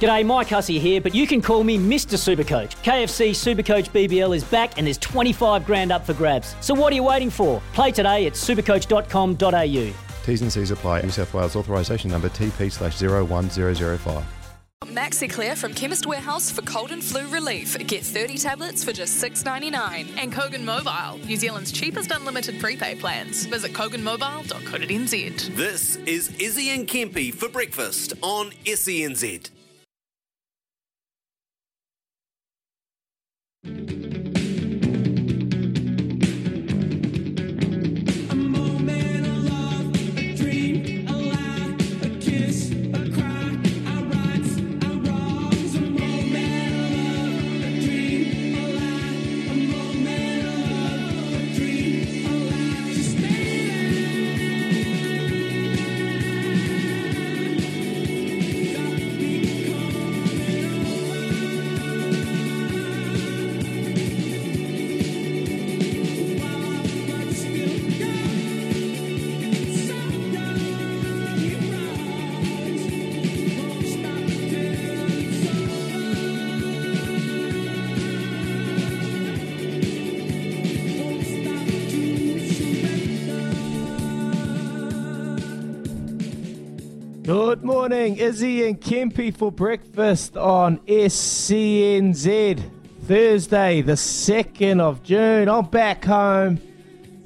G'day, Mike Hussey here, but you can call me Mr. Supercoach. KFC Supercoach BBL is back and there's 25 grand up for grabs. So what are you waiting for? Play today at supercoach.com.au. T's and C's apply. New South Wales authorisation number TP slash 01005. Maxiclear from Chemist Warehouse for cold and flu relief. Get 30 tablets for just $6.99. And Kogan Mobile, New Zealand's cheapest unlimited prepaid plans. Visit koganmobile.co.nz. This is Izzy and Kempy for breakfast on SENZ. Good morning, Izzy and Kempy for breakfast on SENZ. Thursday, the 2nd of June. I'm back home,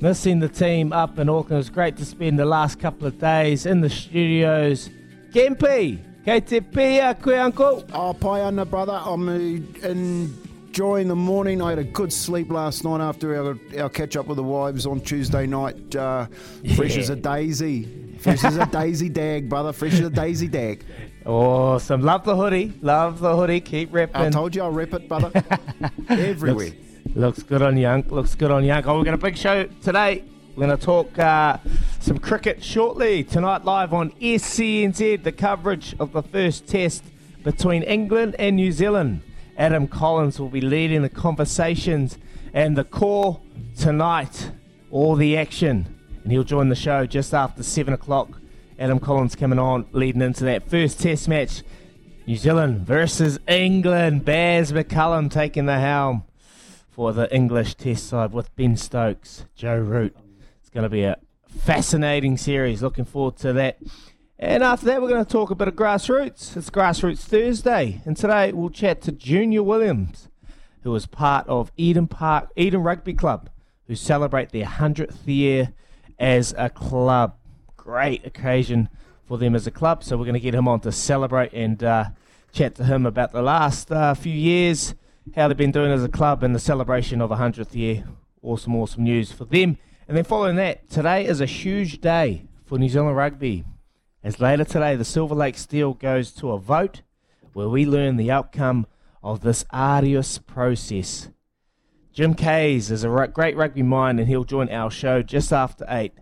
missing the team up in Auckland. It was great to spend the last couple of days in the studios. Kempy, kei te pia koe uncle? Oh, pai ana, brother. I'm uh, enjoying the morning. I had a good sleep last night after our, our catch up with the wives on Tuesday night. Uh, Fresh as a daisy. Fresh as a daisy dag, brother. Fresh as a daisy dag. Awesome. Love the hoodie. Love the hoodie. Keep repping. I told you I'll rep it, brother. Everywhere. Looks, looks good on Young. Looks good on Young. Oh, we've got a big show today. We're going to talk uh, some cricket shortly. Tonight, live on SENZ, the coverage of the first test between England and New Zealand. Adam Collins will be leading the conversations and the call tonight. All the action. And he'll join the show just after 7 o'clock. Adam Collins coming on, leading into that first test match. New Zealand versus England. Baz McCullum taking the helm for the English Test side with Ben Stokes, Joe Root. It's going to be a fascinating series. Looking forward to that. And after that, we're going to talk a bit of grassroots. It's Grassroots Thursday, and today we'll chat to Junior Williams, who is part of Eden Park, Eden Rugby Club, who celebrate their hundredth year as a club. Great occasion for them as a club. So we're going to get him on to celebrate and uh, chat to him about the last uh, few years, how they've been doing as a club, and the celebration of a hundredth year. Awesome, awesome news for them. And then following that, today is a huge day for New Zealand rugby. As later today, the Silver Lake Steel goes to a vote where we learn the outcome of this arduous process. Jim Kayes is a great rugby mind, and he'll join our show just after 8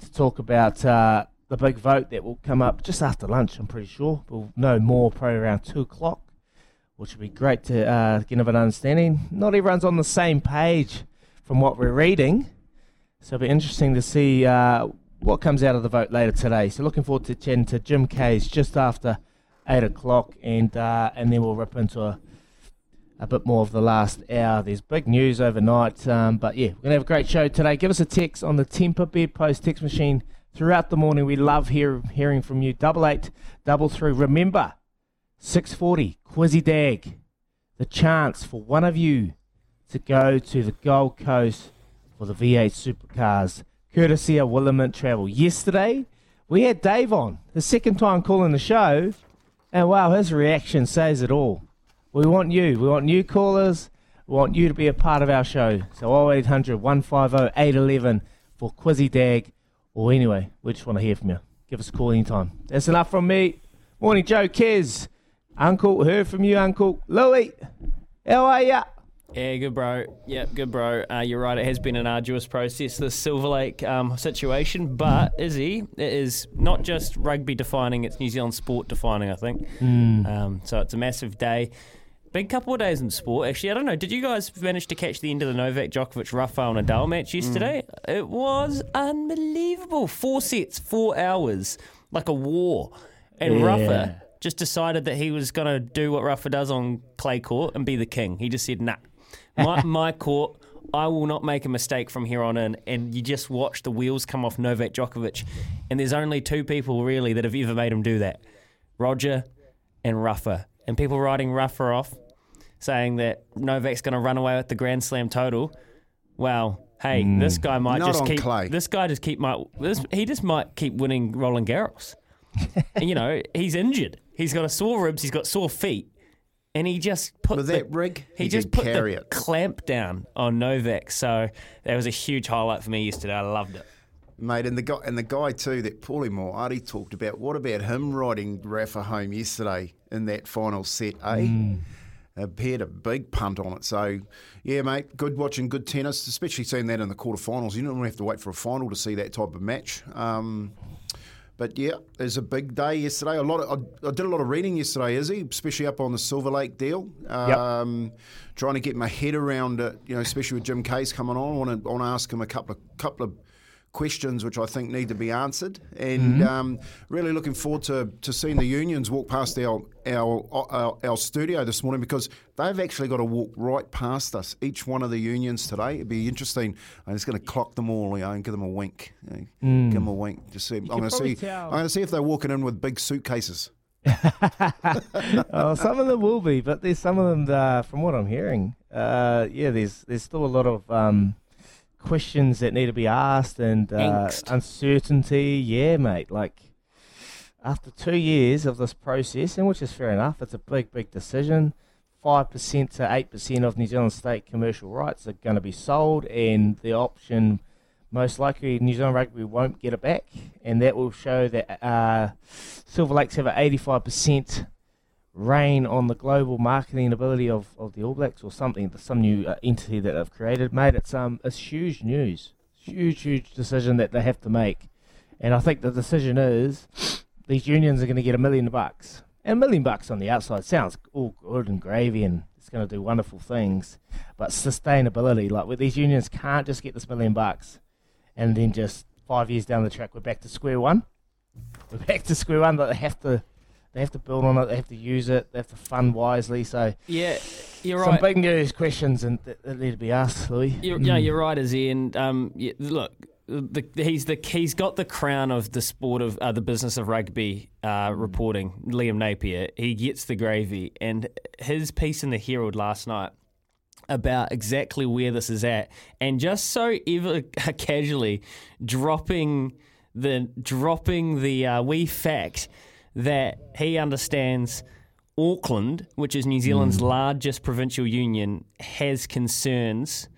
to talk about uh, the big vote that will come up just after lunch, I'm pretty sure. We'll know more probably around 2 o'clock, which would be great to uh, get an understanding. Not everyone's on the same page from what we're reading, so it'll be interesting to see uh, what comes out of the vote later today. So looking forward to chatting to Jim Kayes just after 8 o'clock, and, uh, and then we'll rip into a a bit more of the last hour. There's big news overnight, um, but yeah, we're gonna have a great show today. Give us a text on the Temper Bedpost text machine throughout the morning. We love hear, hearing from you. Double eight, double three. Remember, 640, Quizzy Dag. The chance for one of you to go to the Gold Coast for the V8 Supercars, courtesy of Williment Travel. Yesterday, we had Dave on, the second time calling the show, and wow, his reaction says it all. We want you. We want new callers. We want you to be a part of our show. So 0800 150 811 for Quizzy Dag. Or anyway, we just want to hear from you. Give us a call anytime. That's enough from me. Morning, Joe Kez. Uncle, heard from you, Uncle. Louis, how are ya? Yeah, good bro. Yeah, good bro. Uh, you're right. It has been an arduous process, this Silver Lake um, situation. But Izzy, it is not just rugby defining; it's New Zealand sport defining. I think. Mm. Um, so it's a massive day. Big couple of days in sport. Actually, I don't know. Did you guys manage to catch the end of the Novak Djokovic Rafael Nadal match mm. yesterday? It was unbelievable. Four sets, four hours, like a war. And Yeah. Rafa just decided that he was going to do what Rafa does on clay court and be the king. He just said, "Nah, my my court." I will not make a mistake from here on in. And you just watch the wheels come off Novak Djokovic. And there's only two people really that have ever made him do that Roger and Rafa. And people writing Rafa off, saying that Novak's going to run away with the Grand Slam total. Well, hey, this guy might Not just on keep. clay. This guy just keep might. This, he just might keep winning Roland Garros. and, you know, he's injured. He's got a sore ribs. He's got sore feet, and he just put With the, that rig, He, he just put carry the it. clamp down on Novak. So that was a huge highlight for me yesterday. I loved it. Mate, and the guy and the guy too that Paulie Moati talked about. What about him riding Rafa home yesterday in that final set? Eh, appeared a big punt on it. So, yeah, mate, good watching good tennis, especially seeing that in the quarterfinals. You don't have to wait for a final to see that type of match. Um, but yeah, it was a big day yesterday. A lot of I, I did a lot of reading yesterday, Izzy, especially up on the Silver Lake deal. Um, Trying to get my head around it, you know, especially with Jim Kayes coming on. I want to, I want to ask him a couple of couple of questions which I think need to be answered, and um, really looking forward to, to seeing the unions walk past our, our our our studio this morning because they've actually got to walk right past us. Each one of the unions today. It'd be interesting. I'm just going to clock them all, you know, and give them a wink. you know, Give them a wink. Just see. I'm going to see. tell. I'm going to see if they're walking in with big suitcases. oh, some of them will be, but there's some of them, uh, from what I'm hearing, uh, yeah, there's there's still a lot of um, questions that need to be asked and uh, uncertainty. Yeah, mate. Like after two years of this process, and which is fair enough, it's a big, big decision. Five percent to eight percent of New Zealand state commercial rights are going to be sold, and the option most likely New Zealand Rugby won't get it back, and that will show that uh, Silver Lakes have an 85% reign on the global marketing ability of, of the All Blacks or something, some new uh, entity that they've created. Mate, it's um it's huge news, huge huge decision that they have to make, and I think the decision is these unions are going to get a million bucks. And a million bucks on the outside sounds all good and gravy and it's going to do wonderful things. But sustainability, like with these unions, can't just get this million bucks and then just five years down the track, we're back to square one. We're back to square one. But they have to, they have to build on it. They have to use it. They have to fund wisely. So Yeah, you're some right. big news questions and that, that need to be asked, Louis. You're, yeah, you're right, Izzy. And um, yeah, look, the, he's the he's got the crown of the sport of uh, the business of rugby uh, reporting. Liam Napier, he gets the gravy, and his piece in the Herald last night about exactly where this is at, and just so ever casually dropping the dropping the uh, wee fact that he understands Auckland, which is New Zealand's largest provincial union, has concerns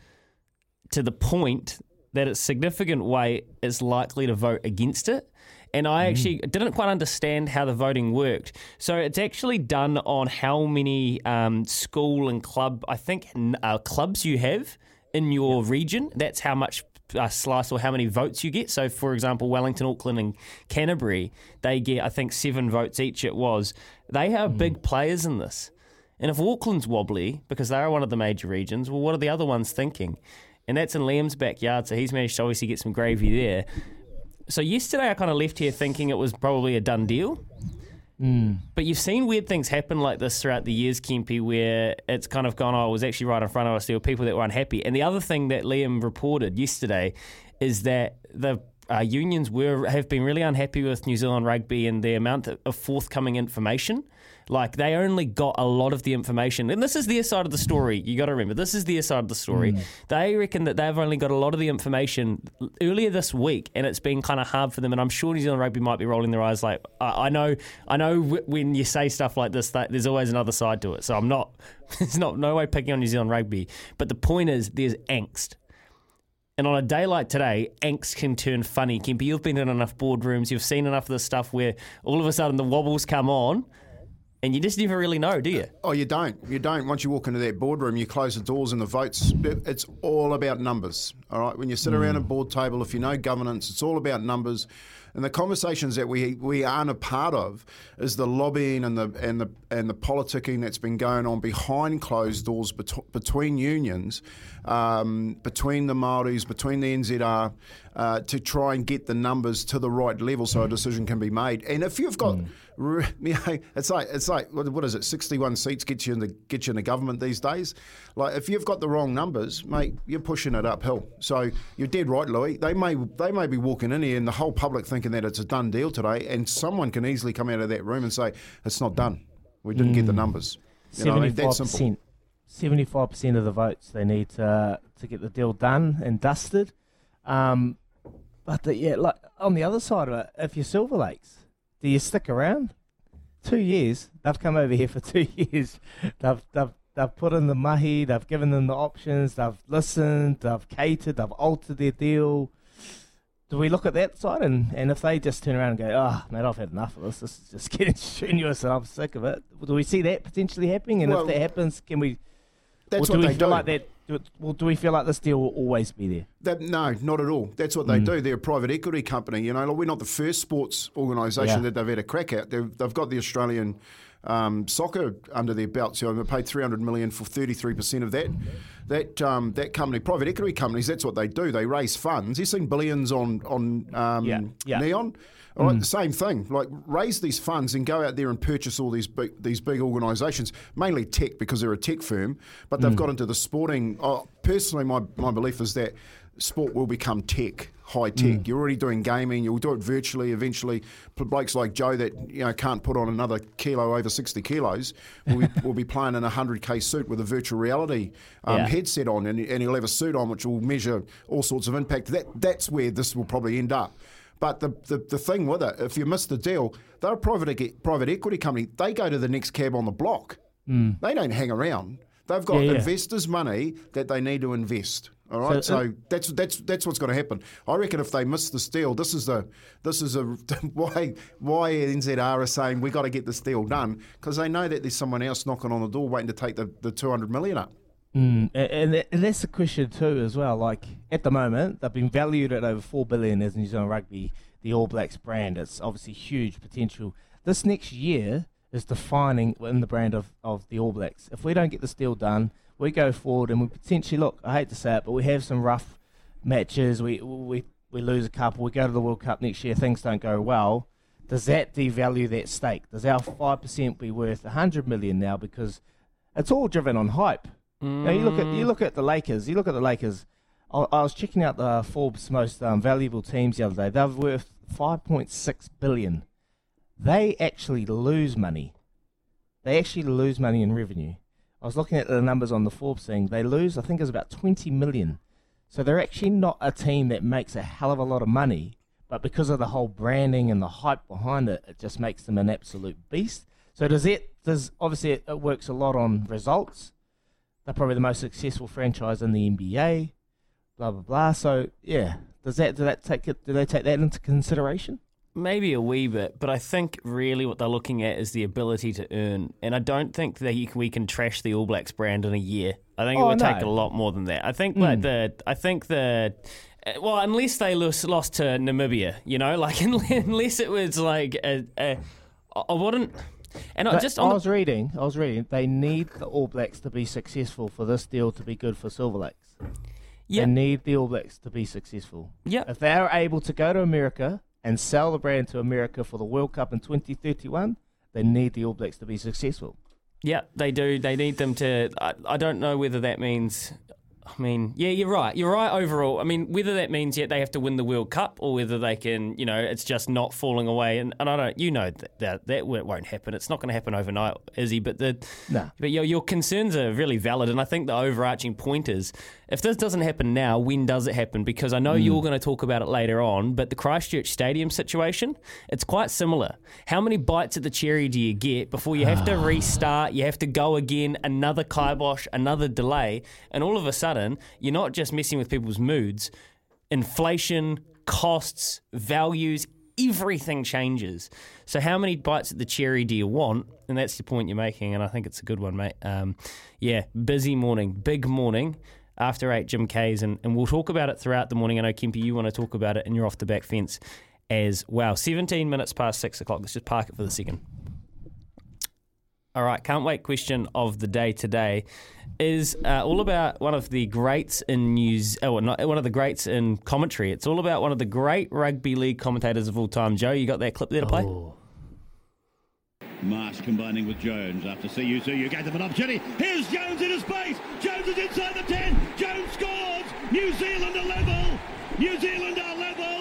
to the point that its significant weight is likely to vote against it. And I actually didn't quite understand how the voting worked. So it's actually done on how many um, school and club, I think, uh, clubs you have in your region. That's how much uh, slice or how many votes you get. So, for example, Wellington, Auckland, and Canterbury, they get, I think, seven votes each. It was. They are big players in this. And if Auckland's wobbly because they are one of the major regions, well, what are the other ones thinking? And that's in Liam's backyard, so he's managed to obviously get some gravy there. So yesterday I kind of left here thinking it was probably a done deal. But you've seen weird things happen like this throughout the years, Kempy, where it's kind of gone, oh, it was actually right in front of us. There were people that were unhappy. And the other thing that Liam reported yesterday is that the uh, unions were have been really unhappy with New Zealand rugby and the amount of forthcoming information. Like they only got a lot of the information, and this is their side of the story. You got to remember, this is their side of the story. Mm. They reckon that they've only got a lot of the information earlier this week, and it's been kind of hard for them. And I'm sure New Zealand Rugby might be rolling their eyes, like I, I know, I know w- when you say stuff like this, that there's always another side to it. So I'm not, it's not no way picking on New Zealand Rugby, but the point is, there's angst. And on a day like today, angst can turn funny. Kemper, you've been in enough boardrooms, you've seen enough of this stuff where all of a sudden the wobbles come on and you just never really know, do you? Oh, you don't. You don't. Once you walk into that boardroom, you close the doors and the votes. It's all about numbers. All right. When you sit around a mm. board table, if you know governance, it's all about numbers. And the conversations that we we aren't a part of is the lobbying and the and the and the politicking that's been going on behind closed doors bet- between unions, um, between the Maoris, between the NZR, uh, to try and get the numbers to the right level so a decision can be made. And if you've got, you know, it's like it's like what, what is it? Sixty-one seats gets you in the get you in the government these days. Like if you've got the wrong numbers, mate, you're pushing it uphill. So you're dead right, Louis. They may they may be walking in here and the whole public thinking that it's a done deal today, and someone can easily come out of that room and say it's not done. We didn't get the numbers. You know what I mean? That's simple. Seventy-five percent of the votes they need to to get the deal done and dusted. Um, but the, yeah, like on the other side of it, if you're Silver Lakes, do you stick around? Two years. They've come over here for two years. They've they've they've put in the mahi. They've given them the options. They've listened. They've catered. They've altered their deal. Do we look at that side and, and if they just turn around and go, oh, mate, I've had enough of this. This is just getting strenuous and I'm sick of it. Do we see that potentially happening? And Well, if that happens, can we? That's do they feel do. like that? Do, well, do we feel like this deal will always be there? That, no, not at all. That's what they do. They're a private equity company. You know, like, we're not the first sports organisation Yeah. that they've had a crack at. They've, they've got the Australian um, soccer under their belt. So they paid three hundred million for thirty three percent of that. That um, that company, private equity companies, that's what they do. They raise funds. You've seen billions on on um, Yeah, yeah. Neon. All right, the same thing. Like raise these funds and go out there and purchase all these big, these big organisations, mainly tech because they're a tech firm, but they've hmm. got into the sporting. Oh, personally, my, my belief is that sport will become tech, high tech. Hmm. You're already doing gaming. You'll do it virtually eventually. Blokes like Joe that you know can't put on another kilo over 60 kilos will be, will be playing in a 100k suit with a virtual reality um, Yeah. headset on, and, and he'll have a suit on which will measure all sorts of impact. That that's where this will probably end up. But the, the, the thing with it, if you miss the deal, they're a private private equity company. They go to the next cab on the block. They don't hang around. They've got Mm. Yeah, yeah. investors' money that they need to invest. All right, So, so, uh, that's that's that's what's going to happen. I reckon if they miss the deal, this is the this is a why why NZR are saying we got to get this deal done because they know that there's someone else knocking on the door waiting to take the, the 200 million up. Mm, and, and that's the question too, as well. Like at the moment, they've been valued at over four billion as New Zealand Rugby, the All Blacks brand. It's obviously huge potential. This next year is defining in the brand of, of the All Blacks. If we don't get this deal done, we go forward and we potentially look. I hate to say it, but we have some rough matches. We we we lose a couple. We go to the World Cup next year. Things don't go well. Does that devalue that stake? Does our five percent be worth hundred million now? Because it's all driven on hype. Now you look at you look at the Lakers. You look at the Lakers. I, I was checking out the Forbes most um, valuable teams the other day. They're worth five point six billion. They actually lose money. They actually lose money in revenue. I was looking at the numbers on the Forbes thing. They lose, I think, it's about twenty million. So they're actually not a team that makes a hell of a lot of money, but because of the whole branding and the hype behind it, it just makes them an absolute beast. So does it? Does obviously it, it works a lot on results. They're probably the most successful franchise in the NBA. Blah blah blah. So yeah, does that do that take it? Do they take that into consideration? Maybe a wee bit, but I think really what they're looking at is the ability to earn. And I don't think that you can, we can trash the All Blacks brand in a year. I think it Oh, would take a lot more than that. I think like the I think the uh, well, unless they lost, lost to Namibia, you know, like unless it was like a, a I wouldn't. And I But just I was reading. I was reading. They need the All Blacks to be successful for this deal to be good for Silver Lakes. yeah, They need the All Blacks to be successful. yeah. If they're able to go to America and sell the brand to America for the World Cup in 2031, they need the All Blacks to be successful. Yeah, they do. They need them to. I, I don't know whether that means. I mean, yeah, you're right. You're right overall. I mean, whether that means yet they have to win the World Cup or whether they can, you know, it's just not falling away. And, and I don't, you know, that that, that won't happen. It's not going to happen overnight, Izzy. But the, No. but your your concerns are really valid. And I think the overarching point is, if this doesn't happen now, when does it happen? Because I know mm. you're going to talk about it later on. But the Christchurch Stadium situation, it's quite similar. How many bites at the cherry do you get before you have to restart? You have to go again, another kibosh, another delay, and all of a sudden, you're not just messing with people's moods. Inflation, costs, values, everything changes. So, how many bites at the cherry do you want? And that's the point you're making, and I think it's a good one, mate. Um, yeah, busy morning, big morning. After eight, Jim Kayes, and, and we'll talk about it throughout the morning. I know, Kempi, you want to talk about it, and you're off the back fence as well. 17 minutes past six o'clock. Let's just park it for the second. All right, can't wait question of the day today is uh, all about one of the greats in news. Oh, not one of the greats in commentary. It's all about one of the great rugby league commentators of all time. Joe, you got that clip there to play? Marsh combining with Jones after CU. CU gave them an opportunity. Here's Jones in his space. Jones is inside the 10. Jones scores. New Zealand are level. New Zealand are level.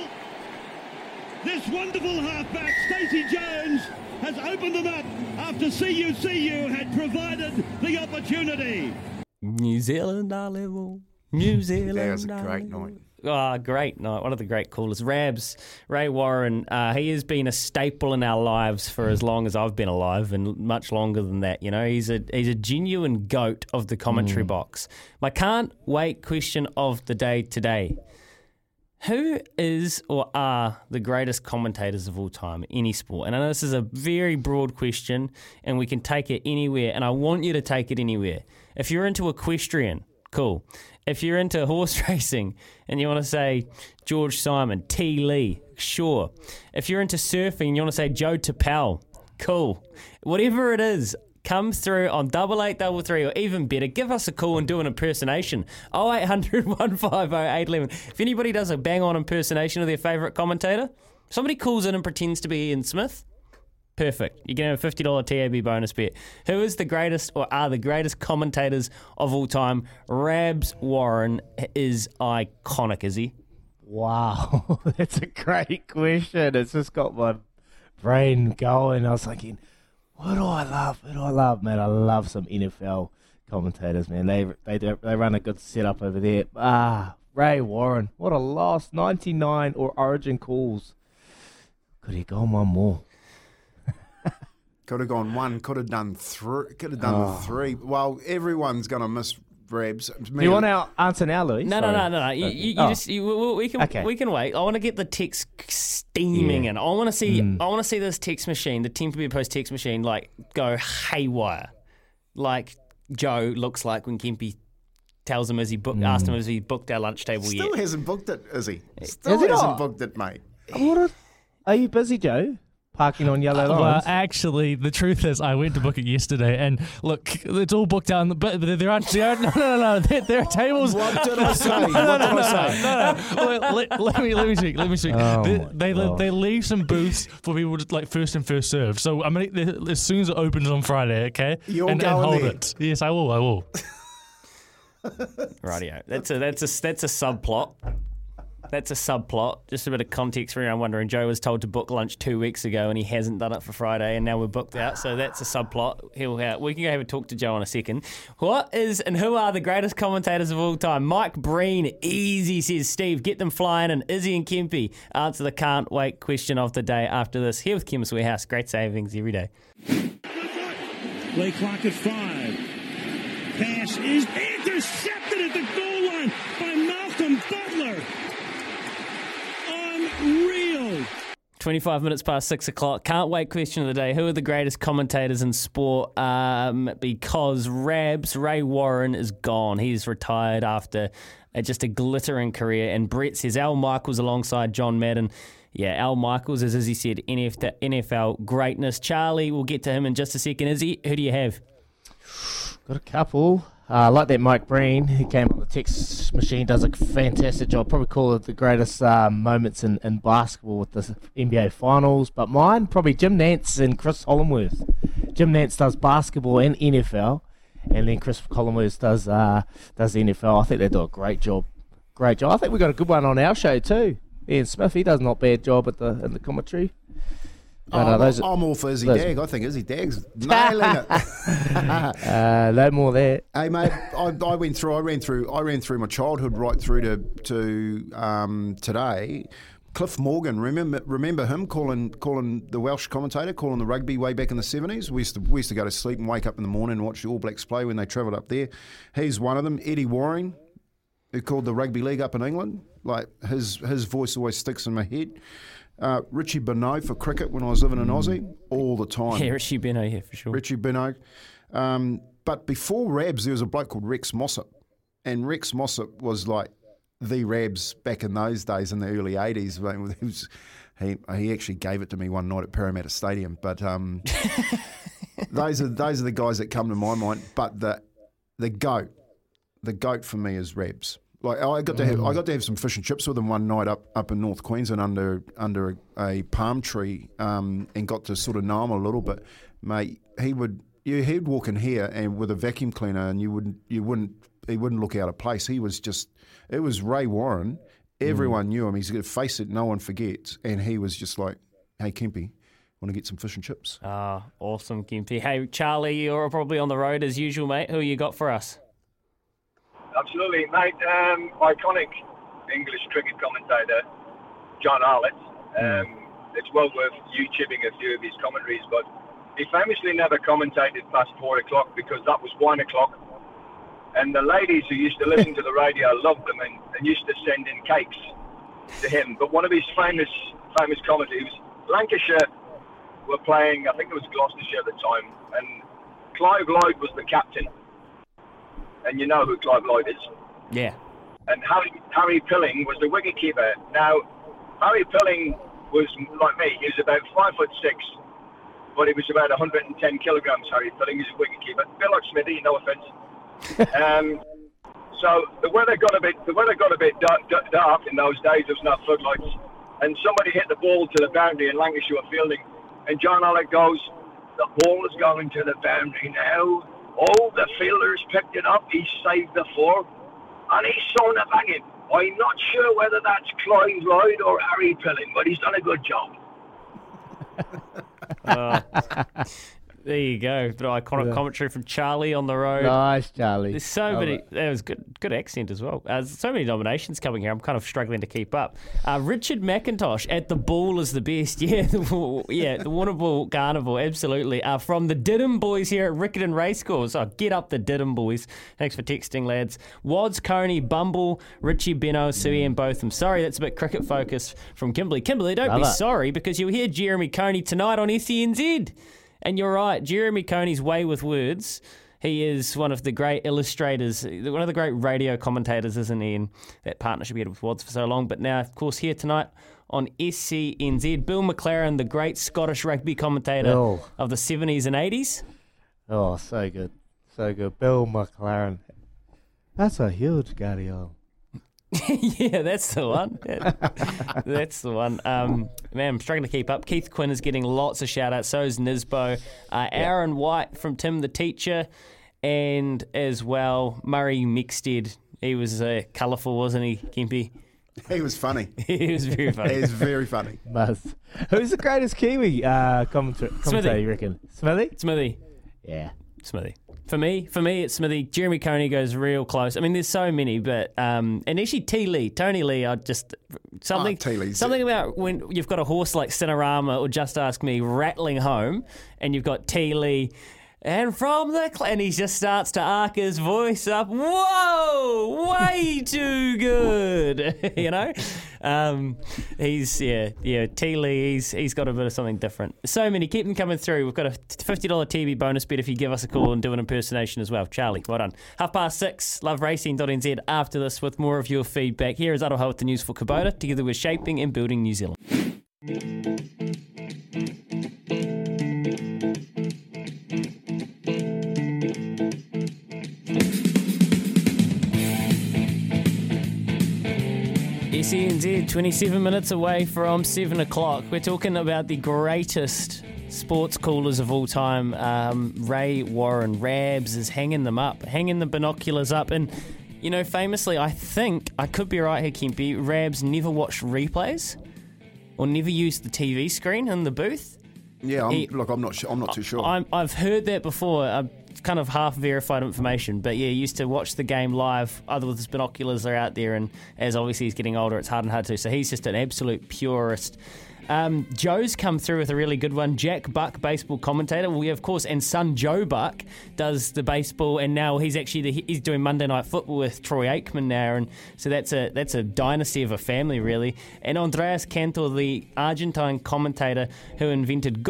This wonderful halfback, Stacey Jones, has opened them up after CU CU had provided the opportunity. New Zealand are level. New Zealand. That was a great night. Ah, great night. One of the great callers. Rabs, Ray Warren, uh, he has been a staple in our lives for as long as I've been alive and much longer than that. You know, he's a he's a genuine goat of the commentary box. My can't wait question of the day today. Who is or are the greatest commentators of all time, in any sport? And I know this is a very broad question and we can take it anywhere, and I want you to take it anywhere. If you're into equestrian, cool. If you're into horse racing and you want to say George Simon, T. Lee, sure. If you're into surfing and you want to say Joe Turpel, cool. Whatever it is, come through on double eight double three or even better, give us a call and do an impersonation. 0800 150 811. If anybody does a bang on impersonation of their favourite commentator, somebody calls in and pretends to be Ian Smith. Perfect. You can have a $50 TAB bonus bet. Who is the greatest or are the greatest commentators of all time? Rabs Warren is iconic, is he? Wow, that's a great question. It's just got my brain going. I was thinking, what do I love? What do I love, man? I love some NFL commentators, man. They they do, they run a good setup over there. Ah, Ray Warren, what a loss! Ninety nine or Origin calls. Could he go on one more? Could have gone one. Could have done three. Could have done three. Well, everyone's going to miss Rabs. Do you want our answer now, Louis? No, no, Sorry. no, no, no. You, you, you Oh. just you, we, we can Okay. we can wait. I want to get the text steaming, Yeah. and I want to see Mm. I want to see this text machine, the Team to Post text machine, like go haywire, like Joe looks like when Kempy tells him as he booked, asked him Mm. as he booked our lunch table Still yet. Still hasn't booked it, is he? Still he hasn't not? booked it, mate. What a, are you busy, Joe? Parking on yellow uh, Well, actually, the truth is, I went to book it yesterday, and look, it's all booked out. But but there aren't, there aren't no, no, no, no. There, there are tables. What did I say? No, What no, did no, I say? no, no, no. Let, let- let me let me speak. Let me speak. Oh they, they, they leave some booths for people to like first and first serve. So I'm gonna as soon as it opens on Friday, okay? You're and, and going hold there. it. Yes, I will. I will. Radio. That's a that's a that's a subplot. That's a subplot. Just a bit of context for anyone wondering. Joe was told to book lunch two weeks ago, and he hasn't done it for Friday, and now we're booked out. So that's a subplot. He'll have, we can go have a talk to Joe in a second. What is and who are the greatest commentators of all time? Mike Breen, easy says Steve. Get them flying, and Izzy and Kempy answer the can't wait question of the day after this. Here with Chemist Warehouse, great savings every day. Play clock at five. Pass is intercepted at the goal line by Malcolm. 25 minutes past six o'clock. Can't wait question of the day. Who are the greatest commentators in sport? Um, because Rabs, Ray Warren is gone. He's retired after uh, just a glittering career. And Brett says Al Michaels alongside John Madden. Yeah, Al Michaels is, as he said, NFL, NFL greatness. Charlie, we'll get to him in just a second. Izzy, who do you have? Got a couple. Uh, like that Mike Breen, who came on the text machine, does a fantastic job. Probably call it the greatest uh, moments in, in basketball with the NBA Finals. But mine, probably Jim Nantz and Cris Collinsworth. Jim Nantz does basketball and NFL, and then Cris Collinsworth does uh, does the NFL. I think they do a great job. Great job. I think we got a good one on our show too. Ian Smith, he does not bad job at the in the commentary. Oh, uh, I'm, those- I'm all for Izzy those- Dag. I think Izzy Dag's nailing it. uh, no more there. Hey mate, I, I went through. I ran through. I ran through my childhood right through to to um, today. Cliff Morgan, remember remember him calling calling the Welsh commentator, calling the rugby way back in the seventies. We used to we used to go to sleep and wake up in the morning and watch the All Blacks play when they travelled up there. He's one of them. Eddie Waring, who called the rugby league up in England. Like his his voice always sticks in my head. Uh, Richie Benaud for cricket when I was living in Aussie all the time. Yeah, Richie Benaud, yeah, for sure. Richie Benaud. Um, but before Rabs, there was a bloke called Rex Mossop. And Rex Mossop was like the Rabs back in those days in the early 80s. He, was, he, he actually gave it to me one night at Parramatta Stadium. But um, those, are, those are the guys that come to my mind. But the, the GOAT, the GOAT for me is Rabs. Like I got to have, I got to have some fish and chips with him one night up, up in North Queensland under under a, a palm tree, um, and got to sort of know him a little bit. Mate, he would you he'd walk in here and with a vacuum cleaner, and you wouldn't you wouldn't he wouldn't look out of place. He was just it was Ray Warren. Everyone knew him. He's got a face that no one forgets, and he was just like, "Hey, Kempy, want to get some fish and chips?" Ah, awesome, Gimpy. Hey, Charlie, you're probably on the road as usual, mate. Who you got for us? Absolutely, mate. Um, iconic English cricket commentator, John Arlott. Um, it's well worth YouTubing a few of his commentaries, but he famously never commentated past four o'clock because that was one o'clock. And the ladies who used to listen to the radio loved them and, and used to send in cakes to him. But one of his famous famous commentaries was Lancashire were playing, I think it was Gloucestershire at the time, and Clive Lloyd was the captain. And you know who Clive Lloyd is. Yeah. And Harry, Harry Pilling was the wicketkeeper. Now, Harry Pilling was like me. He was about five foot six, but he was about 110 kilograms. Harry Pilling is a wicketkeeper. Bill like Smithy, no offence. um, so the weather got a bit the weather got a bit dark, dark, dark in those days. There was no floodlights, and somebody hit the ball to the boundary, in Lancashire fielding. And John Arlott goes, "The ball is going to the boundary now." Oh, the fielder's picked it up. He saved the four, and he's sewn it back in. I'm not sure whether that's Clive Lloyd or Harry Pilling, but he's done a good job. Uh, there you go. The iconic Yeah. commentary from Charlie on the road. Nice, Charlie. There's so Love many. it. That was good. Good accent as well. Uh, so many nominations coming here. I'm kind of struggling to keep up. Uh, Richard McIntosh at the ball is the best. Yeah, the, yeah, the Warrnambool Carnival, absolutely. Uh, from the Diddham boys here at Riccarton Racecourse. Oh, get up the Diddham boys. Thanks for texting, lads. Wads, Coney, Bumble, Richie, Benno, Sui, and Botham. Sorry, that's a bit cricket focused from Kimberley. Kimberley, don't Love be it. sorry because you'll hear Jeremy Coney tonight on SENZ. And you're right, Jeremy Coney's way with words. He is one of the great illustrators, one of the great radio commentators, isn't he? And that partnership he had with Wads for so long. But now, of course, here tonight on SENZ, Bill McLaren, the great Scottish rugby commentator Bill. of the 70s and 80s. Oh, so good. So good. Bill McLaren. That's a huge guardian. yeah, that's the one. That's the one. Um, man, I'm struggling to keep up. Keith Quinn is getting lots of shout outs. So is Nisbo. Uh, Aaron White from Tim the Teacher. And as well, Murray Mexted. He was uh, colourful, wasn't he, Kimpy? He was funny. he was very funny. He was very funny. Must. Who's the greatest Kiwi uh, commentator, commentator, you reckon? Smithy? Smithy. Yeah. Smithy. For me, for me, it's Smithy. Jeremy Coney goes real close. I mean, there's so many, but um, and actually T Lee, Tony Lee, I just something. Lee's- something about when you've got a horse like Cinerama or Just Ask Me rattling home, and you've got T Lee. And from the cl- and he just starts to arc his voice up. Whoa, way too good, you know. Um, he's yeah yeah T Lee. He's he's got a bit of something different. So many, keep them coming through. We've got a fifty dollar TAB bonus bet if you give us a call and do an impersonation as well. Charlie, well done. Half past six. LoveRacing.nz. After this, with more of your feedback. Here is Aroha with the news for Kubota, together with shaping and building New Zealand. SENZ, 27 minutes away from 7 o'clock. We're talking about the greatest sports callers of all time, um, Ray Warren Rabs is hanging them up, hanging the binoculars up. And, you know, famously, I think, I could be right here, Kimpy, Rabs never watched replays or never used the TV screen in the booth. Yeah, I'm, He- look, I'm not. I'm not too sure. I'm, I've heard that before. It's kind of half verified information, but yeah, he used to watch the game live, either with his binoculars or out there. And as obviously he's getting older, it's hard and hard to. So he's just an absolute purist. Um, Joe's come through with a really good one. Jack Buck, baseball commentator. Yeah, of course, and son Joe Buck does the baseball, and now he's actually the, he's doing Monday Night Football with Troy Aikman now, and so that's a that's a dynasty of a family, really. And Andrés Cantor, the Argentine commentator who invented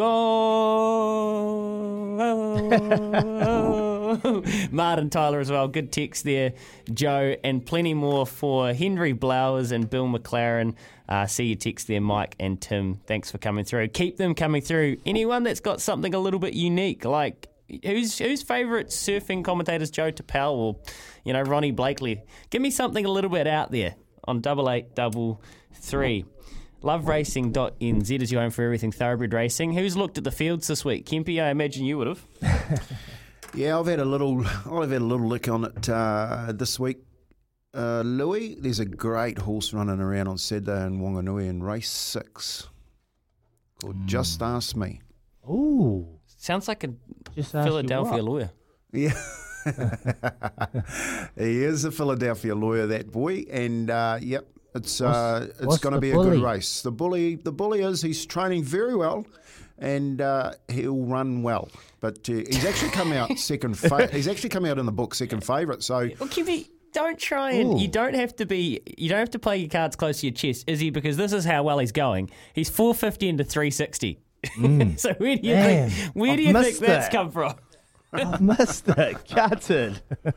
Martin Tyler as well. Good text there, Joe, and plenty more for Henry Blowers and Bill McLaren. Uh, see your text there, Mike and Tim. Thanks for coming through. Keep them coming through. Anyone that's got something a little bit unique, like who's whose favourite surfing commentators, Joe Turpel or you know Ronnie Blakey? Give me something a little bit out there on double eight double three. Loveracing.nz is your home for everything thoroughbred racing. Who's looked at the fields this week? Kempy, I imagine you would have. Yeah, I've had a little. I've had a little look on it uh, this week. Uh, Louis, there's a great horse running around on Saturday in Wanganui in race six called Just Ask Me. Ooh. Sounds like a Just Philadelphia lawyer. Yeah. he is a Philadelphia lawyer, that boy, and uh, yep, it's uh, it's going to the be a good race. The bully, the bully is he's training very well, and uh, he'll run well. But uh, he's actually come out second. Fa- he's actually come out in the book second favourite. So Well, Kimpy, don't try and Ooh. you don't have to be you don't have to play your cards close to your chest, is he? Because this is how well he's going. He's four fifty into three sixty. so where do you Man, think where do I've you think that's that. come from? I missed it. Gutted.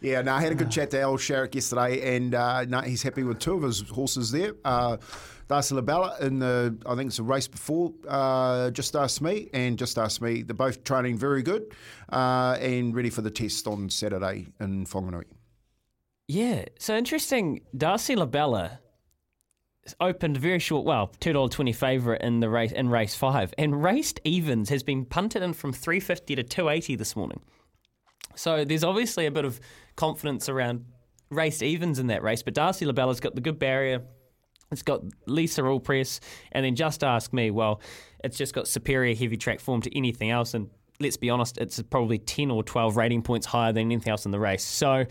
Yeah, no, I had a good chat to Al Sharrock yesterday, and uh, no, he's happy with two of his horses there. Uh, Darcy Labella in the, I think it's the race before, uh, Just Ask Me, and Just Ask Me. They're both training very good uh, and ready for the test on Saturday in Whanganui. Yeah, so interesting. Darcy Labella opened very short, well, two dollar twenty favourite in the race in race five, and raced evens has been punted in from three fifty to two eighty this morning. So there's obviously a bit of confidence around raced evens in that race, but Darcy Labella's got the good barrier. It's got Lisa All Press, and then just ask me. Well, it's just got superior heavy track form to anything else, and let's be honest, it's probably ten or twelve rating points higher than anything else in the race. So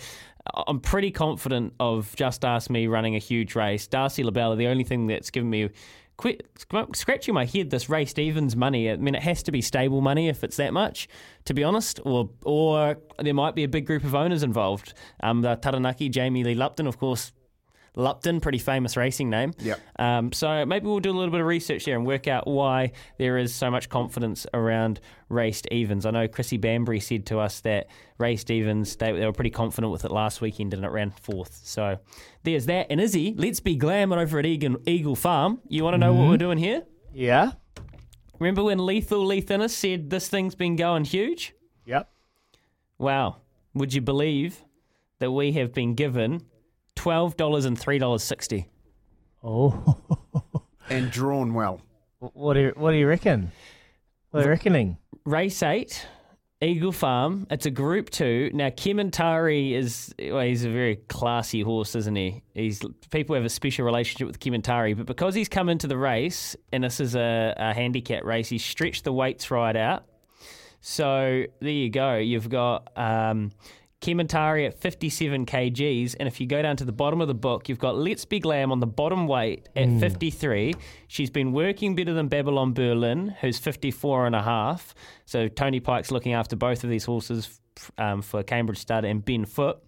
I'm pretty confident of just ask me running a huge race. Darcy Labella, the only thing that's given me quit scratching my head this race Stevens money. I mean, it has to be stable money if it's that much, to be honest, or or there might be a big group of owners involved. Um, the Taranaki, Jamie Lee Lupton, of course. Lupton, pretty famous racing name. Yep. Um, so maybe we'll do a little bit of research there and work out why there is so much confidence around raced evens. I know Chrissy Bambury said to us that raced evens, they, they were pretty confident with it last weekend and it ran fourth. So there's that. And Izzy, let's be glam over at Eagle, Eagle Farm. You want to know what we're doing here? Yeah. Remember when Lethal Leith Innes said this thing's been going huge? Yep. Wow. Would you believe that we have been given $12 and $3.60? Oh. And drawn well. what do you, what do you reckon? What are you reckoning? Race 8, Eagle Farm. It's a Group 2. Now, Kementari is, well, he's a very classy horse, isn't he? He's People have a special relationship with Kementari, but because he's come into the race, and this is a, a handicap race, he's stretched the weights right out. So there you go. You've got um, Kementari at 57 kgs, and if you go down to the bottom of the book, you've got Let's Be Glam on the bottom weight at 53. She's been working better than Babylon Berlin, who's 54 and a half. So Tony Pike's looking after both of these horses um, for Cambridge Stud and Ben Foot.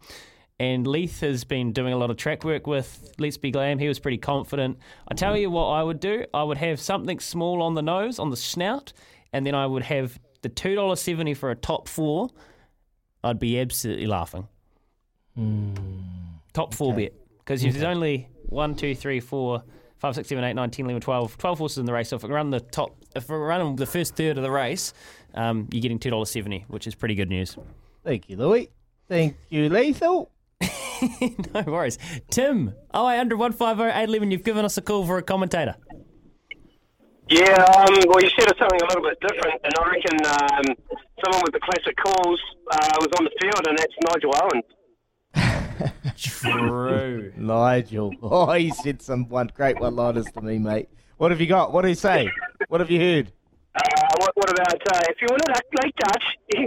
And Leith has been doing a lot of track work with Let's Be Glam. He was pretty confident. I tell you what I would do. I would have something small on the nose, on the snout, and then I would have the two dollars seventy for a top four. I'd be absolutely laughing. Top four bet because if there's only one, two, three, four, five, six, seven, eight, nine, 10, 11, 12, 12 horses in the race. So if we run the top, if we're running the first third of the race, um, you're getting two dollars seventy, which is pretty good news. Thank you, Louis. Thank you, Lethal. no worries. Tim, oh eight hundred one five oh eight eleven. You've given us a call for a commentator. Yeah, um, well, you said something a little bit different, and I reckon um, someone with the classic calls uh, was on the field, and that's Nigel Owens. True. Nigel. Oh, he said some one great one-liners to me, mate. What have you got? What did he say? What have you heard? Uh, what, what about uh, if you want to act like that,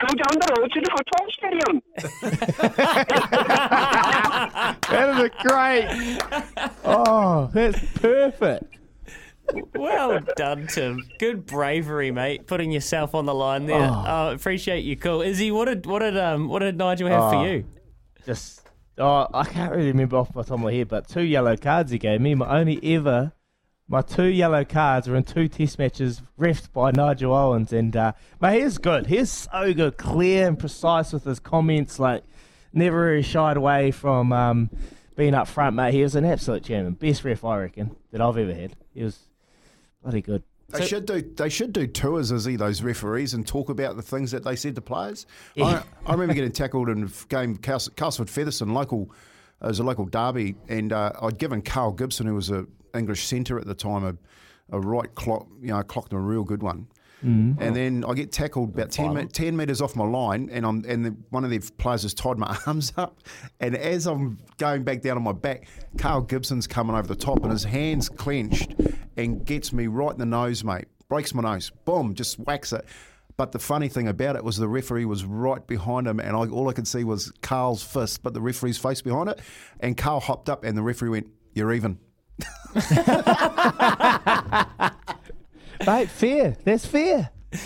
go down the road to the football stadium. That is a great. Oh, that's perfect. Well done, Tim. Good bravery, mate. Putting yourself on the line there. Oh. Oh, appreciate you. Cool. Izzy, what did what did um what did Nigel have Oh. for you? Just, oh, I can't really remember off the top of my head, but two yellow cards he gave me. My only ever, my two yellow cards were in two test matches, refed by Nigel Owens. And, uh, mate, he's good. He's so good, clear and precise with his comments. Like, never really shied away from um, being up front, mate. He was an absolute champion. Best ref, I reckon, that I've ever had. He was bloody good. They should do. They should do tours, Izzy, those referees, and talk about the things that they said to players. Yeah. I, I remember getting tackled in a game Castleford Featherstone local. It was a local derby, and uh, I'd given Carl Gibson, who was an English centre at the time, a, a right clock, you know, clocked him a real good one. Mhm. And then I get tackled about 10, 10 metres off my line, and I'm and the, one of the players has tied my arms up. And as I'm going back down on my back, Carl Gibson's coming over the top, and his hands clenched and gets me right in the nose, mate. Breaks my nose. Boom, just whacks it. But the funny thing about it was the referee was right behind him, and I, all I could see was Carl's fist, but the referee's face behind it. And Carl hopped up, and the referee went, "You're even." Mate, fair. That's fair.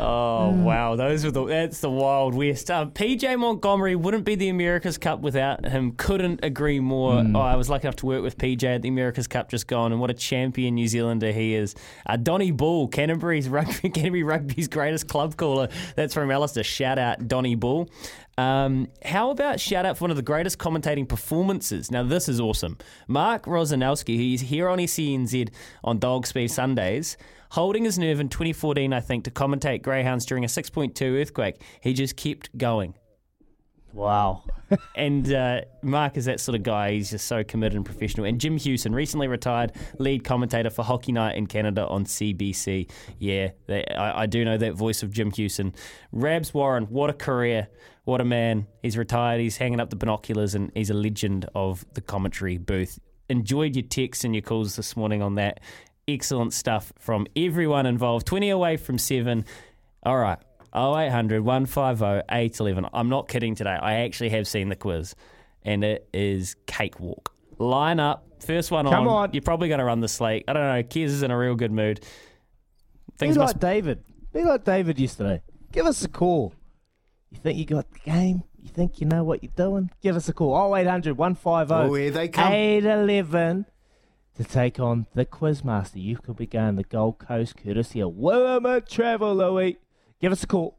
Oh wow, those were the that's the wild west. Um, PJ Montgomery wouldn't be the America's Cup without him. Couldn't agree more. Mm. Oh, I was lucky enough to work with PJ at the America's Cup just gone, and what a champion New Zealander he is. Uh, Donny Bull, Canterbury's rugby, Canterbury Rugby's greatest club caller. That's from Alistair. Shout out Donny Bull. Um, how about shout out for one of the greatest commentating performances? Now, this is awesome. Mark Rosanowski, he's here on SENZ on Dog Speed Sundays, holding his nerve in 2014, I think, to commentate Greyhounds during a 6.2 earthquake. He just kept going. Wow. and uh, Mark is that sort of guy. He's just so committed and professional. And Jim Hughson, recently retired lead commentator for Hockey Night in Canada on CBC. Yeah, they, I, I do know that voice of Jim Hughson. Rabs Warren, what a career. What a man. He's retired. He's hanging up the binoculars and he's a legend of the commentary booth. Enjoyed your texts and your calls this morning on that. Excellent stuff from everyone involved. 20 away from 7. All right. 0800 150 811. I'm not kidding today. I actually have seen the quiz and it is cakewalk. Line up. First one Come on. on. You're probably going to run the slate. I don't know. Kez is in a real good mood. Be Things like must David. Be like David yesterday. Give us a call. You think you got the game? You think you know what you're doing? Give us a call. 0800 150 Oh, here they come. 811 to take on the Quizmaster. You could be going the Gold Coast courtesy of Williment Travel, Louis. Eh? Give us a call.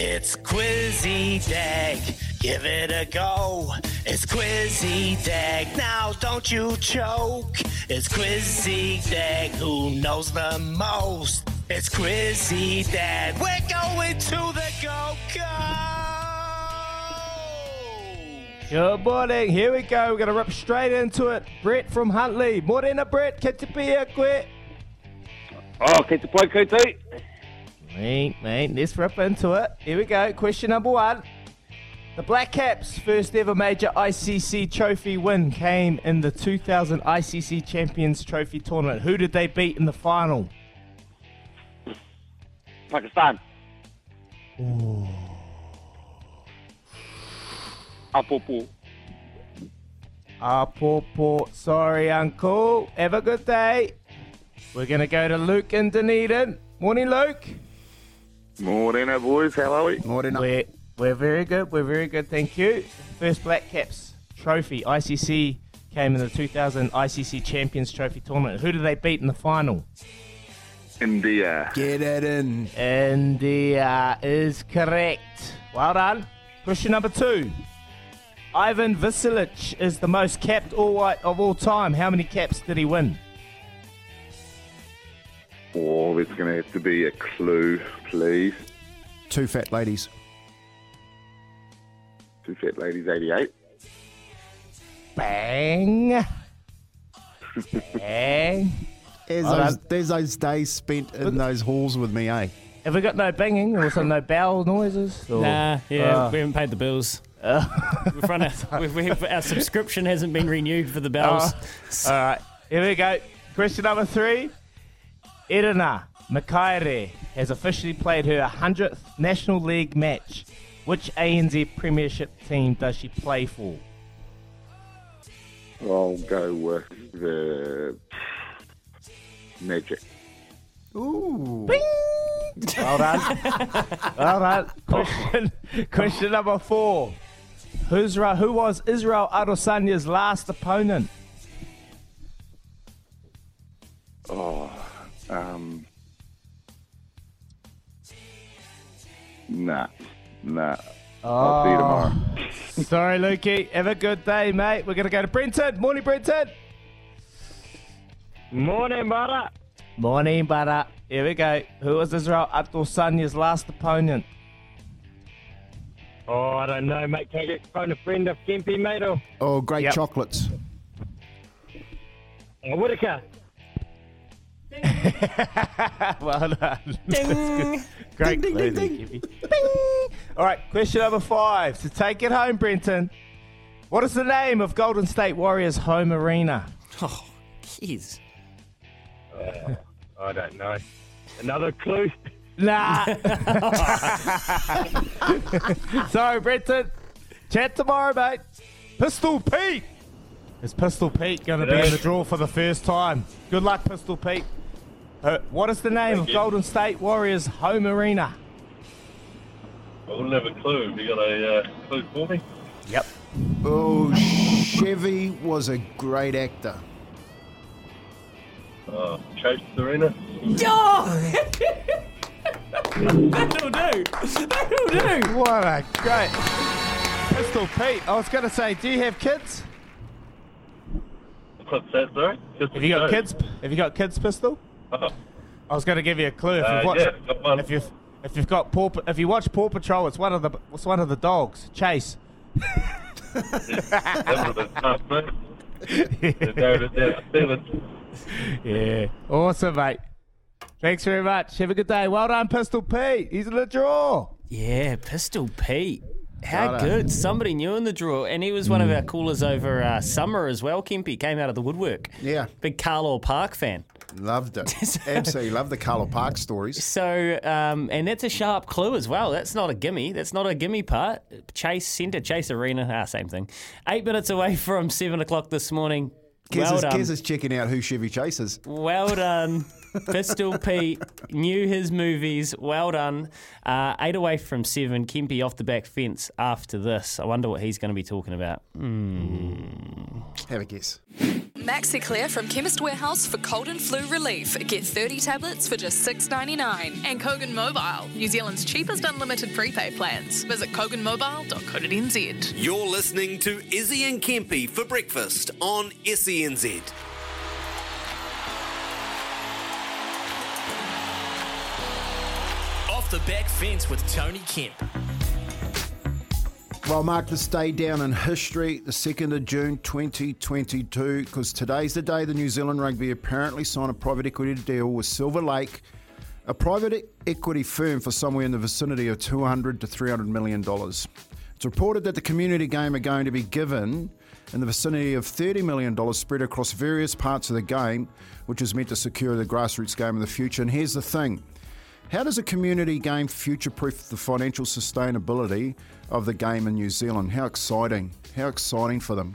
It's Quizzy Dag, give it a go. It's Quizzy Dag, now don't you choke. It's Quizzy Dag, who knows the most? It's Quizzy Dag, we're going to the Go go. Good morning. Here we go. We're going to rip straight into it. Brett from Huntly. Morena, Brett. Catch a beer, quick. Oh, catch a play, KT. Mate, mate, let's rip into it. Here we go. Question number one. The Black Caps' first ever major ICC trophy win came in the 2000 ICC Champions Trophy tournament. Who did they beat in the final? Pakistan. Apopo. Apopo. Sorry, Uncle. Have a good day. We're going to go to Luke in Dunedin. Morning, Luke. Morning, boys. How are we? Morning. We're, we're very good. We're very good. Thank you. First Black Caps trophy. ICC came in the 2000 ICC Champions Trophy tournament. Who did they beat in the final? India. Get it in. India is correct. Well done. Question number two. Ivan Vicelich is the most capped all white of all time. How many caps did he win? Oh, there's going to have to be a clue, please. Two fat ladies. Two fat ladies, 88. Bang. Bang. There's, those, there's those days spent in those halls with me, eh? Have we got no banging or some no bowel noises? Or? Nah, yeah, Oh. we haven't paid the bills. we've run a, we've, we've, our subscription hasn't been renewed for the bells. Oh, all right, here we go. Question number three. Irina Makaire has officially played her 100th National League match. Which ANZ Premiership team does she play for? I'll go with the Magic. Ooh. Well done. well done. Question, question number four. Who's, who was Israel Adesanya's last opponent? Oh, um. Nah, nah. I'll see you tomorrow. Sorry, Lukey. Have a good day, mate. We're going to go to Brenton. Morning, Brenton. Morning, brother. Morning, butter. Here we go. Who was Israel Adesanya's last opponent? Oh, I don't know, mate. Can I get phone a friend of Kempy, mate? Or Oh, great Yep. chocolates. oh, Whittaker? well done. Ding. Great Ding, ding, clue ding, there, Kippy. Bing. All right, question number five. To take it home, Brenton. What is the name of Golden State Warriors' home arena? Oh, jeez. Uh, I don't know. Another clue? Nah. Sorry, Brenton. Chat tomorrow, mate. Pistol Pete. Is Pistol Pete going to be in the draw for the first time? Good luck, Pistol Pete. Uh, what is the name Thank of you. Golden State Warriors' home arena? I wouldn't have a clue. Have you got a uh, clue for me? Yep. Oh, Chevy was a great actor. Uh, Chase Serena? Oh! That'll do. That'll do. What a great. Pistol Pete. I was going to say, do you have kids? What's that, sorry? Just Have you got kids? Have you got kids, Pistol? Oh, I was going to give you a clue. If Uh, you've watched, yeah, if you've if you've got Paw, if you watch Paw Patrol, it's one of the it's one of the dogs, Chase. that would have been tough, mate. They narrowed it down to seven. Yeah, awesome, mate. Thanks very much. Have a good day. Well done, Pistol Pete. He's in the draw. Yeah, Pistol Pete. How Righto. good. Somebody new in the draw. And he was one of our callers over uh, summer as well, Kimpy. Came out of the woodwork. Yeah. Big Carlaw Park fan. Loved it. Absolutely loved the Carlaw Park stories. So, um, and that's a sharp clue as well. That's not a gimme. That's not a gimme part. Chase Centre, Chase Arena, ah, same thing. Eight minutes away from seven o'clock this morning. Kez, well is, done. Kez is checking out who Chevy Chase is. Well done. Pistol Pete knew his movies. Well done. Uh, eight away from seven. Kempy off the back fence after this. I wonder what he's going to be talking about. Hmm. Have a guess. Maxi Clear from Chemist Warehouse for cold and flu relief. Get 30 tablets for just $6.99. And Kogan Mobile, New Zealand's cheapest unlimited prepaid plans. Visit koganmobile.co.nz. You're listening to Izzy and Kempy for breakfast on SENZ. The back fence with Tony Kemp. Well, mark this day down in history, the 2nd of June 2022, because today's the day the New Zealand Rugby apparently signed a private equity deal with Silver Lake, a private equity firm for somewhere in the vicinity of 200 to 300 million dollars. It's reported that the community game are going to be given in the vicinity of 30 million dollars spread across various parts of the game, which is meant to secure the grassroots game in the future. And here's the thing. How does a community game future proof the financial sustainability of the game in New Zealand? How exciting! How exciting for them.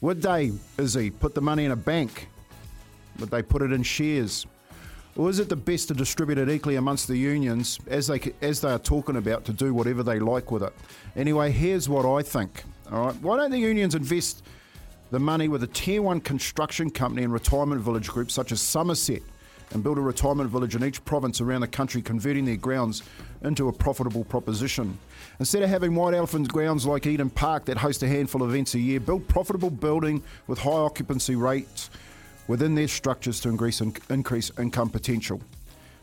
Would they, Izzy, put the money in a bank? Would they put it in shares? Or is it the best to distribute it equally amongst the unions as they as they are talking about to do whatever they like with it? Anyway, here's what I think. All right, why don't the unions invest the money with a tier one construction company and retirement village groups such as Somerset and build a retirement village in each province around the country, converting their grounds into a profitable proposition. Instead of having white elephant grounds like Eden Park that host a handful of events a year, build profitable building with high occupancy rates within their structures to increase, increase income potential.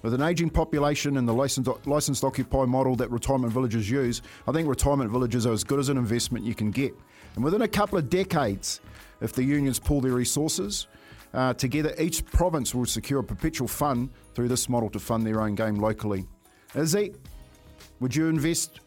With an ageing population and the licensed, licensed occupy model that retirement villages use, I think retirement villages are as good as an investment you can get. And within a couple of decades, if the unions pool their resources uh, together, each province will secure a perpetual fund through this model to fund their own game locally. Izzy, would you invest,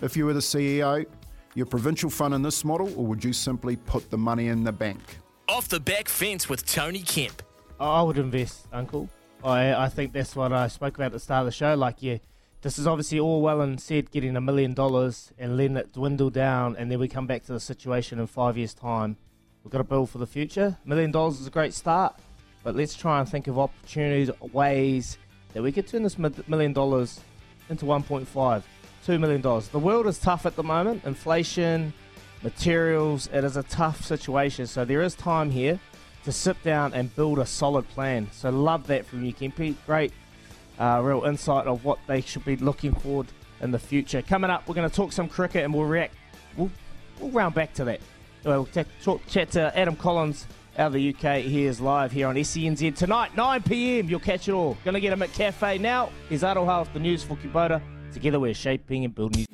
if you were the CEO, your provincial fund in this model, or would you simply put the money in the bank? Off the back fence with Tony Kemp. I would invest, Uncle. I, I think that's what I spoke about at the start of the show. Like, yeah, this is obviously all well and said getting a million dollars and letting it dwindle down, and then we come back to the situation in five years' time. We've got to build for the future. Million dollars is a great start, but let's try and think of opportunities, ways that we could turn this million dollars into 1.5, 2 million dollars. The world is tough at the moment. Inflation, materials. It is a tough situation. So there is time here to sit down and build a solid plan. So love that from you, Kempy. Great, uh, real insight of what they should be looking forward in the future. Coming up, we're going to talk some cricket and we'll react. We'll, we'll round back to that. We'll t- talk, chat to Adam Collins out of the UK. He is live here on SENZ tonight, 9 p.m. You'll catch it all. Going to get him at Cafe now. Here's Aroha with the news for Kubota. Together we're shaping and building.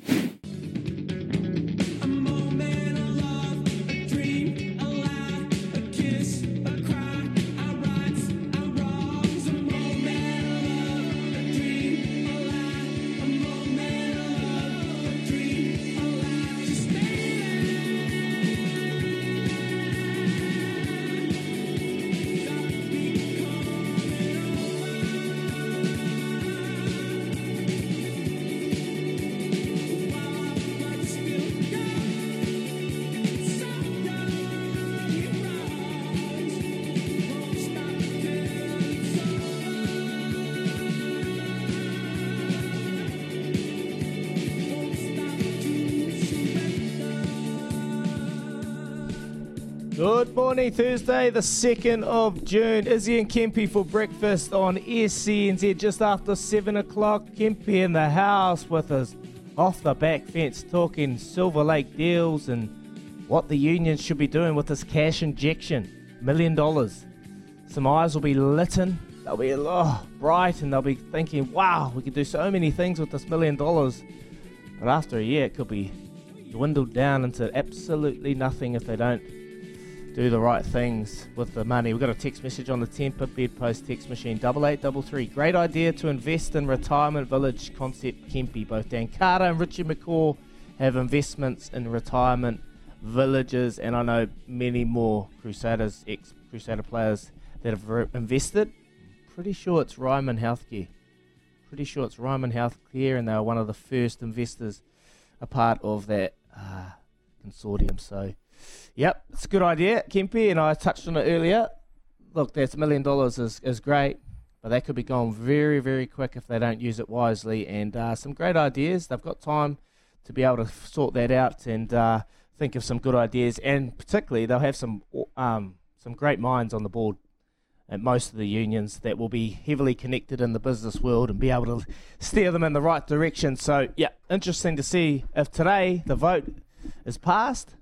Morning, Thursday, the 2nd of June. Izzy and Kempy for breakfast on SENZ just after 7 o'clock. Kempy in the house with us off the back fence talking Silver Lake deals and what the unions should be doing with this cash injection. Million dollars. Some eyes will be lit in. They'll be oh, bright and they'll be thinking, wow, we could do so many things with this million dollars. But after a year, it could be dwindled down into absolutely nothing if they don't do the right things with the money. We've got a text message on the Temper Bedpost text machine, 8833. Great idea to invest in retirement village concept Kempy. Both Dan Carter and Richie McCaw have investments in retirement villages, and I know many more Crusaders, ex Crusader players that have re- invested. Pretty sure it's Ryman Healthcare. Pretty sure it's Ryman Healthcare, and they were one of the first investors, a part of that uh, consortium. So Yep, it's a good idea, Kempy, and I touched on it earlier. Look, that's a million dollars is, is great, but that could be gone very, very quick if they don't use it wisely. And uh, some great ideas. They've got time to be able to sort that out and uh, think of some good ideas. And particularly, they'll have some um, some great minds on the board at most of the unions that will be heavily connected in the business world and be able to steer them in the right direction. So, yeah, interesting to see if today the vote is passed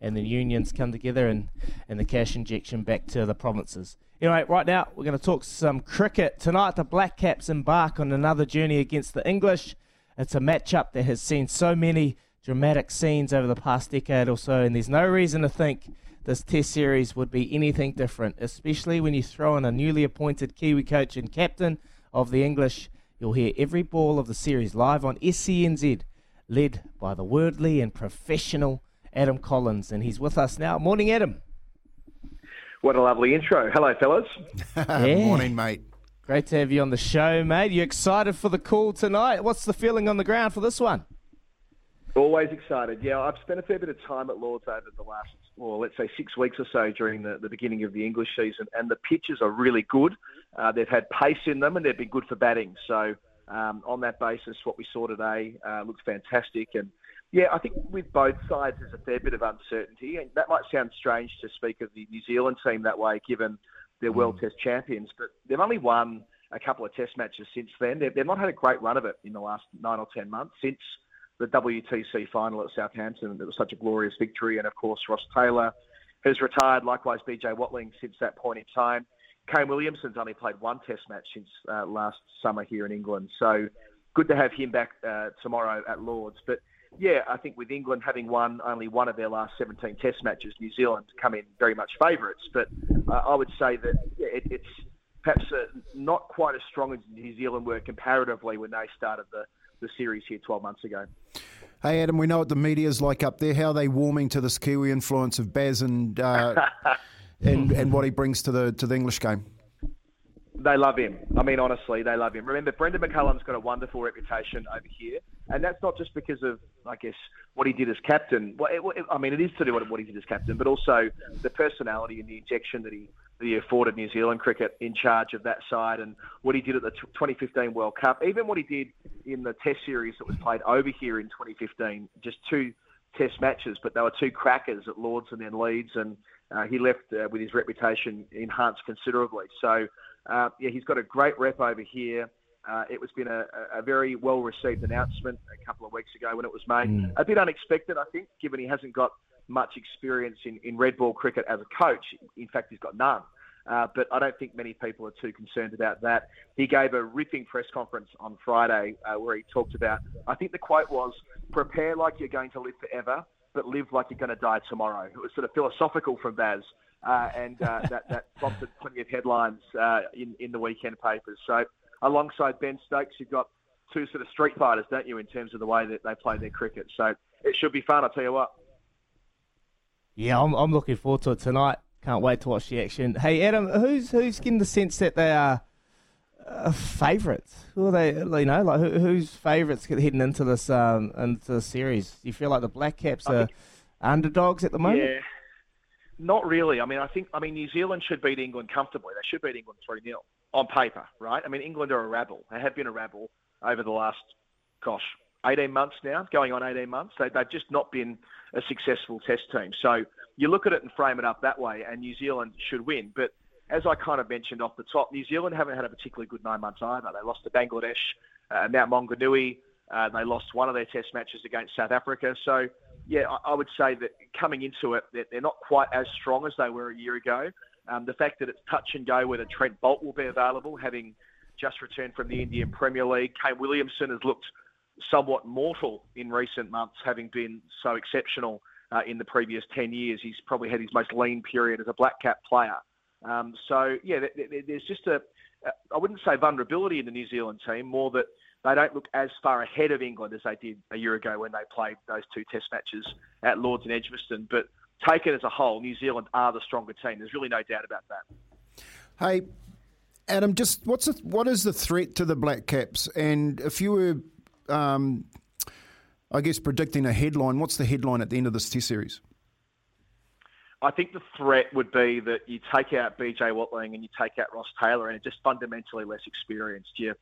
and the unions come together and, and the cash injection back to the provinces. Anyway, right now we're going to talk some cricket. Tonight, the Black Caps embark on another journey against the English. It's a matchup that has seen so many dramatic scenes over the past decade or so, and there's no reason to think this Test series would be anything different, especially when you throw in a newly appointed Kiwi coach and captain of the English. You'll hear every ball of the series live on SENZ, led by the worldly and professional Adam Collins, and he's with us now. Morning, Adam. What a lovely intro. Hello, fellas. yeah. Morning, mate. Great to have you on the show, mate. You excited for the call tonight? What's the feeling on the ground for this one? Always excited. Yeah, I've spent a fair bit of time at Lords over the last, well, let's say six weeks or so during the, the beginning of the English season, and the pitches are really good. Uh, they've had pace in them, and they've been good for batting. So, um, on that basis, what we saw today uh, looks fantastic. And yeah, I think with both sides, there's a fair bit of uncertainty, and that might sound strange to speak of the New Zealand team that way, given they're World Test champions, but they've only won a couple of Test matches since then. They've, they've not had a great run of it in the last nine or ten months since the WTC final at Southampton. It was such a glorious victory, and of course Ross Taylor has retired. Likewise, BJ Watling since that point in time. Kane Williamson's only played one Test match since uh, last summer here in England, so good to have him back uh, tomorrow at Lords. But yeah, I think with England having won only one of their last 17 Test matches, New Zealand come in very much favourites. But uh, I would say that yeah, it, it's perhaps uh, not quite as strong as New Zealand were comparatively when they started the, the series here 12 months ago. Hey Adam, we know what the media's like up there. How are they warming to this Kiwi influence of Baz and uh, and and what he brings to the to the English game? They love him. I mean, honestly, they love him. Remember, Brendon McCullum's got a wonderful reputation over here, and that's not just because of, I guess, what he did as captain. Well, it, I mean, it is to do with what he did as captain, but also the personality and the injection that he that he afforded New Zealand cricket in charge of that side, and what he did at the 2015 World Cup, even what he did in the Test series that was played over here in 2015. Just two Test matches, but they were two crackers at Lords and then Leeds, and uh, he left uh, with his reputation enhanced considerably. So uh, yeah, he's got a great rep over here. Uh, it was been a, a very well received announcement a couple of weeks ago when it was made. Mm. A bit unexpected, I think, given he hasn't got much experience in, in red ball cricket as a coach. In fact, he's got none. Uh, but I don't think many people are too concerned about that. He gave a ripping press conference on Friday uh, where he talked about, I think the quote was, prepare like you're going to live forever, but live like you're going to die tomorrow. It was sort of philosophical from Baz uh, and uh, that, that prompted plenty of headlines uh, in, in the weekend papers. So, alongside Ben Stokes, you've got two sort of street fighters, don't you, in terms of the way that they play their cricket. So, it should be fun, I'll tell you what. Yeah, I'm, I'm looking forward to it tonight. Can't wait to watch the action. Hey, Adam, who's who's getting the sense that they are uh, favourites? Who are they? You know, like who, who's favourites heading into this um, into the series? Do you feel like the Black Caps are underdogs at the moment? Yeah. Not really. I mean, I think I mean New Zealand should beat England comfortably. They should beat England three 0 on paper, right? I mean, England are a rabble. They have been a rabble over the last, gosh, eighteen months now, going on eighteen months. They, they've just not been a successful Test team. So you look at it and frame it up that way, and New Zealand should win. But as I kind of mentioned off the top, New Zealand haven't had a particularly good nine months either. They lost to Bangladesh, uh, Mount Maunganui. Uh, they lost one of their Test matches against South Africa. So yeah, I, I would say that coming into it, they're, not quite as strong as they were a year ago. Um, the fact that it's touch and go whether Trent Boult will be available, having just returned from the Indian Premier League. Kane Williamson has looked somewhat mortal in recent months, having been so exceptional uh, in the previous 10 years. He's probably had his most lean period as a black cap player. Um, so, yeah, there's just a, I wouldn't say vulnerability in the New Zealand team, more that they don't look as far ahead of England as they did a year ago when they played those two Test matches at Lords and Edgbaston. But taken as a whole, New Zealand are the stronger team. There's really no doubt about that. Hey, Adam, just what's the, what is the threat to the Black Caps? And if you were, um, I guess, predicting a headline, what's the headline at the end of this Test series? I think the threat would be that you take out BJ Watling and you take out Ross Taylor, and it's just fundamentally less experienced. You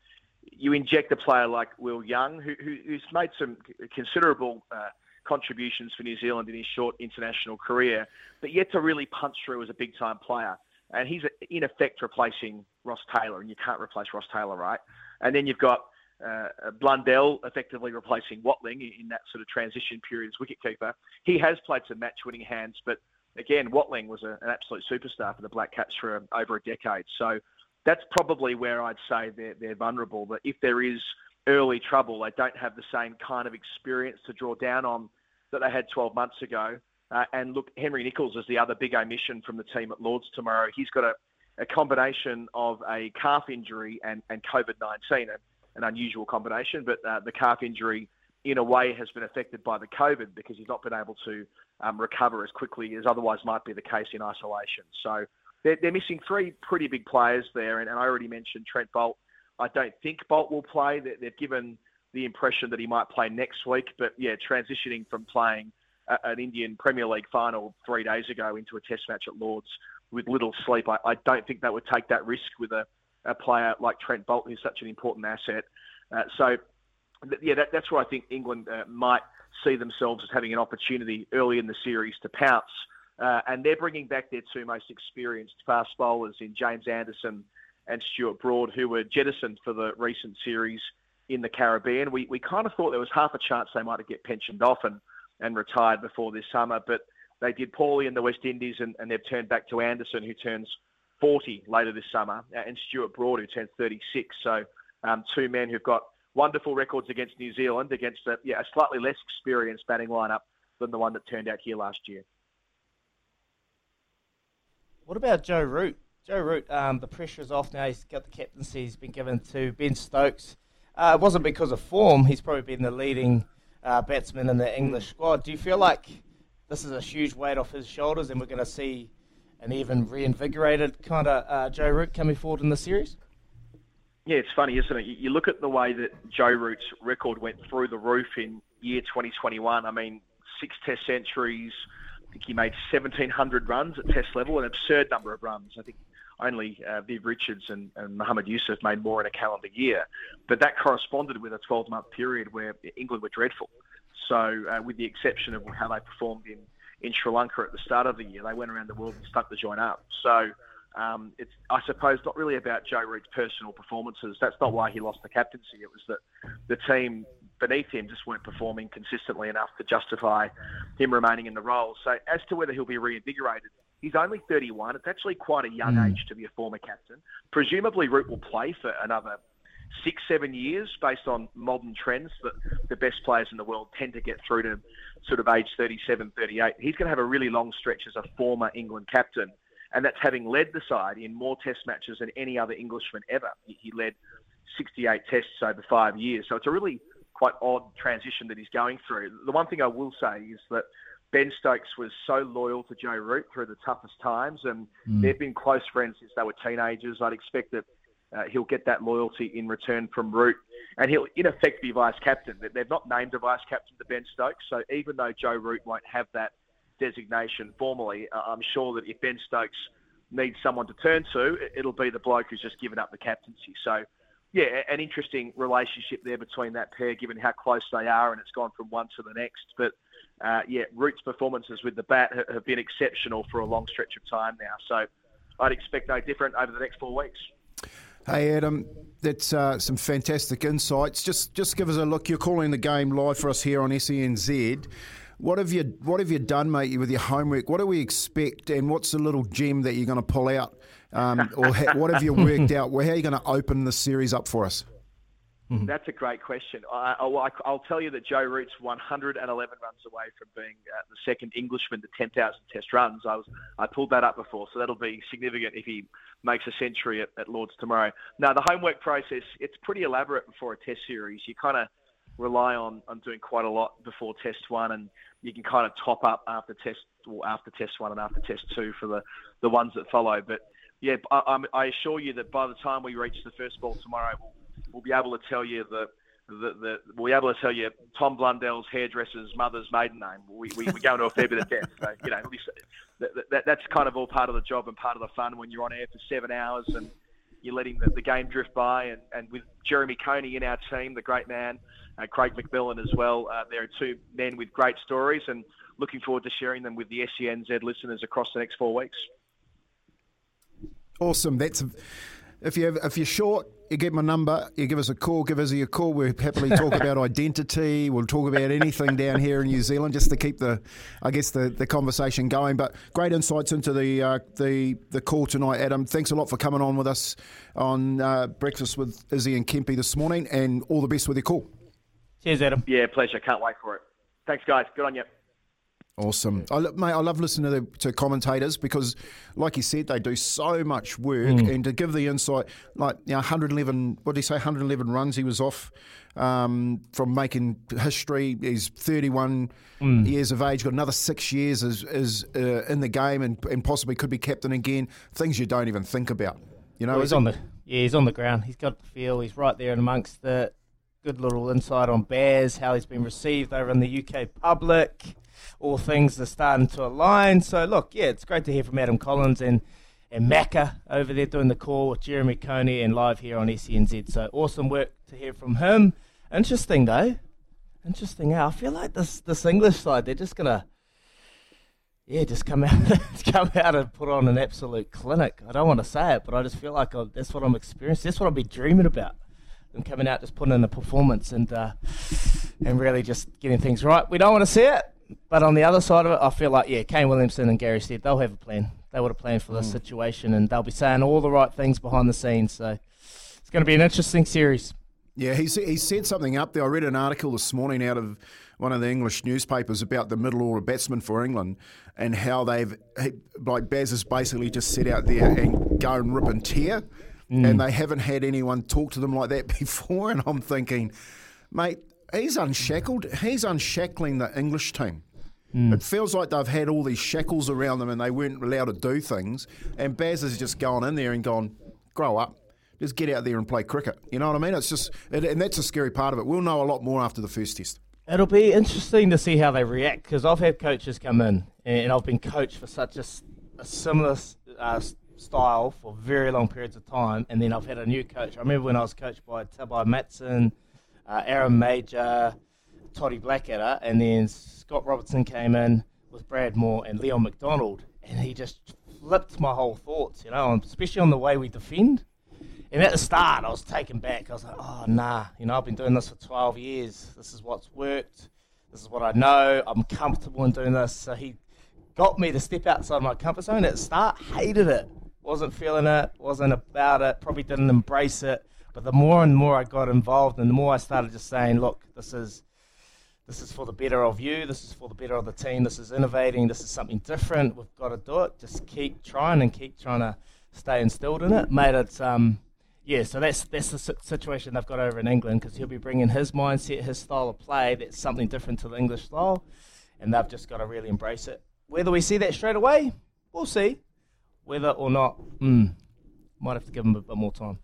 you inject a player like Will Young, who, who's made some considerable uh, contributions for New Zealand in his short international career, but yet to really punch through as a big time player. And he's in effect replacing Ross Taylor, and you can't replace Ross Taylor, right? And then you've got uh, Blundell effectively replacing Watling in that sort of transition period as wicketkeeper. He has played some match winning hands, but again, Watling was a, an absolute superstar for the Black Caps for over a decade. So that's probably where I'd say they're, they're vulnerable. That if there is early trouble, they don't have the same kind of experience to draw down on that they had 12 months ago. Uh, and look, Henry Nicholls is the other big omission from the team at Lords tomorrow. He's got a, a combination of a calf injury and, and COVID 19, an unusual combination, but uh, the calf injury in a way has been affected by the COVID because he's not been able to um, recover as quickly as otherwise might be the case in isolation. So they're, they're missing three pretty big players there, and, and I already mentioned Trent Boult. I don't think Boult will play. They- They've given the impression that he might play next week, but yeah, transitioning from playing a, an Indian Premier League final three days ago into a Test match at Lords with little sleep, I, I don't think they would take that risk with a, a player like Trent Boult, who's such an important asset. Uh, so th- yeah, that, that's where I think England uh, might see themselves as having an opportunity early in the series to pounce. Uh, and they're bringing back their two most experienced fast bowlers in James Anderson and Stuart Broad, who were jettisoned for the recent series in the Caribbean. We, we kind of thought there was half a chance they might get pensioned off and, and retired before this summer, but they did poorly in the West Indies and, and they've turned back to Anderson, who turns 40 later this summer, and Stuart Broad, who turns 36. So um, two men who've got wonderful records against New Zealand, against a, yeah, a slightly less experienced batting lineup than the one that turned out here last year. What about Joe Root? Joe Root, um, the pressure is off now. He's got the captaincy. He's been given to Ben Stokes. Uh, it wasn't because of form. He's probably been the leading uh, batsman in the English squad. Do you feel like this is a huge weight off his shoulders, and we're going to see an even reinvigorated kind of uh, Joe Root coming forward in the series? Yeah, it's funny, isn't it? You you look at the way that Joe Root's record went through the roof in year 2021. I mean, six Test centuries. I think he made 1,700 runs at Test level, an absurd number of runs. I think only uh, Viv Richards and, and Mohammed Yusuf made more in a calendar year. But that corresponded with a 12-month period where England were dreadful. So, uh, with the exception of how they performed in, in Sri Lanka at the start of the year, they went around the world and stuck the joint up. So, um, it's, I suppose, not really about Joe Root's personal performances. That's not why he lost the captaincy. It was that the team beneath him just weren't performing consistently enough to justify him remaining in the role. So, as to whether he'll be reinvigorated, he's only 31. It's actually quite a young hmm. age to be a former captain. Presumably, Root will play for another six, seven years based on modern trends that the best players in the world tend to get through to sort of age 37, 38. He's going to have a really long stretch as a former England captain and that's having led the side in more Test matches than any other Englishman ever. He, he led 68 Tests over five years, so it's a really quite odd transition that he's going through. The one thing I will say is that Ben Stokes was so loyal to Joe Root through the toughest times, and Mm. they've been close friends since they were teenagers. I'd expect that uh, he'll get that loyalty in return from Root, and he'll in effect be vice captain. They- They've not named a vice captain to Ben Stokes, so even though Joe Root won't have that designation formally, uh, I'm sure that if Ben Stokes needs someone to turn to, it- it'll be the bloke who's just given up the captaincy. So, yeah, an interesting relationship there between that pair, given how close they are, and it's gone from one to the next. But uh, yeah, Root's performances with the bat have been exceptional for a long stretch of time now. So, I'd expect no different over the next four weeks. Hey Adam, that's uh, some fantastic insights. Just just give us a look. You're calling the game live for us here on SENZ. What have you What have you done, mate, with your homework? What do we expect, and what's the little gem that you're going to pull out, um, or ha- what have you worked out? Well, how are you going to open the series up for us? That's a great question. I, I, I'll tell you that Joe Root's 111 runs away from being uh, the second Englishman to 10,000 Test runs. I was I pulled that up before, so that'll be significant if he makes a century at, at Lords tomorrow. Now the homework process it's pretty elaborate before a Test series. You kind of rely on, on doing quite a lot before Test one, and you can kind of top up after Test or after Test one and after Test two for the, the ones that follow. But yeah, I, I'm- assure you that by the time we reach the first ball tomorrow, we'll, we'll be able to tell you the. The, the, we'll be able to tell you Tom Blundell's hairdresser's mother's maiden name. We, we, we go into a fair bit of depth. So, you know, that, that, that's kind of all part of the job and part of the fun when you're on air for seven hours and you're letting the, the game drift by. And, and with Jeremy Coney in our team, the great man, uh, Craig McMillan as well, uh, there are two men with great stories and looking forward to sharing them with the SENZ listeners across the next four weeks. Awesome. That's if you have, if you're short, you get my number. You give us a call. Give us a call. We'll happily talk about identity. We'll talk about anything down here in New Zealand, just to keep the, I guess the, the conversation going. But great insights into the uh, the the call tonight, Adam. Thanks a lot for coming on with us on uh, breakfast with Izzy and Kempy this morning, and all the best with your call. Cheers, Adam. Yeah, pleasure. Can't wait for it. Thanks, guys. Good on you. Awesome, I, lo- mate. I love listening to, the, to commentators because, like you said, they do so much work, Mm. and to give the insight, like you know, 111. What did he say? 111 runs he was off um, from making history. He's 31 Mm. years of age. Got another six years is, is uh, in the game, and, and possibly could be captain again. Things you don't even think about. You know, Well, he's on the yeah, he's on the ground. He's got the feel. He's right there amongst the good little insight on Baz, how he's been received over in the UK public. All things are starting to align. So look, yeah, it's great to hear from Adam Collins and and Macca over there doing the call with Jeremy Coney and live here on SENZ. So awesome work to hear from him. Interesting though. Interesting. I feel like this this English side, they're just gonna yeah, just come out, come out and put on an absolute clinic. I don't want to say it, but I just feel like I, that's what I'm experiencing. That's what I've be dreaming about. Them coming out, just putting in a performance and uh, and really just getting things right. We don't want to see it, but on the other side of it, I feel like yeah, Kane Williamson and Gary Stead, they'll have a plan. They would have planned for this Mm. situation, and they'll be saying all the right things behind the scenes. So it's going to be an interesting series. Yeah, he, he said something up there. I read an article this morning out of one of the English newspapers about the middle order batsmen for England and how they've, he, like Baz has basically just sit out there and go and rip and tear. Mm. And they haven't had anyone talk to them like that before. And I'm thinking, mate, he's unshackled. He's unshackling the English team. Mm. It feels like they've had all these shackles around them and they weren't allowed to do things. And Baz has just gone in there and gone, grow up. Just get out there and play cricket. You know what I mean? It's just, and and that's a scary part of it. We'll know a lot more after the first test. It'll be interesting to see how they react because I've had coaches come in and I've been coached for such a similar uh, style for very long periods of time, and then I've had a new coach. I remember when I was coached by Tabai Matson, uh, Aaron Mauger, Toddy Blackadder, and then Scott Robertson came in with Brad Mooar and Leon MacDonald, and he just flipped my whole thoughts, you know, especially on the way we defend. And at the start, I was taken back. I was like, oh, nah, you know, I've been doing this for 12 years. This is what's worked. This is what I know. I'm comfortable in doing this. So he got me to step outside my comfort zone. At the start, hated it. Wasn't feeling it. Wasn't about it. Probably didn't embrace it. But the more and more I got involved, and the more I started just saying, look, this is this is for the better of you. This is for the better of the team. This is innovating. This is something different. We've got to do it. Just keep trying and keep trying to stay instilled in it. Made it. Um, yeah, so that's that's the situation they've got over in England because he'll be bringing his mindset, his style of play. That's something different to the English style, and they've just got to really embrace it. Whether we see that straight away, we'll see. Whether or not, mm, might have to give him a bit more time.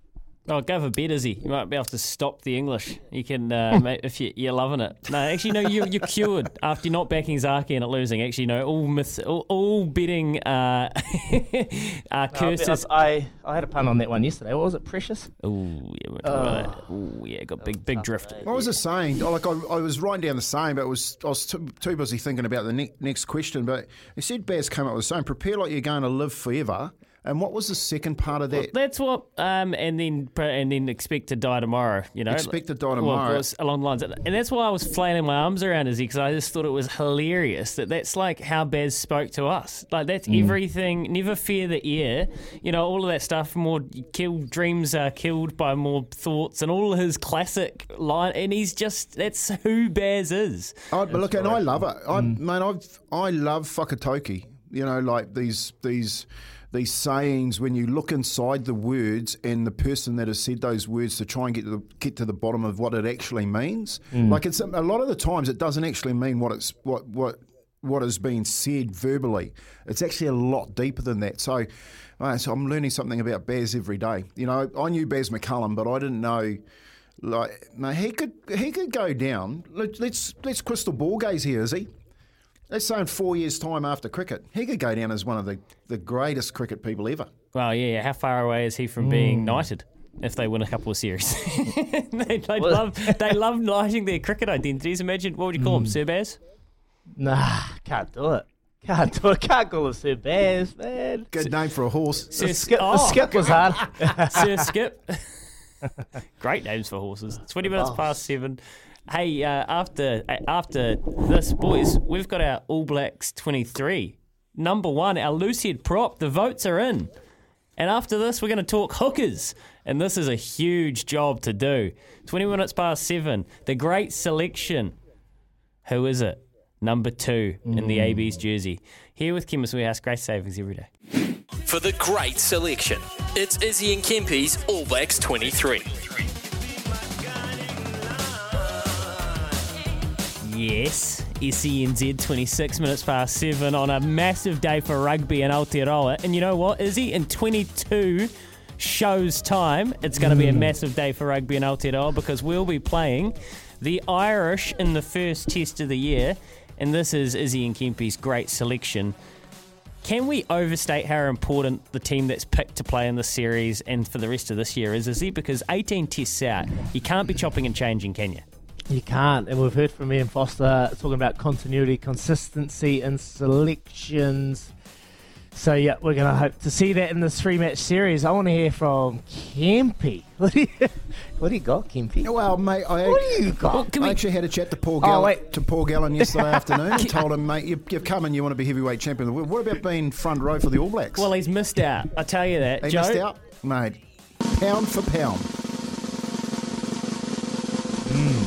Oh, go for bet, Izzy. You might be able to stop the English. You can, uh, mate, if you, you're loving it. No, actually, no, you, you're cured after not backing Zaki and it losing. Actually, no, all myth, all, all betting uh, uh, curses. I, I I had a pun on that one yesterday. What was it? Precious. Oh yeah, we're talking about that. Ooh, yeah, got big big drift. What was it saying? Oh, like I, I was writing down the same, but it was I was too, too busy thinking about the ne- next question. But he said Baz came up with the same. Prepare like you're going to live forever. And what was the second part of that? That's what, um, and then and then expect to die tomorrow. You know, Expect to die Well, tomorrow. it along the lines, and that's why I was flailing my arms around Izzy because I just thought it was hilarious that that's like how Baz spoke to us. Like that's Mm. everything. Never fear the ear. You know, all of that stuff. More killed dreams are killed by more thoughts, and all his classic line. And he's just that's who Baz is. I, but look, and I love it. I, Mm. man, I've I love whakataukī. You know, like these these these sayings when you look inside the words and the person that has said those words to try and get to the, get to the bottom of what it actually means. Mm. Like it's a lot of the times it doesn't actually mean what it's what what what is being said verbally. It's actually a lot deeper than that. So, uh, so I'm learning something about Baz every day. You know, I knew Baz McCullum, but I didn't know. Like, no, he could he could go down. Let, let's let's crystal ball gaze here, is he? Let's say in four years' time after cricket, he could go down as one of the, the greatest cricket people ever. Well, yeah, yeah. How far away is he from being hmm. knighted? If they win a couple of series, they, they love they love knighting their cricket identities. Imagine what would you call him, hmm. Sir Baz? Nah, can't do it. Can't do it. Can't call him Sir Baz, man. Good name for a horse. Sir The skip, the oh, skip was hard. Sir Skip. Great names for horses. Twenty minutes Oh. past seven. Hey, uh, after uh, after this, boys, we've got our All Blacks twenty three. Number one, our loosehead prop. The votes are in. And after this, we're going to talk hookers. And this is a huge job to do. 20 minutes past seven. The great selection. Who is it? number two in the AB's jersey. Here with Chemist Warehouse, great savings every day. For the great selection, it's Izzy and Kempy's All Blacks 23. Yes, SENZ 26 minutes past 7 on a massive day for rugby in Aotearoa. And you know what, Izzy? In 22 shows time, it's going to be a mm. massive day for rugby in Aotearoa because we'll be playing the Irish in the first test of the year. And this is Izzy and Kempy's great selection. Can we overstate how important the team that's picked to play in this series and for the rest of this year is, Izzy? Because 18 tests out, you can't be chopping and changing, can you? You can't, and we've heard from Ian Foster talking about continuity, consistency and selections. So yeah, we're going to hope to see that in this three-match series. I want to hear from Kempy. What do you, what do you got, Kempy? Well, mate, I, What do you got? I actually had a chat to Paul Oh, Gallen, wait. to Paul Gallen yesterday afternoon. and told him, mate, you've, you've come and you want to be heavyweight champion of the world. What about being front row for the All Blacks? Well, he's missed out. I tell you that. He Joe, missed out, mate. Pound for pound. And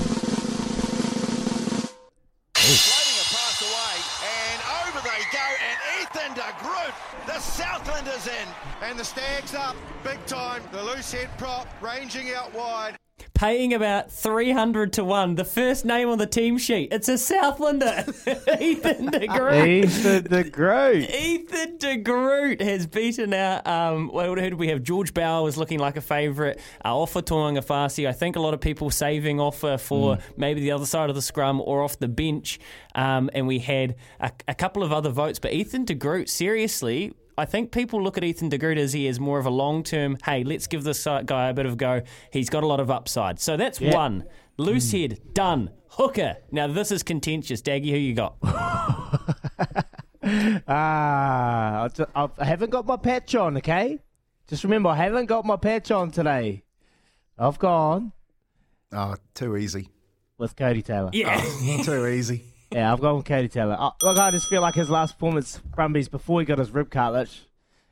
And the Stags up, big time. The loose head prop ranging out wide. paying about 300 to 1. The first name on the team sheet. It's a Southlander. Ethan de Groot. Ethan de Groot. Ethan de Groot has beaten out. Um, well, who did we have? George Bower was looking like a favourite. Uh, Ofa Tu'ungafasi. I think a lot of people saving Ofa for maybe the other side of the scrum or off the bench. Um, and we had a, a couple of other votes. But Ethan de Groot, seriously, I think people look at Ethan de Groot as he is more of a long term, hey, let's give this uh, guy a bit of a go. He's got a lot of upside. So that's Yeah. one. Loose head, done. Hooker. Now, this is contentious. Daggy, who you got? Ah, I ju- I haven't got my patch on, okay? Just remember, I haven't got my patch on today. I've gone Oh, too easy. with Cody Taylor. Yeah. too easy. Yeah, I've gone with Cody Taylor. Uh, look, I just feel like his last performance, Brumbies, before he got his rib cartilage,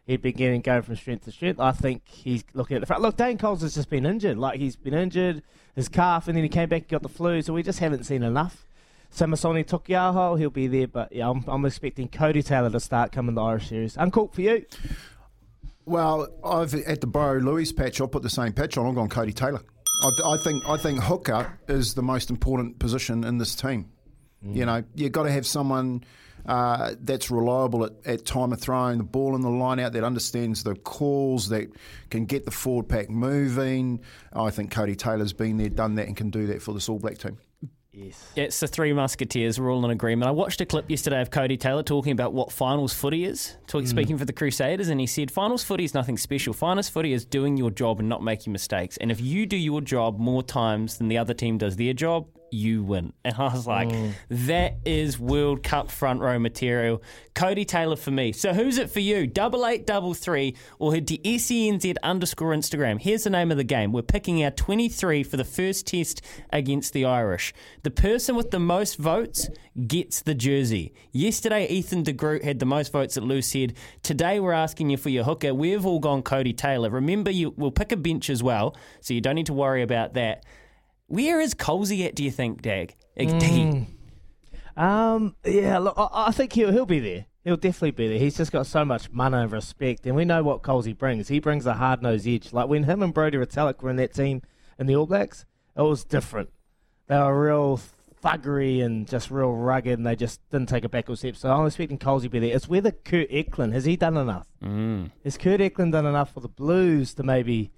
he'd been getting going from strength to strength. I think he's looking at the front. Look, Dane Coles has just been injured. Like, he's been injured, his calf, and then he came back and got the flu, so we just haven't seen enough. Samisoni Taukei'aho, he'll be there, but yeah, I'm, I'm expecting Cody Taylor to start coming the Irish series. Uncooked for you. Well, I've at the Bro Lewis patch. I'll put the same patch on. I'm going Cody Taylor. I, I think I think hooker is the most important position in this team. You know, you've got to have someone uh, that's reliable at, at time of throwing the ball in the line out, that understands the calls, that can get the forward pack moving. I think Cody Taylor's been there, done that, and can do that for this All Black team. Yes. It's the three musketeers. We're all in agreement. I watched a clip yesterday of Cody Taylor talking about what finals footy is, talking, speaking for the Crusaders, and he said finals footy is nothing special. Finals footy is doing your job and not making mistakes. And if you do your job more times than the other team does their job, you win. And I was like, mm. that is World Cup front row material. Cody Taylor for me. So who's it for you? Double eight double three or head to SENZ underscore Instagram. Here's the name of the game. We're picking our 23 for the first test against the Irish. The person with the most votes gets the jersey. Yesterday, Ethan de Groot had the most votes at loose head. Today, we're asking you for your hooker. We've all gone Cody Taylor. Remember, you we'll pick a bench as well, so you don't need to worry about that. Where is Colsey at, do you think, Dag? Daggy? Um, yeah, look, I, I think he'll he'll be there. He'll definitely be there. He's just got so much money and respect, and we know what Colsey brings. He brings a hard nosed edge. Like when him and Brodie Retallick were in that team in the All Blacks, it was different. They were real thuggery and just real rugged, and they just didn't take a backward step. So I'm expecting Colsey to be there. It's whether Kurt Eklund has he done enough? Mm. Has Kurt Eklund done enough for the Blues to maybe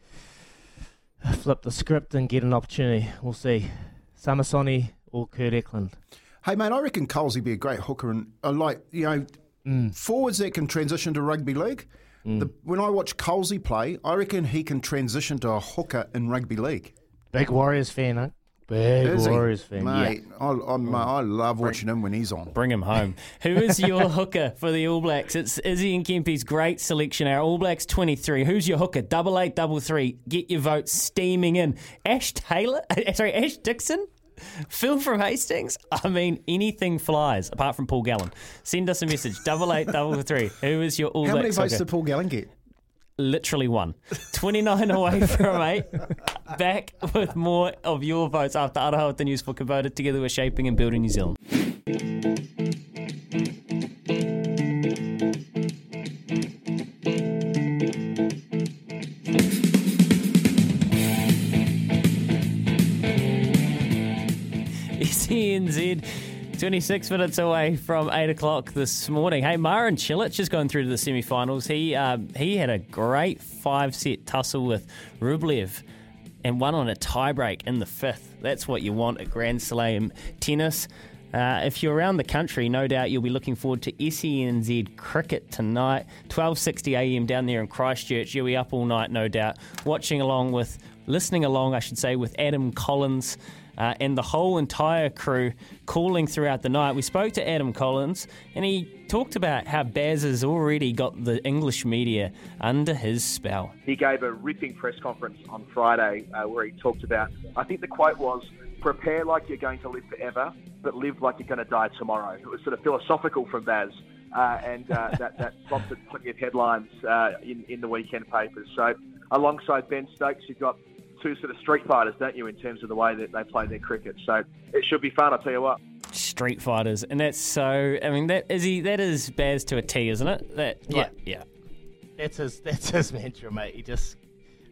flip the script and get an opportunity? We'll see. Samasoni or Kurt Eklund. Hey, mate, I reckon Colesy be a great hooker and uh, like you know mm. forwards that can transition to rugby league. Mm. The, when I watch Colesy play, I reckon he can transition to a hooker in rugby league. Big Warriors fan, huh? Big Is he? Warriors fan. mate. Yeah. I, I, mate, I love watching him when he's on. Bring him home. Who is your hooker for the All Blacks? It's Izzy and Kempy's great selection. Our All Blacks 23. Who's your hooker? Double eight, double three. Get your votes steaming in. Ash Taylor? Sorry, Ash Dixon? Phil from Hastings? I mean, anything flies apart from Paul Gallen. Send us a message. Double eight, double three. Who is your All How many Blacks votes hooker? did Paul Gallen get? literally won. 29 away from eight. Back with more of your votes after Aroha the News for Kubota. Together we're shaping and building New Zealand. SENZ 26 minutes away from 8 o'clock this morning. Hey, Marin Cilic has gone through to the semi finals. He, um, he had a great five set tussle with Rublev and won on a tiebreak in the fifth. That's what you want at Grand Slam tennis. Uh, if you're around the country, no doubt you'll be looking forward to SENZ cricket tonight, 12:60 a.m. down there in Christchurch. You'll be up all night, no doubt, watching along with, listening along, I should say, with Adam Collins. Uh, and the whole entire crew calling throughout the night. We spoke to Adam Collins, and he talked about how Baz has already got the English media under his spell. He gave a ripping press conference on Friday uh, where he talked about, I think the quote was, prepare like you're going to live forever, but live like you're going to die tomorrow. It was sort of philosophical from Baz. Uh, and uh, that, that prompted plenty of headlines uh, in, in the weekend papers. So, alongside Ben Stokes, you've got two sort of street fighters, don't you, in terms of the way that they play their cricket. So, it should be fun, I'll tell you what. Street fighters, and that's so. I mean, that is he. That is Baz to a T, isn't it? That Yeah. like, yeah. That's his. That's his mantra, mate. He just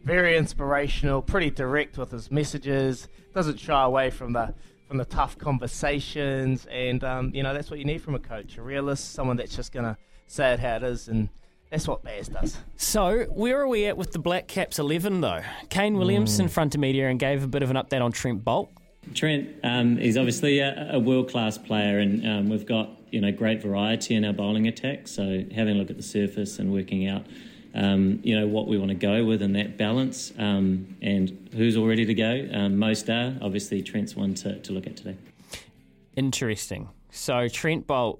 very inspirational, pretty direct with his messages. Doesn't shy away from the from the tough conversations, and um, you know that's what you need from a coach, a realist, someone that's just gonna say it how it is, and that's what Baz does. So, where are we at with the Black Caps 11, though? Kane Williamson Hmm. front of media and gave a bit of an update on Trent Boult. Trent um, is obviously a, a world class player, and um, we've got you know great variety in our bowling attack. So having a look at the surface and working out um, you know what we want to go with and that balance, um, and who's all ready to go. Um, most are obviously Trent's one to, to look at today. Interesting. So, Trent Boult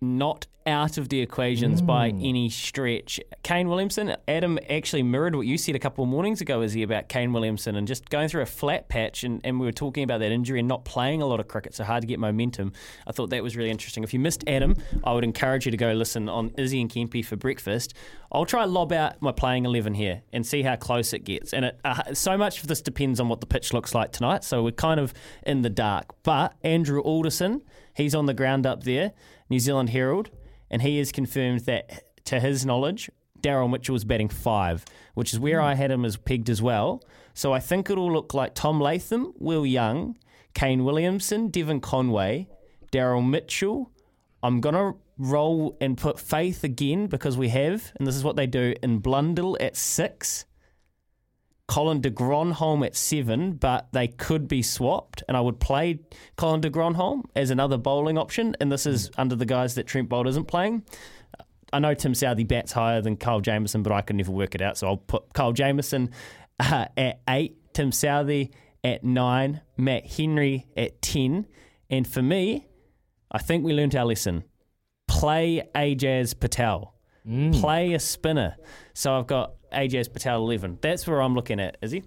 not out of the equations by any stretch. Kane Williamson, Adam actually mirrored what you said a couple of mornings ago, is he, about Kane Williamson and just going through a flat patch. And, and we were talking about that injury and not playing a lot of cricket, so hard to get momentum. I thought that was really interesting. If you missed Adam, I would encourage you to go listen on Izzy and Kempi for breakfast. I'll try and lob out my playing 11 here and see how close it gets. And it, uh, so much of this depends on what the pitch looks like tonight, so we're kind of in the dark. But Andrew Alderson, he's on the ground up there, New Zealand Herald, and he has confirmed that, to his knowledge, Daryl Mitchell is batting five, which is where hmm. I had him as pegged as well. So I think it'll look like Tom Latham, Will Young, Kane Williamson, Devon Conway, Daryl Mitchell. I'm going to roll and put Faith again because we have, and this is what they do, in Blundell at six. Colin de Grandhomme at seven, but they could be swapped, and I would play Colin de Grandhomme as another bowling option, and this is under the guys that Trent Boult isn't playing. I know Tim Southee bats higher than Kyle Jamieson, but I could never work it out, so I'll put Kyle Jamieson uh, at eight, Tim Southee at nine, Matt Henry at ten, and for me, I think we learned our lesson. Play Ajaz Patel. Play a spinner. So I've got Ajaz Patel 11. That's where I'm looking at, is he?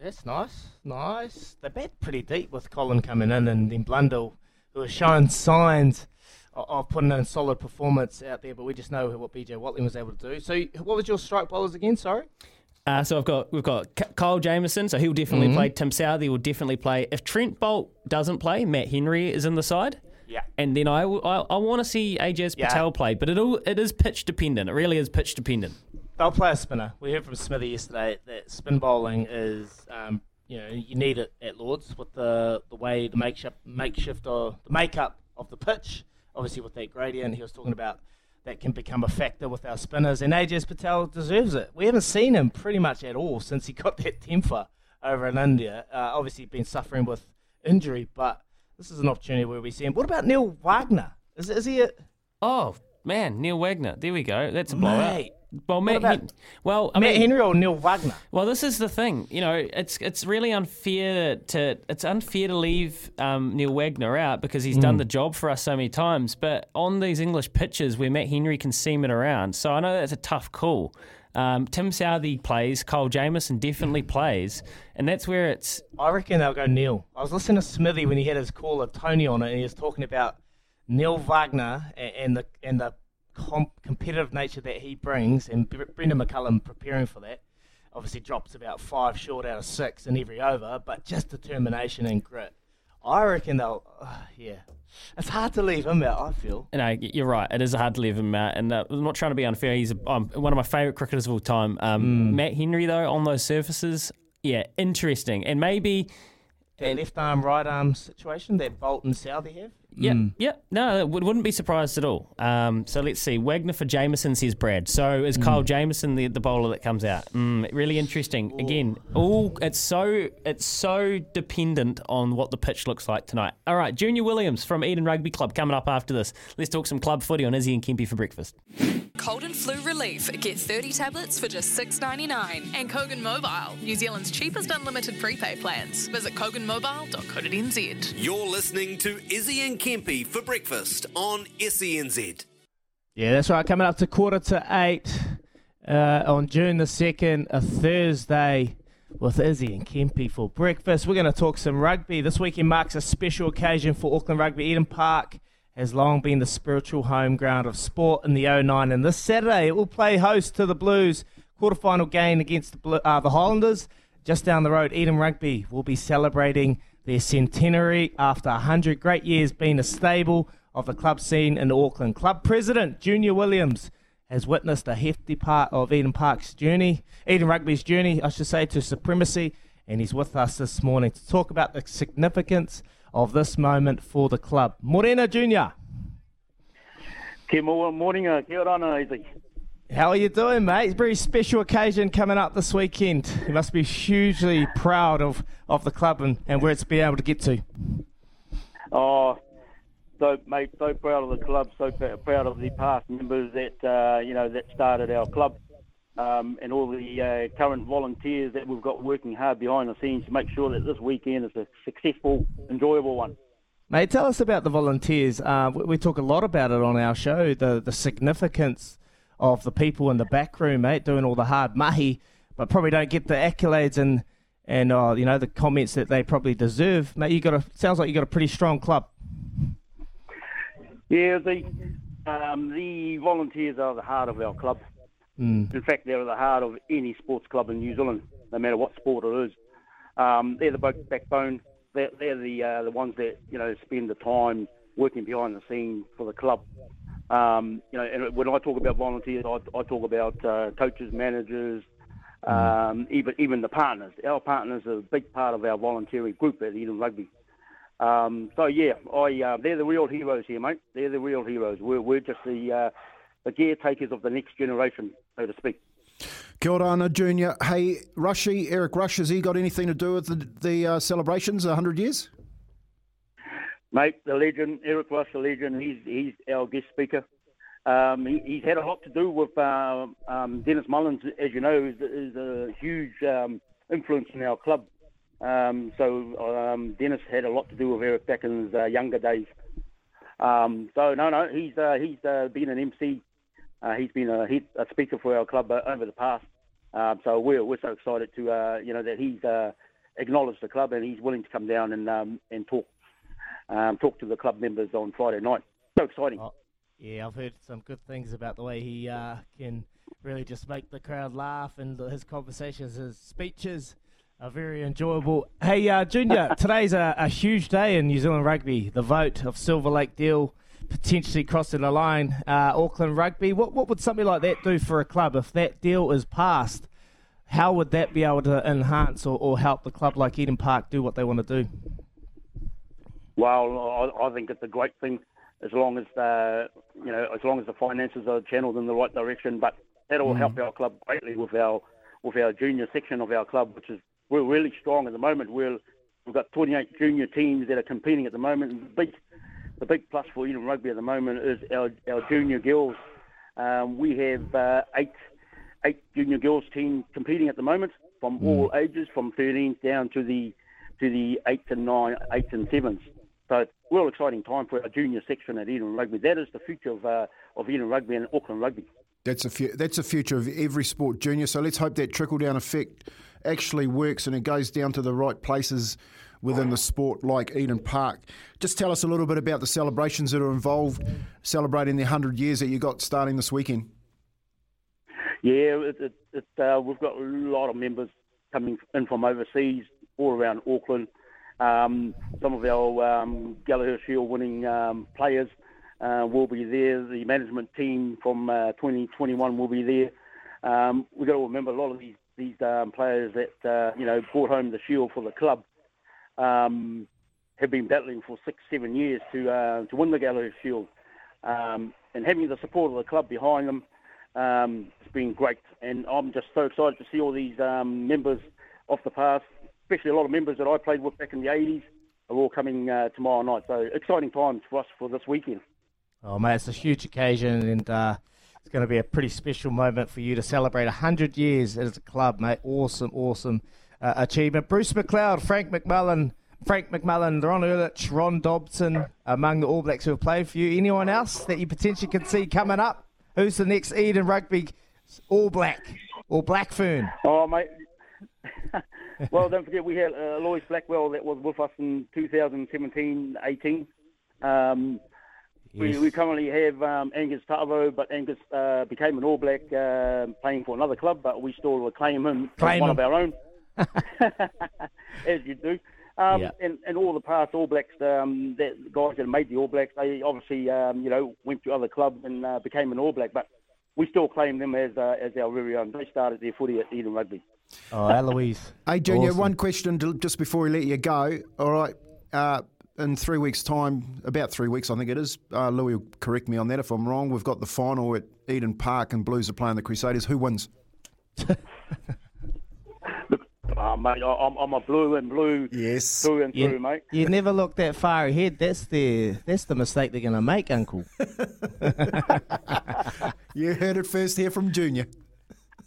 That's nice, nice. They bet pretty deep with Colin coming in, and then Blundell, who has shown signs of, putting in a solid performance out there. But we just know what BJ Watling was able to do. So, what was your strike bowlers again? Sorry. Uh, so I've got we've got Kyle Jamieson, so he'll definitely Mhm. play. Tim Southee will definitely play. If Trent Boult doesn't play, Matt Henry is in the side. Yeah. And then I I want to see Ajaz Yeah. Patel play, but it all it is pitch dependent. It really is pitch dependent. They'll play a spinner. We heard from Smithy yesterday that spin bowling is, um, you know, you need it at Lords with the the way the makeshift makeshift or the makeup of the pitch. Obviously, with that gradient, he was talking about that can become a factor with our spinners. And Ajaz Patel deserves it. We haven't seen him pretty much at all since he got that temper over in India. Uh, obviously, been suffering with injury, but this is an opportunity where we see him. What about Neil Wagner? Is is he a Oh man, Neil Wagner. There we go. That's a blowout. Mate. Well, Matt. about Hen- well, I Matt mean, Henry or Neil Wagner? Well, this is the thing. You know, it's it's really unfair to it's unfair to leave um, Neil Wagner out because he's done Mm. the job for us so many times. But on these English pitches where Matt Henry can seam it around, so I know that's a tough call. Um, Tim Southee plays, Kyle Jamieson definitely plays, and that's where it's I reckon they'll go Neil. I was listening to Smithy when he had his caller Tony on it, and he was talking about Neil Wagner and, and the and the com- competitive nature that he brings, and Bre- Brendon McCullum preparing for that. Obviously, drops about five short out of six in every over, but just determination and grit. I reckon they'll, uh, yeah. It's hard to leave him out. I feel. No, y- you're right. It is hard to leave him out, and uh, I'm not trying to be unfair. He's a, um, one of my favourite cricketers of all time. Um, Matt Henry, though, on those surfaces, yeah, interesting, and maybe That left arm, right arm situation that Boult and Southee have. Yep, Mm. yep. No, would, wouldn't be surprised at all. Um, so let's see. Wagner for Jamieson says Brad. So is Kyle Jamieson the, the bowler that comes out? Mm, really interesting. Again, all it's so it's so dependent on what the pitch looks like tonight. All right, Junior Williams from Eden Rugby Club coming up after this. Let's talk some club footy on Izzy and Kempy for breakfast. Cold and flu relief. Get 30 tablets for just six ninety nine. And Kogan Mobile, New Zealand's cheapest unlimited prepaid plans. Visit koganmobile.co.nz. You're listening to Izzy and Kempy for breakfast on SENZ. Yeah, that's right. Coming up to quarter to eight uh, on June the 2nd, a Thursday, with Izzy and Kempy for breakfast. We're going to talk some rugby. This weekend marks a special occasion for Auckland Rugby. Eden Park has long been the spiritual home ground of sport in the 09, and this Saturday it will play host to the Blues quarterfinal game against the, Blue, uh, the Highlanders. Just down the road, Eden Rugby will be celebrating their centenary after 100 great years being a stable of the club scene in Auckland. Club president Junior Williams has witnessed a hefty part of Eden Park's journey, Eden Rugby's journey, I should say, to supremacy, and he's with us this morning to talk about the significance of this moment for the club. Morena Junior, Kia morning, kia ora, Izzy. How are you doing, mate? It's a very special occasion coming up this weekend. You must be hugely proud of, of the club and, and where it's been able to get to. Oh, so mate, so proud of the club, so proud of the past members that uh, you know that started our club, um, and all the uh, current volunteers that we've got working hard behind the scenes to make sure that this weekend is a successful, enjoyable one. Mate, tell us about the volunteers. Uh, we, we talk a lot about it on our show, the, the significance of the people in the back room, mate, doing all the hard mahi, but probably don't get the accolades and, and uh, you know, the comments that they probably deserve. Mate, you got a, sounds like you got a pretty strong club. Yeah, the um, the volunteers are the heart of our club. Mm. In fact, they're the heart of any sports club in New Zealand, no matter what sport it is. Um, they're the backbone. They're, they're the uh, the ones that you know spend the time working behind the scene for the club. Um, you know, and when I talk about volunteers, I, I talk about uh, coaches, managers, um, even even the partners. Our partners are a big part of our volunteering group at Eden Rugby. Um, so yeah, I uh, they're the real heroes here, mate. They're the real heroes. We're we're just the uh, the caretakers of the next generation, so to speak. Kia ora, Ana Junior. Hey, Rushy, Eric Rush, has he got anything to do with the, the uh, celebrations, 100 years? Mate, the legend, Eric Rush, the legend, he's, he's our guest speaker. Um, he, he's had a lot to do with uh, um, Dennis Mullins, as you know, is, is a huge um, influence in our club. Um, so um, Dennis had a lot to do with Eric back in his uh, younger days. Um, so no, no, he's uh, he's uh, been an MC. Uh, he's been a, a speaker for our club uh, over the past. So we're we're so excited to you know that he's acknowledged the club and he's willing to come down and and talk um, talk to the club members on Friday night. So exciting. Yeah, I've heard some good things about the way he uh, can really just make the crowd laugh, and his conversations, his speeches are very enjoyable. Hey, uh, Junior, today's a, a huge day in New Zealand rugby. The vote of Silver Lake deal potentially crossing the line. Uh, Auckland Rugby. What what would something like that do for a club if that deal is passed? How would that be able to enhance or, or help the club like Eden Park do what they want to do? Well, I, I think it's a great thing as long as the you know as long as the finances are channeled in the right direction. But that'll Mm. help our club greatly with our with our junior section of our club, which is we're really strong at the moment. We're we've got 28 junior teams that are competing at the moment. And the big the big plus for Eden Rugby at the moment is our our junior girls. Um, we have uh, eight eight junior girls team competing at the moment from all ages, from 13s down to the to the eights and nine, eights and sevens. So a real exciting time for our junior section at Eden Rugby. That is the future of uh, of Eden Rugby and Auckland Rugby. That's a fu- that's the future of every sport, Junior. So let's hope that trickle down effect actually works and it goes down to the right places within the sport, like Eden Park. Just tell us a little bit about the celebrations that are involved, celebrating the hundred years that you got starting this weekend. Yeah, it, it, it, uh, we've got a lot of members coming in from overseas, all around Auckland. Um, some of our um, Gallagher Shield winning um, players uh, will be there. The management team from uh, 2021 will be there. Um, we've got to remember a lot of these these um, players that uh, you know brought home the shield for the club. Um, have been battling for six, seven years to uh, to win the Gallagher Shield, um, and having the support of the club behind them, it's been great. And I'm just so excited to see all these members of the past, especially a lot of members that I played with back in the 80s, are all coming uh, tomorrow night. So exciting times for us for this weekend. Oh, mate, it's a huge occasion, and uh, it's going to be a pretty special moment for you to celebrate 100 years as a club, mate. Awesome, awesome uh, achievement. Bruce McLeod, Frank McMullen, Frank McMullen, Ron Urlich, Ron Dobson, among the All Blacks who have played for you. Anyone else that you potentially can see coming up? Who's the next Eden Rugby All Black or Black Fern? Oh, mate. well, don't forget we had uh, Lois Blackwell that was with us in 2017-18. Um, we, Yes. we currently have um, Angus Ta'avao, but Angus uh, became an All Black uh, playing for another club, but we still claim him Claim as one him. of our own, as you do. Um, Yeah. and, and all the past All Blacks, um, that the guys that made the All Blacks, they obviously, um, you know, went to other clubs and uh, became an All Black, but we still claim them as uh, as our very own. They started their footy at Eden Rugby. Oh, Eloise. Hey, Junior, Awesome. one question to, just before we let you go. All right. Uh, in three weeks' time, about three weeks, I think it is, uh, Louis will correct me on that if I'm wrong. We've got the final at Eden Park and Blues are playing the Crusaders. Who wins? Oh, mate, I- I'm, I'm a blue and blue yes. Blue and You, through, mate. you never look that far ahead. That's the that's the mistake they're going to make, Uncle. You heard it first here from Junior.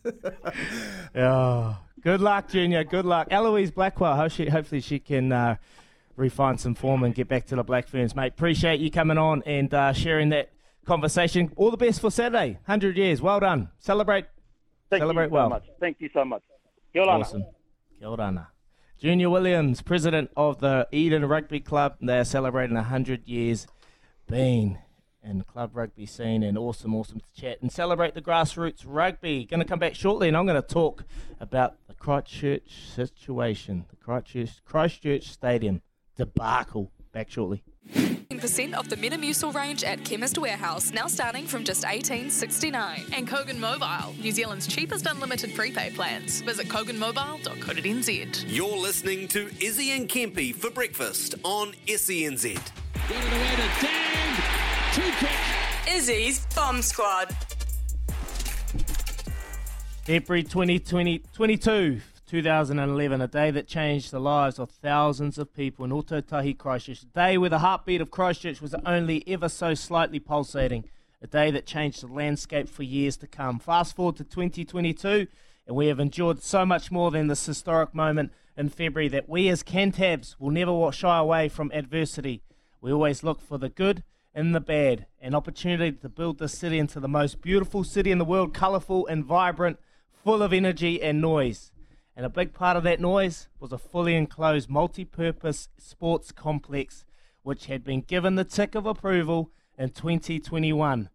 Oh, good luck, Junior. Good luck. Eloise Blackwell. Hope she, hopefully she can uh, refine some form and get back to the Black Ferns, mate. Appreciate you coming on and uh, sharing that conversation. All the best for Saturday. 100 years. Well done. Celebrate. Thank Celebrate you so well. much. Thank you so much. Kia ora. Awesome. Kia ora. Junior Williams, president of the Eden Rugby Club. They are celebrating 100 years being in the club rugby scene and awesome, awesome to chat and celebrate the grassroots rugby. Going to come back shortly and I'm going to talk about the Christchurch situation, the Christchurch, Christchurch Stadium debacle. Back shortly. 10% off the Metamucil range at Chemist Warehouse, now starting from just $18.69. And Kogan Mobile, New Zealand's cheapest unlimited prepaid plans. Visit koganmobile.co.nz. You're listening to Izzy and Kempy for breakfast on E SENZ. Izzy's Bomb Squad. February 2020, 22, 2011, a day that changed the lives of thousands of people in Ōtautahi, Christchurch. A day where the heartbeat of Christchurch was only ever so slightly pulsating. A day that changed the landscape for years to come. Fast forward to 2022, and we have endured so much more than this historic moment in February that we as Cantabs will never shy away from adversity. We always look for the good and the bad, an opportunity to build this city into the most beautiful city in the world, colourful and vibrant, full of energy and noise. And a big part of that noise was a fully enclosed multi purpose sports complex, which had been given the tick of approval in 2021.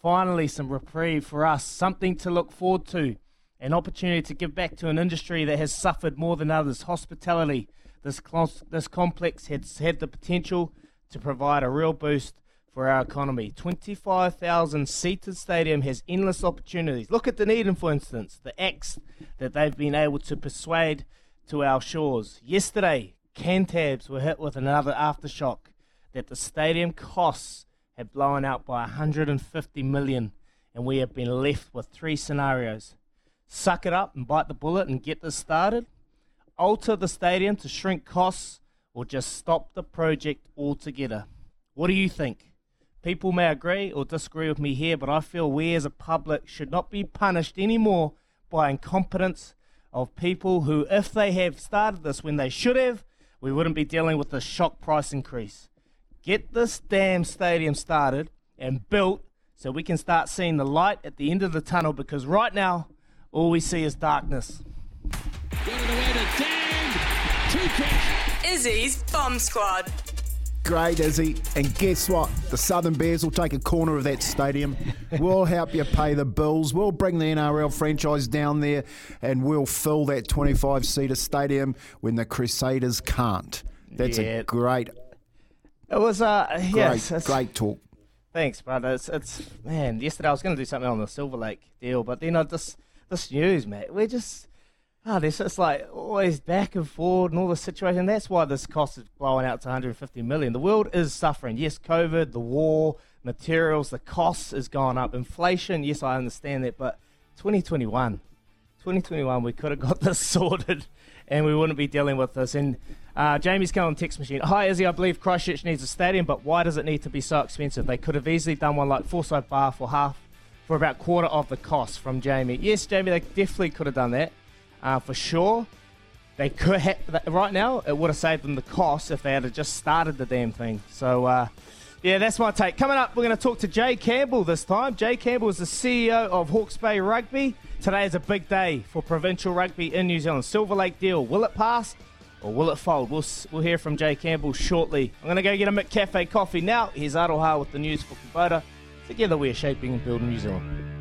Finally, some reprieve for us, something to look forward to, an opportunity to give back to an industry that has suffered more than others hospitality. This, clos- this complex has had the potential to provide a real boost for our economy. 25,000 seated stadium has endless opportunities. Look at Dunedin, for instance, the acts that they've been able to persuade to our shores. Yesterday, Cantabs were hit with another aftershock that the stadium costs have blown out by 150 million, and we have been left with three scenarios. Suck it up and bite the bullet and get this started, alter the stadium to shrink costs, or just stop the project altogether. What do you think? People may agree or disagree with me here, but I feel we as a public should not be punished anymore by incompetence of people who, if they have started this when they should have, we wouldn't be dealing with the shock price increase. Get this damn stadium started and built so we can start seeing the light at the end of the tunnel because right now, all we see is darkness. Izzy's Bomb Squad. Great, Izzy. And guess what? The Southern Bears will take a corner of that stadium. We'll help you pay the bills. We'll bring the NRL franchise down there and we'll fill that 25 seater stadium when the Crusaders can't. That's Yeah. a great, It was, uh, great, yes, great talk. Thanks, brother. It's, it's man. Yesterday I was going to do something on the Silver Lake deal, but then I just this news, mate. We're just Ah, there's just like always back and forward and all the situation. That's why this cost is blowing out to 150 million. The world is suffering. Yes, COVID, the war, materials, the costs has gone up. Inflation, yes, I understand that, but 2021, 2021, we could have got this sorted and we wouldn't be dealing with this. And uh, Jamie's going text machine. Hi, Izzy. I believe Christchurch needs a stadium, but why does it need to be so expensive? They could have easily done one like Forsyth Bar for half, for about quarter of the cost. From Jamie. Yes, Jamie, they definitely could have done that uh, for sure. They could have right now. It would have saved them the cost if they had just started the damn thing. So. Uh, yeah, that's my take. Coming up, we're going to talk to Jay Campbell this time. Jay Campbell is the CEO of Hawke's Bay Rugby. Today is a big day for provincial rugby in New Zealand. Silver Lake deal, will it pass or will it fold? We'll, we'll hear from Jay Campbell shortly. I'm going to go get a McCafe coffee now. Here's Aroha with the news for Kubota. Together we are shaping and building New Zealand.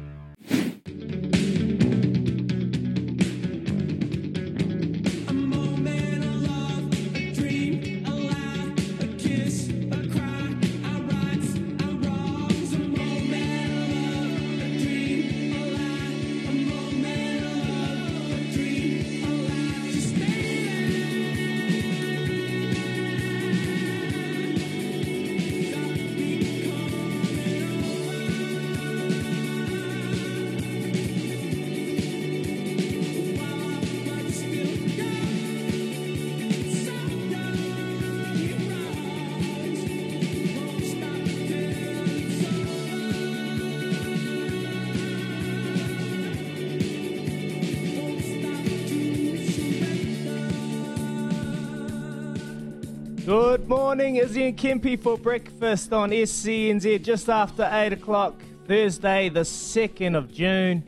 Morning, Izzy and Kempy for breakfast on SENZ just after 8 o'clock, Thursday, the 2nd of June.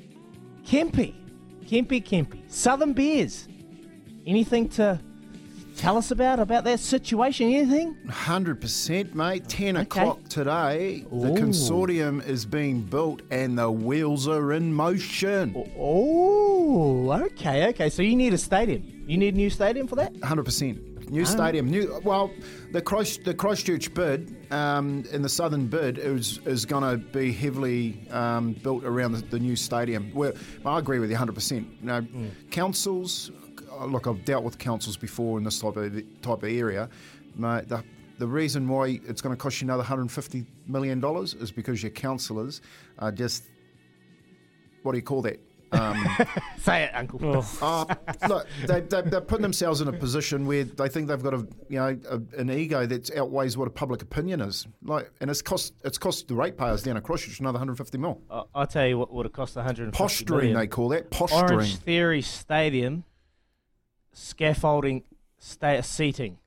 Kempy, Kempy, Kempy, Southern Bears. Anything to tell us about about that situation? Anything? 100%, mate. 10 Okay. o'clock today, the consortium is being built and the wheels are in motion. Oh, okay, okay. So you need a stadium. You need a new stadium for that? 100%. New Ah. stadium, new. Well, the Christ, the Christchurch bid um, in the southern bid is is going to be heavily um, built around the, the new stadium. Where I agree with you 100. percent You know, Hmm. councils. uh, Look, I've dealt with councils before in this type of type of area. Mate, the, the reason why it's going to cost you another 150 million dollars is because your councillors are just what do you call that? Um, Say it, Uncle. uh, look, they, they, they're putting themselves in a position where they think they've got a you know a, an ego that outweighs what a public opinion is. Like, and it's cost it's cost the ratepayers down across Christchurch another 150 mil. I- I'll tell you what would have cost 150 Posturing, million. they call that posturing. Orangetheory Stadium scaffolding sta- seating.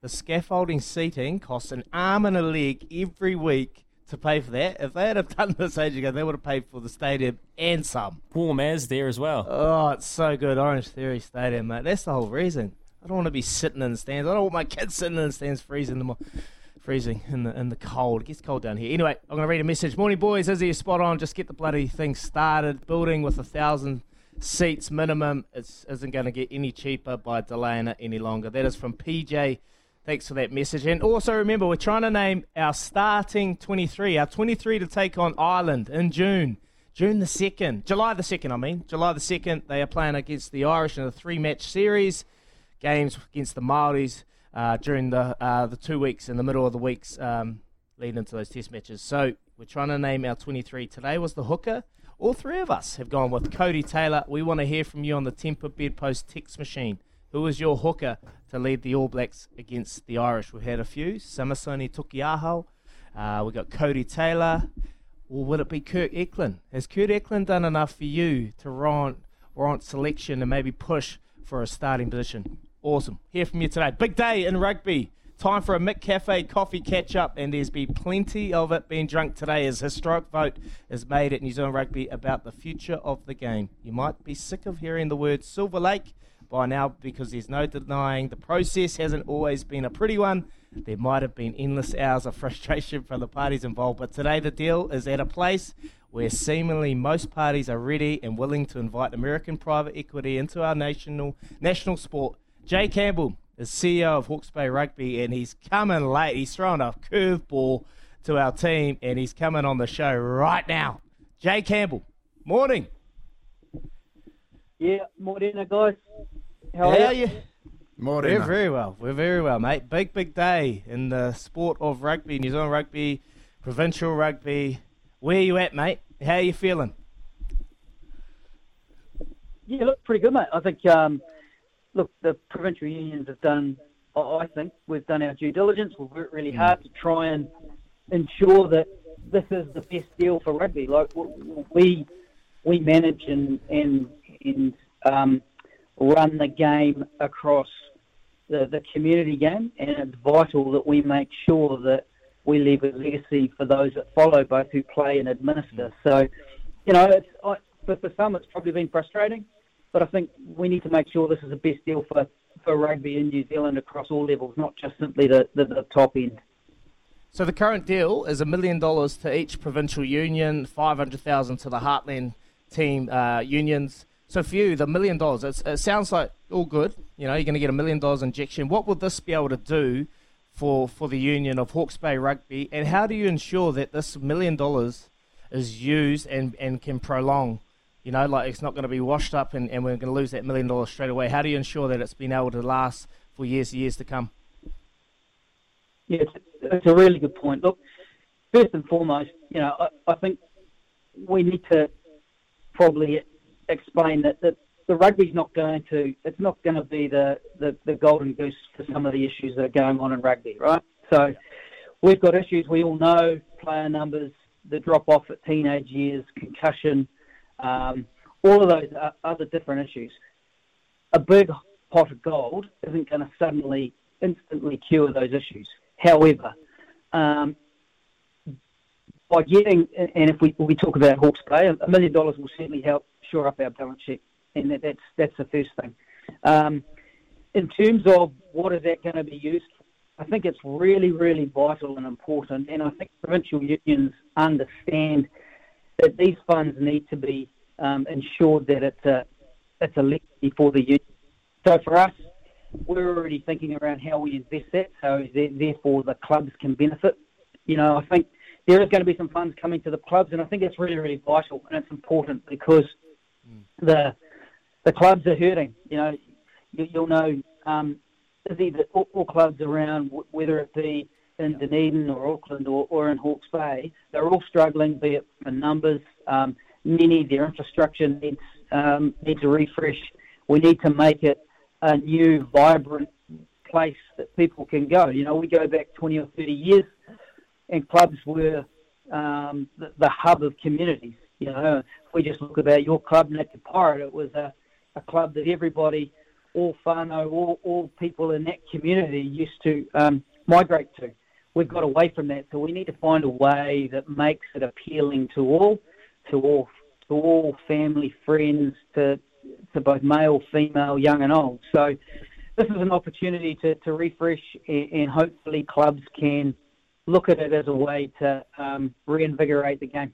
The scaffolding seating costs an arm and a leg every week to pay for that. If they had have done this age ago, they would have paid for the stadium and some. Warm as there as well. Oh, it's so good. Orangetheory Stadium, mate. That's the whole reason. I don't want to be sitting in the stands. I don't want my kids sitting in the stands freezing them. Freezing in the in the cold. It gets cold down here. Anyway, I'm gonna read a message. Morning, boys. Izzy is spot on. Just get the bloody thing started. Building with a thousand seats minimum. Isn't going to get any cheaper by delaying it any longer. That is from PJ. Thanks for that message. And also remember, we're trying to name our starting 23, our 23 to take on Ireland in June. June the 2nd, July the 2nd, I mean. July the 2nd, they are playing against the Irish in a three match series. Games against the Māoris uh, during the uh, the two weeks in the middle of the weeks um, leading into those test matches. So we're trying to name our 23. Today was the hooker. All three of us have gone with Cody Taylor. We want to hear from you on the Temper Bedpost text machine. Who is your hooker to lead the All Blacks against the Irish? We've had a few. Samisoni Taukei'aho. Uh, we've got Cody Taylor. Or would it be Kurt Eklund? Has Kurt Eklund done enough for you to warrant, warrant selection and maybe push for a starting position? Awesome. Hear from you today. Big day in rugby. Time for a McCafe coffee catch up, and there's been plenty of it being drunk today as historic vote is made at New Zealand Rugby about the future of the game. You might be sick of hearing the word Silver Lake by now because there's no denying the process hasn't always been a pretty one. There might have been endless hours of frustration from the parties involved, but today the deal is at a place where seemingly most parties are ready and willing to invite American private equity into our national national sport. Jay Campbell is CEO of Hawke's Bay Rugby, and he's coming late. He's throwing a curveball to our team, and he's coming on the show right now. Jay Campbell, morning. Yeah, Morena guys. How, are are you? you? Morena. We're very well. We're very well, mate. Big, big day in the sport of rugby, New Zealand rugby, provincial rugby. Where are you at, mate? How are you feeling? Yeah, look, pretty good, mate. I think, um, look, the provincial unions have done, I I think, we've done our due diligence. We've worked really hard to try and ensure that this is the best deal for rugby. Like, we we manage and, and, and um, run the game across the, the community game, and it's vital that we make sure that we leave a legacy for those that follow, both who play and administer. So, you know, it's, I, for, for some it's probably been frustrating, but I think we need to make sure this is the best deal for, for rugby in New Zealand across all levels, not just simply the, the, the top end. So the current deal is a million dollars to each provincial union, five hundred thousand to the Heartland team uh, unions. So for you, the million dollars, it sounds like all good. You know, you're going to get a million dollars injection. What will this be able to do for for the union of Hawke's Bay Rugby, and how do you ensure that this million dollars is used and, and can prolong? You know, like it's not going to be washed up and, and we're going to lose that million dollars straight away. How do you ensure that it's been able to last for years and years to come? Yeah, it's, a really good point. Look, first and foremost, you know, I, I think we need to probably explain that, that the rugby's not going to, it's not going to be the, the, the golden goose for some of the issues that are going on in rugby, right? So we've got issues we all know, player numbers, the drop off at teenage years, concussion, um, all of those other different issues. A big pot of gold isn't going to suddenly, instantly cure those issues. However, um, by getting, and if we, we talk about Hawke's Bay, a million dollars will certainly help shore up our balance sheet, and that, that's that's the first thing. Um, in terms of what is that going to be used, I think it's really, really vital and important, and I think provincial unions understand that these funds need to be um, ensured that it's a it's a legacy for the union. So for us, we're already thinking around how we invest that, so therefore the clubs can benefit. You know, I think there is going to be some funds coming to the clubs, and I think that's really, really vital and it's important because the the clubs are hurting. You know, you, you'll know um, that all, all clubs around, whether it be in Dunedin or Auckland or, or in Hawke's Bay, they're all struggling, be it for numbers. Um, many their infrastructure needs um, needs a refresh. We need to make it a new, vibrant place that people can go. You know, we go back 20 or 30 years, and clubs were um, the, the hub of communities. You know, if we just look about your club, Naked Pirate, it was a, a club that everybody, all whānau, all, all people in that community used to um, migrate to. We've got away from that, so we need to find a way that makes it appealing to all, to all, to all family, friends, to to both male, female, young and old. So this is an opportunity to, to refresh and, and hopefully clubs can look at it as a way to um, reinvigorate the game.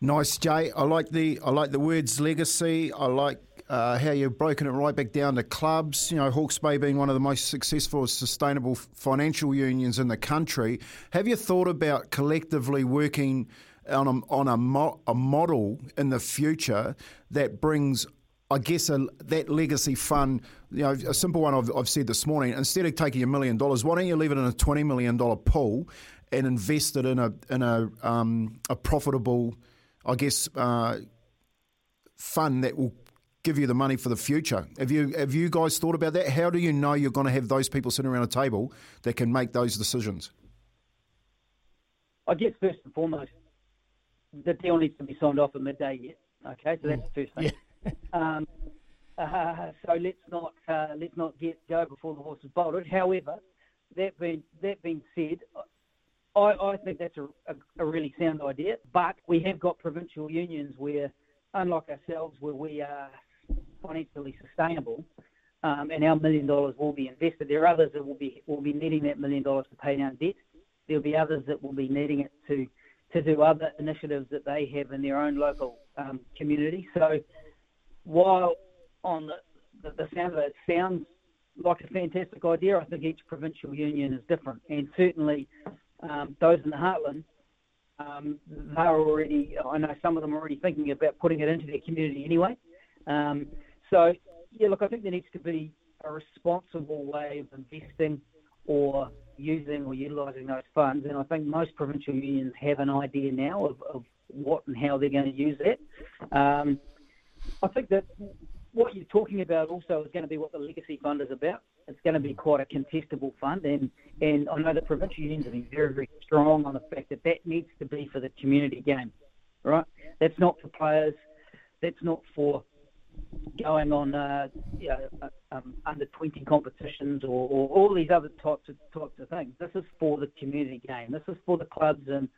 Nice, Jay. I like the I like the words legacy. I like uh, how you've broken it right back down to clubs. You know, Hawke's Bay being one of the most successful, sustainable financial unions in the country. Have you thought about collectively working on a, on a, mo- a model in the future that brings I guess a, that legacy fund, you know, a simple one I've, I've said this morning. Instead of taking a million dollars, why don't you leave it in a twenty million dollar pool and invest it in a in a um, a profitable, I guess, uh, fund that will give you the money for the future. Have you have you guys thought about that? How do you know you're going to have those people sitting around a table that can make those decisions? I guess first and foremost, the deal needs to be signed off at midday yet. Okay, so that's the first thing. Um, uh, so let's not uh, let's not get go before the horse is bolted. However, that being that being said, I, I think that's a, a, a really sound idea. But we have got provincial unions where, unlike ourselves, where we are financially sustainable, um, and our million dollars will be invested. There are others that will be will be needing that million dollars to pay down debt. There'll be others that will be needing it to to do other initiatives that they have in their own local um, community. So while on the, the, the sound of it, it sounds like a fantastic idea, I think each provincial union is different, and certainly um, those in the heartland, um, they're already. I know some of them are already thinking about putting it into their community anyway. Um, so, yeah, look, I think there needs to be a responsible way of investing or using or utilising those funds. And I think most provincial unions have an idea now of, of what and how they're going to use that. Um, I think that what you're talking about also is going to be what the legacy fund is about. It's going to be quite a contestable fund, and, and I know the provincial unions have been very, very strong on the fact that that needs to be for the community game, right? That's not for players. That's not for going on uh, you know, uh, um, under 20 competitions or, or, all these other types of types of things. This is for the community game. This is for the clubs and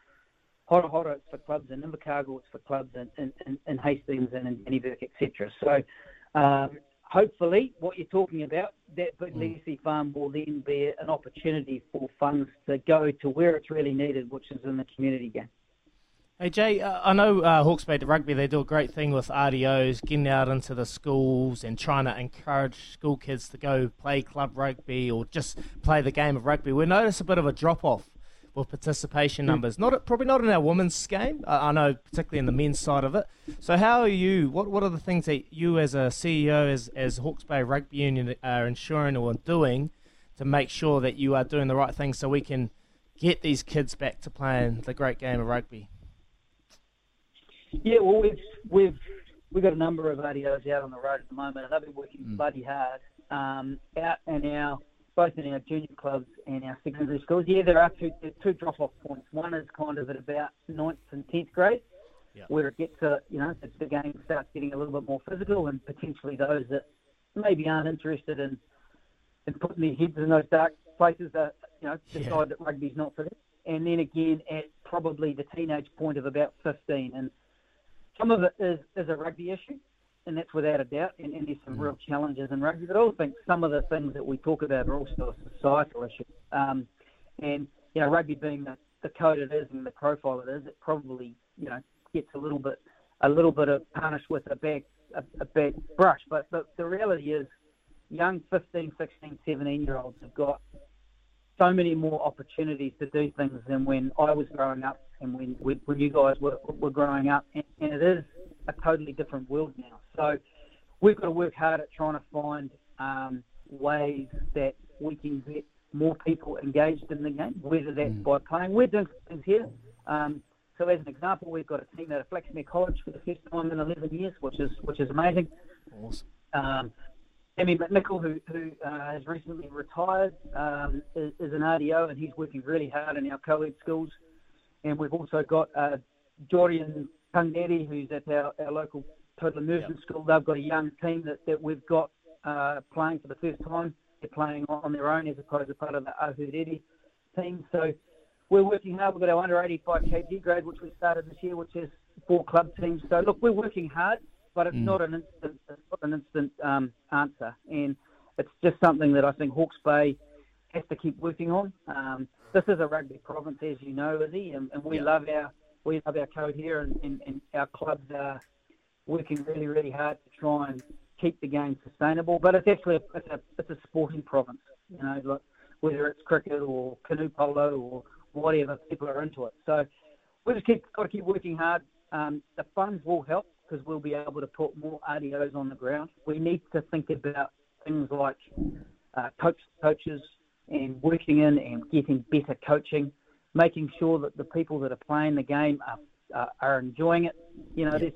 Hora Hora, it's for clubs in Invercargill, it's for clubs in, in, in, in Hastings and in Dannevirke, etc. So um, hopefully what you're talking about, that big legacy farm will then be an opportunity for funds to go to where it's really needed, which is in the community game. Hey Jay, uh, I know uh, Hawke's Bay Rugby, they do a great thing with RDOs, getting out into the schools and trying to encourage school kids to go play club rugby or just play the game of rugby. We notice a bit of a drop off with participation Hmm. numbers. Not probably not in our women's game. I, I know particularly in the men's side of it. So how are you? What what are the things that you as a CEO as as Hawke's Bay Rugby Union are ensuring or doing to make sure that you are doing the right thing so we can get these kids back to playing the great game of rugby? Yeah, well, we've we've we've got a number of RDOs out on the road at the moment, and they've been working bloody hard um, out and our both in our junior clubs and our secondary schools. Yeah, there are two there are two drop off points. One is kind of at about ninth and tenth grade, where it gets to you know the, the game starts getting a little bit more physical, and potentially those that maybe aren't interested in in putting their heads in those dark places that you know decide that rugby's not for them. And then again at probably the teenage point of about 15, and some of it is, is a rugby issue, and that's without a doubt, and, and there's some real challenges in rugby. But I also think some of the things that we talk about are also a societal issue. Um, and, you know, rugby being the, the code it is and the profile it is, it probably, you know, gets a little bit a little bit of punished with a bad, a, a brush. But, but the reality is young 15, 16, 17 year olds have got so many more opportunities to do things than when I was growing up and when when, when you guys were, were growing up, and, and it is a totally different world now. So we've got to work hard at trying to find um, ways that we can get more people engaged in the game, whether that's by playing. We're doing things here. Um, so as an example, we've got a team of Flaxmere College for the first time in 11 years, which is which is amazing. Awesome. Um, Emmy McNichol, who, who uh, has recently retired, um, is, is an RDO and he's working really hard in our co-ed schools. And we've also got uh, Jordan Tungdaddy, who's at our, our local total immersion school. They've got a young team that, that we've got uh, playing for the first time. They're playing on their own as opposed to part of the Ahuriri team. So we're working hard. We've got our under 85 KG grade, which we started this year, which is four club teams. So look, we're working hard, but it's Mm. not an instant, it's not an instant um, answer, and it's just something that I think Hawke's Bay has to keep working on. Um, this is a rugby province, as you know, Izzy, and, and we Yeah. love our we love our code here, and, and, and our clubs are working really, really hard to try and keep the game sustainable. But it's actually a, it's a it's a sporting province, you know, like whether it's cricket or canoe polo or whatever, people are into it. So we just keep got to keep working hard. Um, the funds will help because we'll be able to put more RDOs on the ground. We need to think about things like uh, coach coaches and working in and getting better coaching, making sure that the people that are playing the game are are, are enjoying it. You know, there's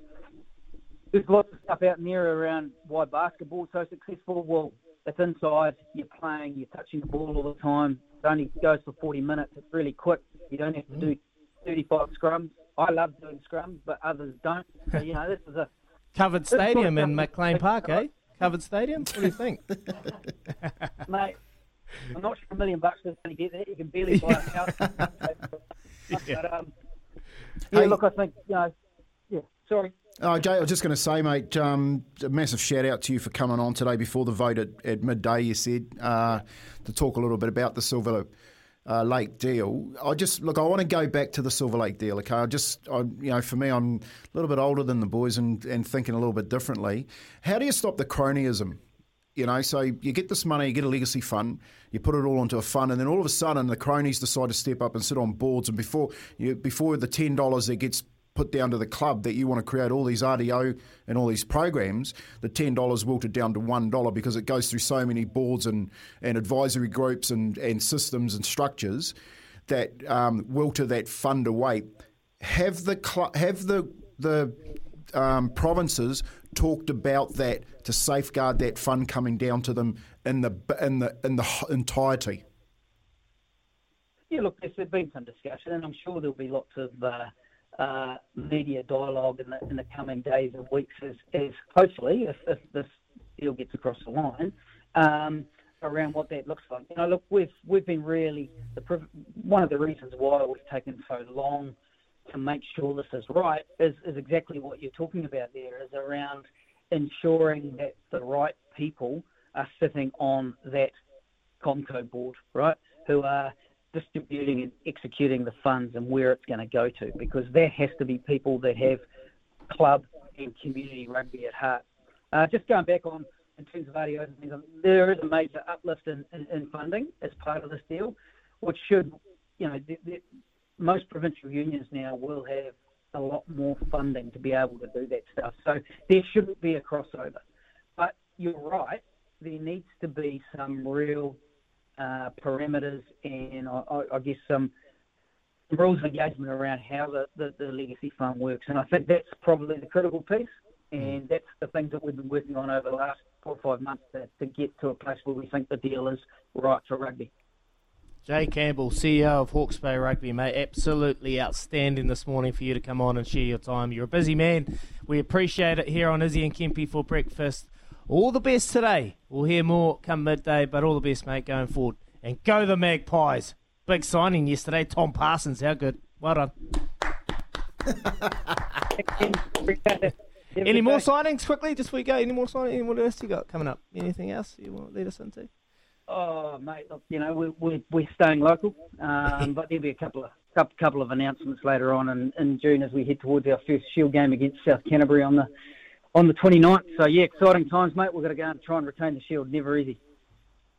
there's lots of stuff out in there around why basketball's so successful. Well, it's inside, you're playing, you're touching the ball all the time. It only goes for 40 minutes. It's really quick. You don't have to do 35 scrums. I love doing scrums, but others don't. So, you know, this is a Covered this sort of stadium in McLean Park, eh? Covered stadium? What do you think? mate. I'm not sure a million bucks is going to get there. You can barely buy a house. But, um, yeah, Hey. look, I think, you know, yeah, sorry. Oh, Jay, I was just going to say, mate, um, a massive shout out to you for coming on today before the vote at, at midday, you said, uh, to talk a little bit about the Silver uh, Lake deal. I just, look, I want to go back to the Silver Lake deal, okay? I just, I, you know, for me, I'm a little bit older than the boys and, and thinking a little bit differently. How do you stop the cronyism? You know, so you get this money, you get a legacy fund, you put it all into a fund, and then all of a sudden the cronies decide to step up and sit on boards, and before you, before the ten dollars that gets put down to the club that you want to create all these RDO and all these programs, the ten dollars wilted down to one dollar because it goes through so many boards and, and advisory groups and, and systems and structures that um, wilter that fund away. Have the cl- have the the um, provinces talked about that to safeguard that fund coming down to them in the in the in the entirety? Yeah, look, there's been some discussion, and I'm sure there'll be lots of uh, uh, media dialogue in the, in the coming days and weeks as, as hopefully, if, if this deal gets across the line, um, around what that looks like. You know, look, we've we've been really the one of the reasons why we've taken so long to make sure this is right is, is exactly what you're talking about there, is around ensuring that the right people are sitting on that Comco board, right, who are distributing and executing the funds and where it's going to go to, because there has to be people that have club and community rugby at heart. Uh, just going back on in terms of RDOs and things, there is a major uplift in, in, in funding as part of this deal, which should, you know, most provincial unions now will have a lot more funding to be able to do that stuff. So there shouldn't be a crossover. But you're right, there needs to be some real uh, parameters and I, I, guess some rules of engagement around how the, the, the legacy fund works. And I think that's probably the critical piece. And that's the things that we've been working on over the last four or five months to, to get to a place where we think the deal is right for rugby. Jay Campbell, CEO of Hawke's Bay Rugby, mate. Absolutely outstanding this morning for you to come on and share your time. You're a busy man. We appreciate it here on Izzy and Kempy for breakfast. All the best today. We'll hear more come midday, but all the best, mate, going forward. And go the Magpies. Big signing yesterday. Tom Parsons, how good. Well done. Any more signings quickly, just before we go? Any more signings? Any more else you got coming up? Anything else you want to lead us into? Oh, mate, look, you know, we're, we're, we're staying local, um, but there'll be a couple of couple, couple of announcements later on in, in June as we head towards our first Shield game against South Canterbury on the on the 29th. So, yeah, exciting times, mate. We've got to go and try and retain the Shield. Never easy.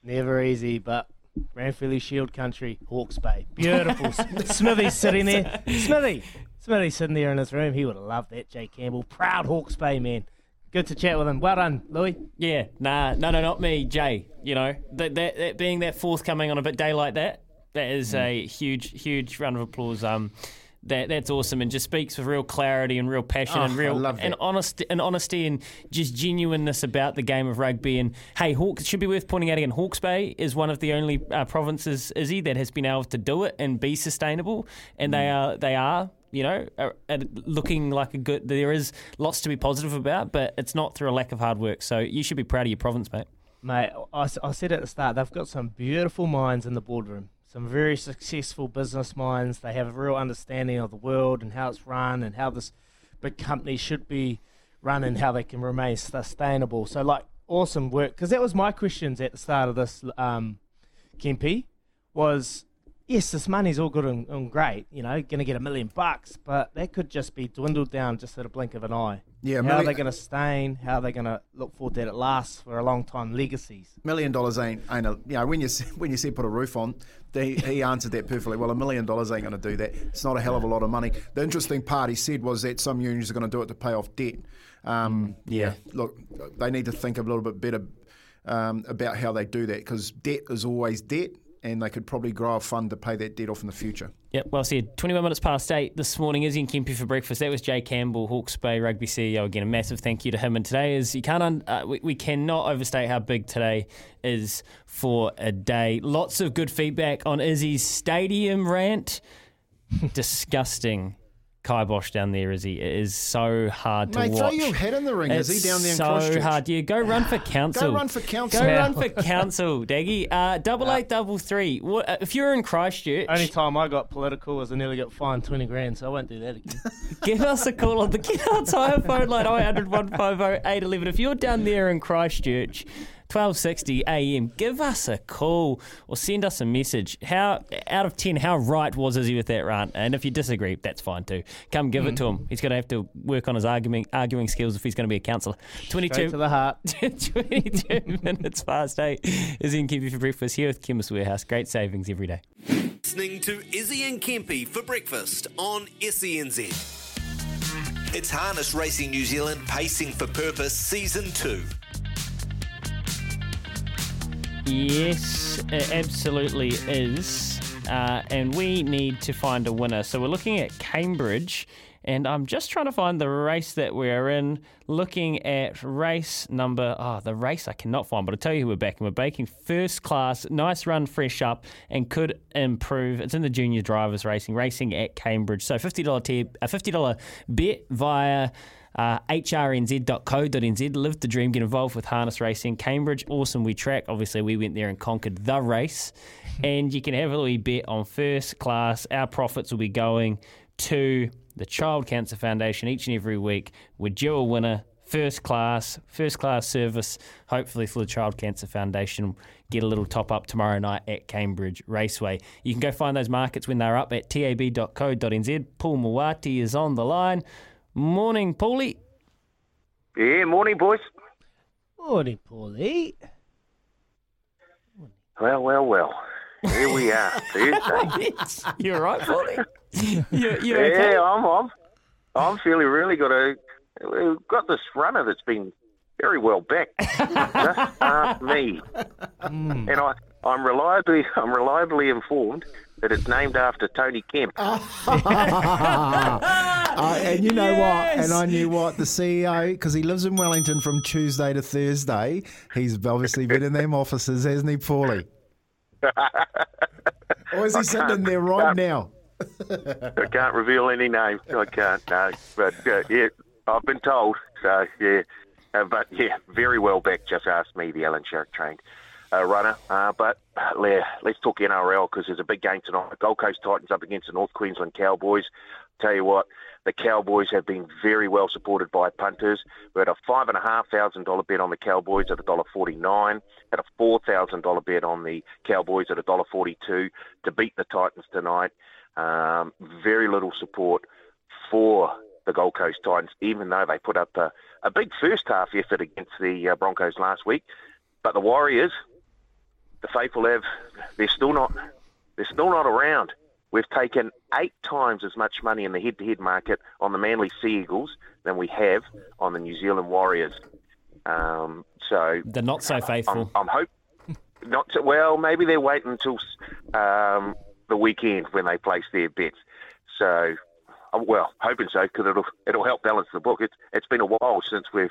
Never easy, but Ranfurly Shield country, Hawke's Bay. Beautiful. Smithy's sitting there. Smithy. Smithy's sitting there in his room. He would have loved that, Jay Campbell. Proud Hawke's Bay man. Good to chat with him. Well done, Louis. Yeah, nah, no, no, not me, Jay. You know, that, that, that being that forthcoming on a bit day like that, that is a huge, huge round of applause. Um, that that's awesome and just speaks with real clarity and real passion Oh, and real love and that. honesty and honesty and just genuineness about the game of rugby. And hey, Hawks it should be worth pointing out again. Hawke's Bay is one of the only uh, provinces, Izzy, that has been able to do it and be sustainable. And they are they are you know are looking like a good. There is lots to be positive about, but it's not through a lack of hard work. So you should be proud of your province, mate. Mate, I, I said at the start, they've got some beautiful minds in the boardroom. Some very successful business minds. They have a real understanding of the world and how it's run and how this big company should be run and how they can remain sustainable. So, like, awesome work. Because that was my questions at the start of this, um, Kempi, was yes, this money's all good and, and great, you know, going to get a million bucks, but that could just be dwindled down just at a blink of an eye. Yeah, how million- are they going to sustain? How are they going to look forward that it lasts for a long time? Legacies. Million dollars ain't ain't a you know when you when you said put a roof on, they, he answered that perfectly. Well, a million dollars ain't going to do that. It's not a hell of a lot of money. The interesting part he said was that some unions are going to do it to pay off debt. Um, yeah, look, they need to think a little bit better um, about how they do that because debt is always debt, and they could probably grow a fund to pay that debt off in the future. Yep, well said. 21 minutes past eight this morning, Izzy and Kempi for breakfast. That was Jay Campbell, Hawke's Bay Rugby CEO. Again, a massive thank you to him. And today is, you can't, un, uh, we, we cannot overstate how big today is for a day. Lots of good feedback on Izzy's stadium rant. Disgusting. Kibosh down there, is he? It is so hard to Mate, watch. throw your head in the ring, it's he down there in so Christchurch. hard. Yeah, go run for council. Go run for council. Go Yeah. run for council, Daggy. Uh, double eight, double three. What, uh, if you're in Christchurch, Only time I got political was I nearly got fined 20 grand, so I won't do that again. Give us a call on the Get Outside phone line 0800 150 811. If you're down there in Christchurch, 1260 AM, give us a call or send us a message. How out of 10, how right was Izzy with that rant? And if you disagree, that's fine too. Come give it to him. Mm-hmm. He's going to have to work on his arguing arguing skills if he's going to be a counsellor. 22 Straight to the heart. 22 minutes past 8 Izzy and Kempy for breakfast here with Chemist Warehouse. Great savings every day. Listening to Izzy and Kempy for breakfast on SENZ. It's Harness Racing New Zealand Pacing for Purpose Season 2. Yes, it absolutely is. Uh, and we need to find a winner. So we're looking at Cambridge, and I'm just trying to find the race that we're in. Looking at race number, oh, the race I cannot find, but I'll tell you who we're backing. We're backing first class, nice run, fresh up, and could improve. It's in the junior drivers racing, racing at Cambridge. So $50, tip, a $50 bet via. Uh, hrnz.co.nz. Live the dream. Get involved with harness racing. Cambridge, awesome. We track. Obviously, we went there and conquered the race. and you can have a little bet on first class. Our profits will be going to the Child Cancer Foundation each and every week. We're due a winner. First class, first class service, hopefully for the Child Cancer Foundation. Get a little top up tomorrow night at Cambridge Raceway. You can go find those markets when they're up at tab.co.nz. Paul Mawati is on the line. Morning, Paulie. Yeah, morning, boys. Morning, Paulie. Well, well, well. Here we are, Thursday. You're right, Paulie. you, you yeah, okay? I'm, I'm, I'm feeling really got a. We've got this runner that's been very well backed. Just ask me, hmm. and I, I'm reliably, I'm reliably informed that it's named after Tony Kemp. Uh, and you know what? And I knew what the CEO because he lives in Wellington from Tuesday to Thursday. He's obviously been in them offices, hasn't he, Paulie? Or is he sitting there right now? I can't reveal any names. I can't. No, but uh, yeah, I've been told. So yeah, uh, but yeah, very well back. Just asked me, the Alan Sharrock trained uh, runner. Uh, but let's talk NRL because there's a big game tonight. Gold Coast Titans up against the North Queensland Cowboys. Tell you what, the Cowboys have been very well supported by punters. We had a five and a half thousand dollar bet on the Cowboys at a dollar forty nine. Had a four thousand dollar bet on the Cowboys at a dollar forty two to beat the Titans tonight. Um, very little support for the Gold Coast Titans, even though they put up a, a big first half effort against the uh, Broncos last week. But the Warriors, the faithful have, they're still not, they're still not around. We've taken eight times as much money in the head-to-head market on the Manly Sea Eagles than we have on the New Zealand Warriors. Um, so They're not so faithful. I'm, I'm hope not to, well. Maybe they're waiting until um, the weekend when they place their bets. So, uh, well, hoping so because it'll it'll help balance the book. It's it's been a while since we've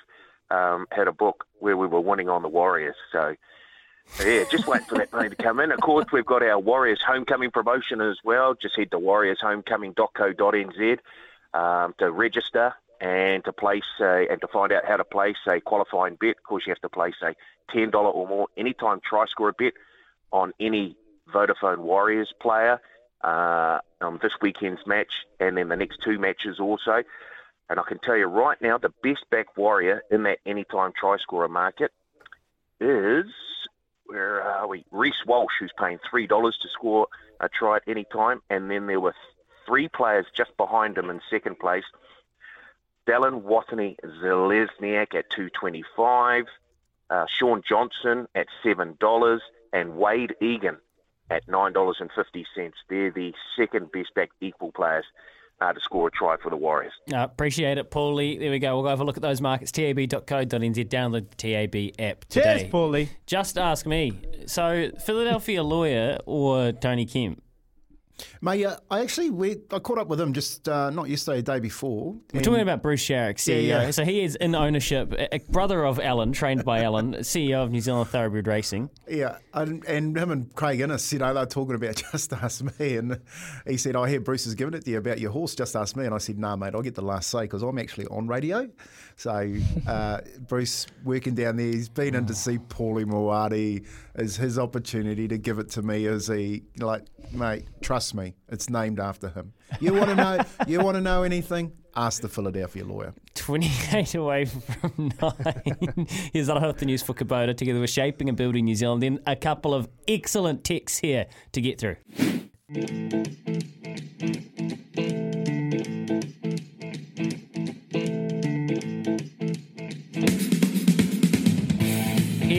um, had a book where we were winning on the Warriors. So. Yeah, just wait for that money to come in. Of course, we've got our Warriors Homecoming promotion as well. Just head to warriorshomecoming.co.nz um, to register and to place uh, and to find out how to place a qualifying bet. Of course, you have to place a ten dollar or more anytime try scorer bet on any Vodafone Warriors player uh, on this weekend's match and then the next two matches also. And I can tell you right now, the best back warrior in that anytime try scorer market is where are we? Reece Walsh, who's paying three dollars to score a try at any time, and then there were three players just behind him in second place. Dallin Watney Zelezniak at two twenty five, uh, Shaun Johnson at seven dollars, and Wade Egan at nine dollars and fifty cents. They're the second best back equal players uh, to score a try for the Warriors. Uh, appreciate it, Paulie. There we go. We'll go have a look at those markets. tab.co.nz. Download the TAB app today. Cheers, Paulie. Just ask me. So, Philadelphia lawyer or Tony Kemp? Mate, uh, I actually we, I caught up with him just uh, not yesterday, the day before. We're talking about Bruce Sharrock, CEO. Yeah, yeah. So he is in ownership, a a brother of Alan, trained by Alan, CEO of New Zealand Thoroughbred Racing. Yeah, and, and him and Craig Innes, you know, they're talking about just ask me, and he said, "I hear Bruce has given it to you about your horse. Just ask me." And I said, "No, nah, mate, I'll get the last say because I'm actually on radio." So uh, Bruce working down there, he's been in to see Paulie Moati. Is his opportunity to give it to me? as he like, mate? Trust me, it's named after him. You want to know? you want to know anything? Ask the Philadelphia lawyer. 28 away from nine. Here's our health news for Kubota, together with Shaping and Building New Zealand. Then a couple of excellent texts here to get through.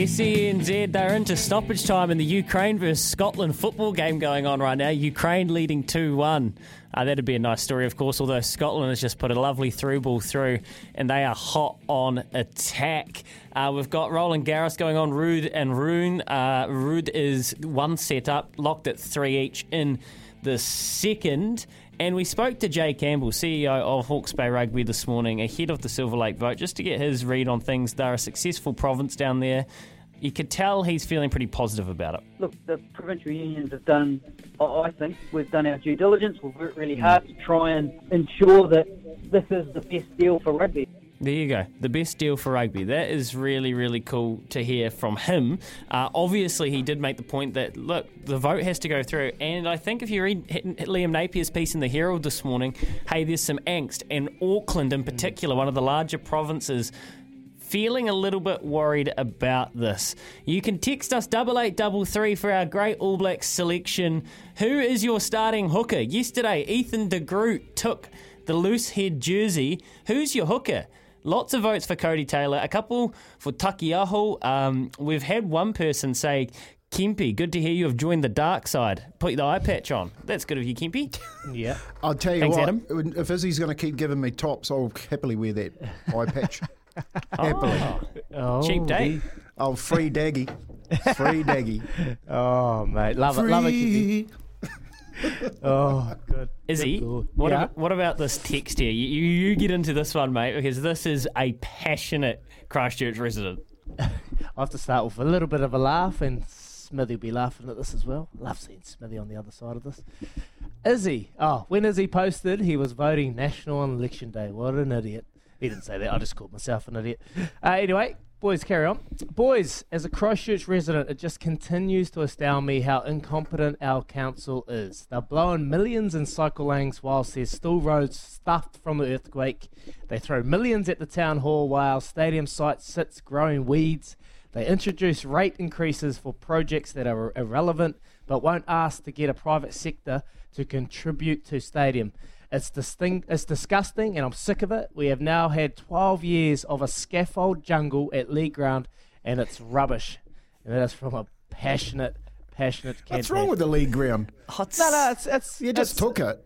SENZ, they're into stoppage time in the Ukraine versus Scotland football game going on right now. Ukraine leading 2 1. Uh, that'd be a nice story, of course, although Scotland has just put a lovely through ball through and they are hot on attack. Uh, we've got Roland Garros going on, Ruud and Rune. Uh, Ruud is one set up, locked at three each in the second. And we spoke to Jay Campbell, CEO of Hawke's Bay Rugby, this morning ahead of the Silver Lake vote, just to get his read on things. They're a successful province down there. You could tell he's feeling pretty positive about it. Look, the provincial unions have done, I think, we've done our due diligence. We've worked really hard to try and ensure that this is the best deal for rugby. There you go. The best deal for rugby. That is really, really cool to hear from him. Uh, obviously, he did make the point that, look, the vote has to go through. And I think if you read Liam Napier's piece in the Herald this morning, hey, there's some angst. And Auckland, in particular, one of the larger provinces, feeling a little bit worried about this. You can text us double eight double three for our great All Blacks selection. Who is your starting hooker? Yesterday, Ethan de Groot took the loose head jersey. Who's your hooker? Lots of votes for Codie Taylor, a couple for Taukei'aho. Um, we've had one person say, Kimpy, good to hear you have joined the dark side. Put the eye patch on. That's good of you, Kimpy. Yeah. I'll tell you Thanks, what, Adam. if Izzy's going to keep giving me tops, I'll happily wear that eye patch. happily. Oh, Cheap oh, date. Oh, free daggy. Free daggy. Oh, mate. Love it. Love it, Kippy. Oh, good. Izzy, Good what, Yeah? about, what about this text here? You, you, you get into this one, mate, because this is a passionate Christchurch resident. I have to start with a little bit of a laugh, and Smithy will be laughing at this as well. Love seeing Smithy on the other side of this. Izzy, oh, when Izzy posted, he was voting national on election day. What an idiot. He didn't say that. I just called myself an idiot. Uh, anyway, boys, carry on. Boys, as a Christchurch resident, it just continues to astound me how incompetent our council is. They're blowing millions in cycle lanes whilst there's still roads stuffed from the earthquake. They throw millions at the town hall while stadium site sits growing weeds. They introduce rate increases for projects that are irrelevant, but won't ask to get a private sector to contribute to stadium. It's, distinct, it's disgusting, and I'm sick of it. We have now had 12 years of a scaffold jungle at League Ground, and it's rubbish. And that is from a passionate, passionate kid. What's wrong with the league ground? No, no, it's, it's You just took it.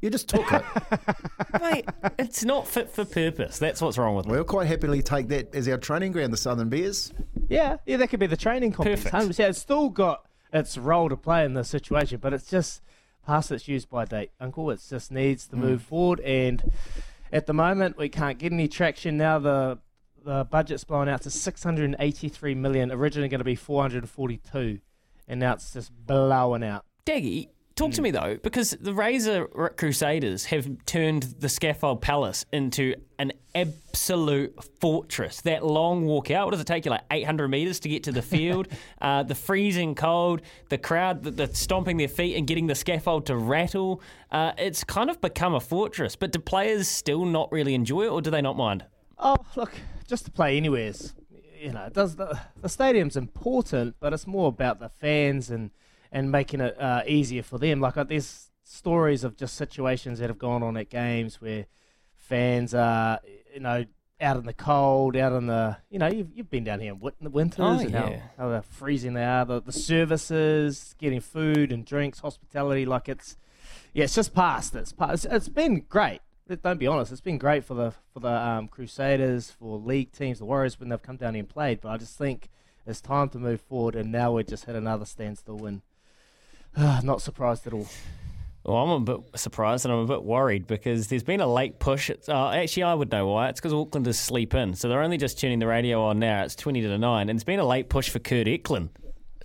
You just took it. Mate, it's not fit for purpose. That's what's wrong with it. We'll quite happily take that as our training ground, the Southern Bears. Yeah, yeah, that could be the training complex. Perfect. 100%. It's still got its role to play in this situation, but it's just past its use by date, Uncle. It just needs to Mm. move forward, and at the moment, we can't get any traction. Now the the budget's blown out to 683 million. Originally going to be 442, and now it's just blowing out. Daggy, talk to me though, because the Razor Crusaders have turned the Scaffold Palace into an absolute fortress. That long walk out, what does it take you, like 800 metres to get to the field? uh, the freezing cold, the crowd that, that's stomping their feet and getting the scaffold to rattle. Uh, it's kind of become a fortress, but do players still not really enjoy it or do they not mind? Oh, look, just to play anywheres. You know, it does the the stadium's important, but it's more about the fans and and making it uh, easier for them. Like uh, there's stories of just situations that have gone on at games where fans are, you know, out in the cold, out in the, you know, you've, you've been down here in the winters Oh, and how, yeah. how they're freezing they are. The, the services, getting food and drinks, hospitality, like it's, yeah, it's just past. It's past. It's, it's been great. Don't be honest. It's been great for the for the um, Crusaders, for league teams, the Warriors when they've come down here and played. But I just think it's time to move forward, and now we're just hit another standstill. And not surprised at all. Well, I'm a bit surprised and I'm a bit worried because there's been a late push. Uh, actually, I would know why. It's because Auckland is sleep in. So they're only just tuning the radio on now. It's 20 to 9. And it's been a late push for Kurt Eklund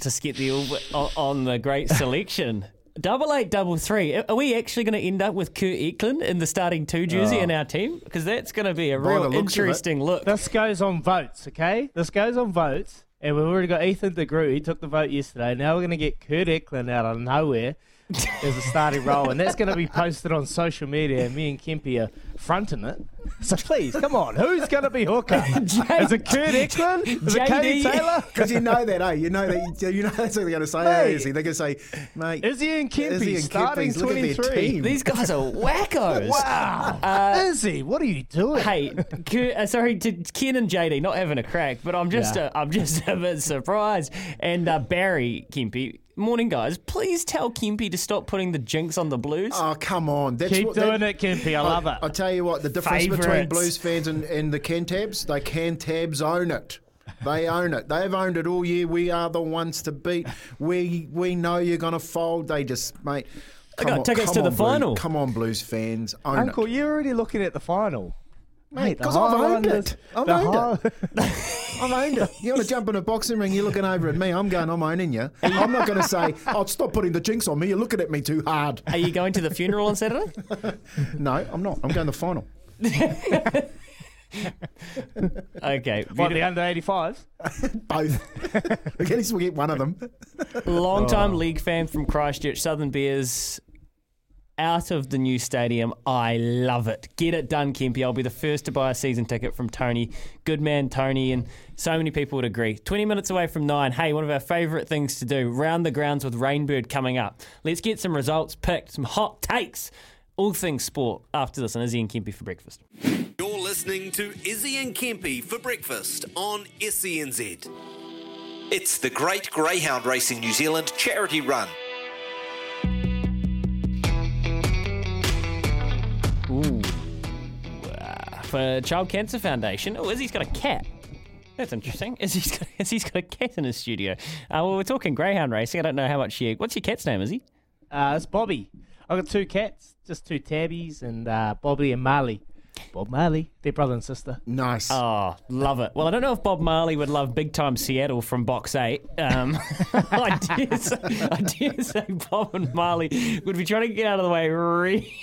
to get the All- on, the great selection. Double eight, double three. Are we actually going to end up with Kurt Eklund in the starting two jersey Oh. in our team? Because that's going to be a By real the looks of it. interesting look. This goes on votes, okay? This goes on votes, and we've already got Ethan de Groot. He took the vote yesterday. Now we're going to get Kurt Eklund out of nowhere as a starting role, and that's going to be posted on social media. And me and Kempy are fronting it. So please, come on, who's going to be hooker? Is it Kurt Eklund? Is it Codie Taylor? Because you know that, eh? You know that. You know that's what they're going to say. Mate. eh, Izzy? They're going to say, mate. Izzy and Kempy Izzy and starting Kempy's, look at 23. team. These guys are wackos. Wow. Uh, Izzy, what are you doing? Hey, Q- uh, sorry to Ken and JD not having a crack, but I'm just Yeah. uh, I'm just a bit surprised. And uh, Barry Kempy, morning guys, please tell Kempy to stop putting the jinx on the Blues. Oh come on! That's Keep what, doing that, it, Kempy. I love it. I tell you what, the difference between Blues fans and, and the Cantabs, they Cantabs own it. They own it. They've owned it all year. We are the ones to beat. We we know you're going to fold. They just mate. They come got on- tickets come to the on, Blues- final. Come on, Blues fans, own Uncle, it. you're already looking at the final. Mate, because I've owned it. I've owned Hi- it. I've owned it. You want to jump in a boxing ring? You're looking over at me. I'm going. I'm owning you. I'm not going to say, "Oh, stop putting the jinx on me." You're looking at me too hard. Are you going to the funeral on Saturday? No, I'm not. I'm going to the final. Okay, What, the under 85s? Both. At least we'll get one of them. long time Oh. league fan from Christchurch, Southern Bears. Out of the new stadium, I love it. Get it done, Kempy. I'll be the first to buy a season ticket from Tony. Good man, Tony, and so many people would agree. 20 minutes away from nine. Hey, one of our favourite things to do round the grounds with Rainbird coming up. Let's get some results picked, some hot takes, all things sport after this on Izzy and Kempy for breakfast. You're listening to Izzy and Kempy for breakfast on SENZ. It's the Great Greyhound Racing New Zealand charity run. For Child Cancer Foundation. Oh, Izzy's got a cat. That's interesting. Izzy's got, Izzy's got a cat in his studio. Uh, well, we're talking greyhound racing. I don't know how much you. What's your cat's name, Izzy? Uh, it's Bobby. I've got two cats, just two tabbies, and uh, Bobby and Marley. Bob Marley, they're brother and sister. Nice. Oh, love it. Well, I don't know if Bob Marley would love Big Time Seattle from Box 8. Um, I, dare say, I dare say Bob and Marley would be trying to get out of the way really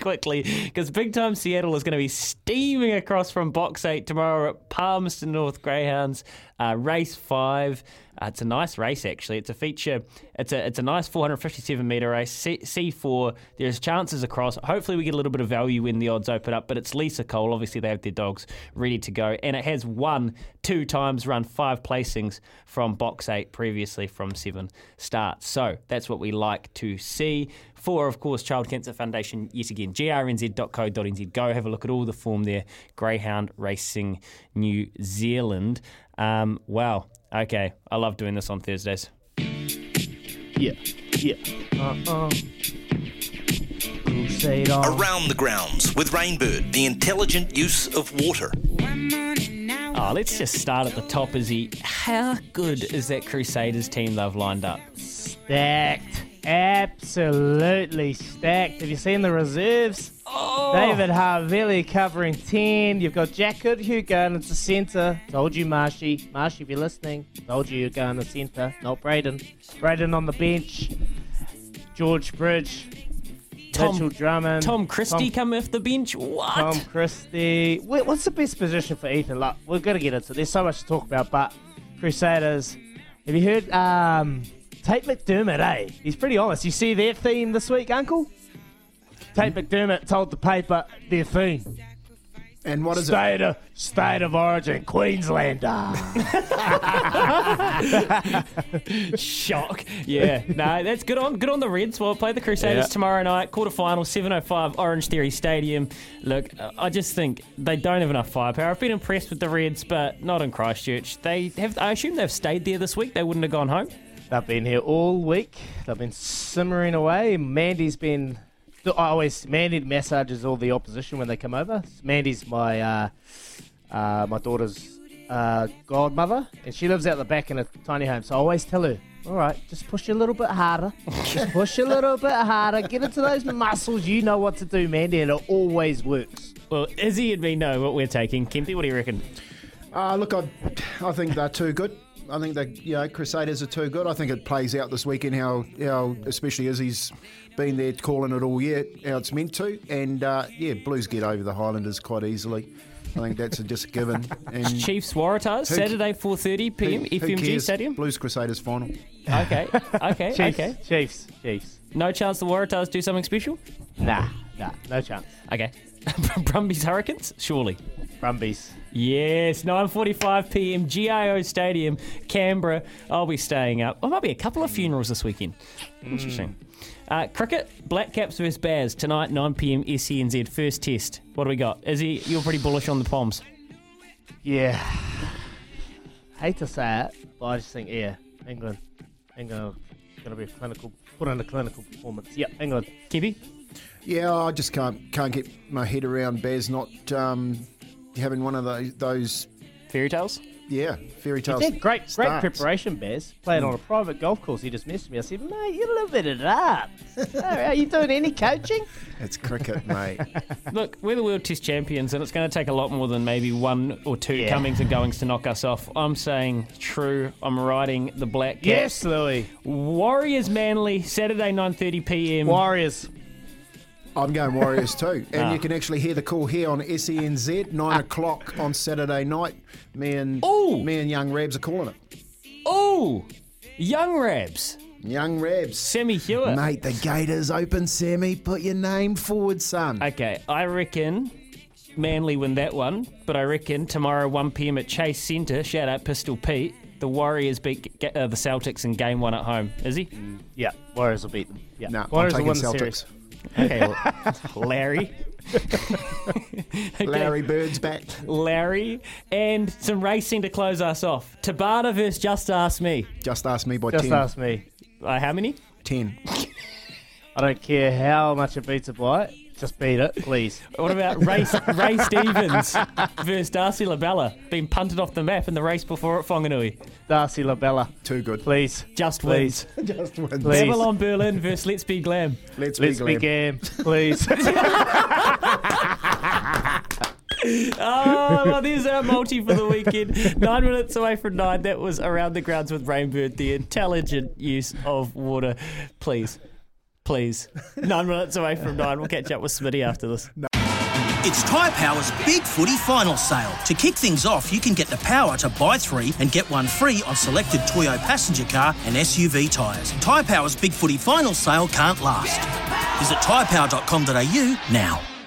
quickly because Big Time Seattle is going to be steaming across from Box 8 tomorrow at Palmerston North Greyhounds, uh, race 5. Uh, it's a nice race, actually. It's a feature. It's a it's a nice 457 meter race. C- C4. There's chances across. Hopefully, we get a little bit of value when the odds open up. But it's Lisa Cole. Obviously, they have their dogs ready to go, and it has won two times, run five placings from box eight previously from seven starts. So that's what we like to see. For of course, Child Cancer Foundation. Yet again, grnz.co.nz. Go have a look at all the form there. Greyhound Racing New Zealand. Um, wow. Okay, I love doing this on Thursdays. Yeah, yeah. Uh-uh. Around the grounds with Rainbird, the intelligent use of water. Oh, let's just start at the top, Izzy. How good is that Crusaders team they've lined up? Stacked. Absolutely stacked. Have you seen the reserves? Oh. David Havili covering 10. You've got Jack Goodhue going into centre. Told you, Marshy. Marshy, if you're listening, told you you're going to centre. Not Braden. Braden on the bench. George Bridge. Tom- Mitchell Drummond. Tom Christie Tom- coming off the bench. What? Tom Christie. Wait, what's the best position for Ethan Luck? We're going to get into it. There's so much to talk about, but Crusaders. Have you heard um, Tate McDermott, eh? He's pretty honest. You see their theme this week, Uncle? Tate McDermott told the paper their theme. And what is state Of, state of origin, Queenslander. Shock. Yeah, no, that's good on good on the Reds. Well, play the Crusaders Yeah. tomorrow night, quarter final, 7.05 Orangetheory Stadium. Look, I just think they don't have enough firepower. I've been impressed with the Reds, but not in Christchurch. They have. I assume they've stayed there this week. They wouldn't have gone home. They've been here all week. They've been simmering away. Mandy's been. I always Mandy massages all the opposition when they come over. Mandy's my uh, uh, my daughter's uh, godmother, and she lives out the back in a tiny home. So I always tell her, "All right, just push a little bit harder. just push a little bit harder. Get into those muscles. You know what to do, Mandy, and it always works." Well, Izzy and me know what we're taking. Kempy, what do you reckon? Uh, look, I, I think they're too good. I think they, you know, Crusaders are too good. I think it plays out this weekend how, how especially he's been there calling it all year, how it's meant to. And uh, yeah, Blues get over the Highlanders quite easily. I think that's a just a given. And Chiefs Waratahs Saturday 4:30 p.m. who- who FMG cares? Stadium. Blues Crusaders final. Okay, okay, Chiefs, okay. Chiefs, Chiefs. No chance the Waratahs do something special. Nah, nah, no chance. Okay. Brumbies Hurricanes? Surely. Brumbies. Yes, 9:45 p.m. GIO Stadium, Canberra. I'll be staying up. Oh, might be a couple of funerals this weekend. Interesting. Uh, cricket, Black Caps versus Bears tonight, 9 p.m. SENZ first test. What do we got? Izzy, you're pretty bullish on the Poms. Yeah. Hate to say it, but I just think, yeah, England. England going to be a clinical, put on a clinical performance. Yep, England. Kiwi? Yeah, I just can't can't get my head around Bears not um, having one of those, those fairy tales. Yeah, fairy He tales. did great, great preparation, Baz. Playing on a private golf course. He just messaged me. I said, mate, you a little bit of that. Are you doing any coaching? It's cricket, mate. Look, we're the World Test champions, and it's going to take a lot more than maybe one or two Yeah. comings and goings to knock us off. I'm saying true. I'm riding the Black Caps. Yes, Louis. Warriors Manly, Saturday 9:30 p.m. Warriors. I'm going Warriors too. And Ah. you can actually hear the call here on SENZ, 9 o'clock on Saturday night. Me and me and young Rabs are calling it. Oh, young Rabs. Young Rabs. Sammy Hewitt. Mate, the gate is open, Sammy. Put your name forward, son. Okay, I reckon Manly win that one, but I reckon tomorrow 1 p.m. at Chase Centre, shout out Pistol Pete, the Warriors beat uh, the Celtics in game one at home. Is he? Yeah, Warriors will beat them. Yeah, No, Warriors I'm will taking win the Celtics. series. Okay, Larry. Okay. Larry Bird's back. Larry, and some racing to close us off. Tabata versus Just Ask Me. Just ask me by Just 10. ask me. Uh, how many? 10. I don't care how much it beats a bite. Just beat it, please. What about Ray, Ray Stevens versus Darcy Labella? Being punted off the map in the race before at Whanganui. Darcy Labella. Too good. Please. Just Please. wins. Just wins. Please. Babylon Berlin versus Let's Be Glam. Let's, Let's be be glam. game, please. oh, ah, well, there's our multi for the weekend. Nine minutes away from nine. That was around the grounds with Rainbird. The intelligent use of water. Please, please. Nine minutes away from nine. We'll catch up with Smitty after this. It's Tyre Power's Big Footy Final Sale. To kick things off, you can get the power to buy three and get one free on selected Toyo passenger car and SUV tyres. Tyre Power's Big Footy Final Sale can't last. Visit tyrepower.com.au now.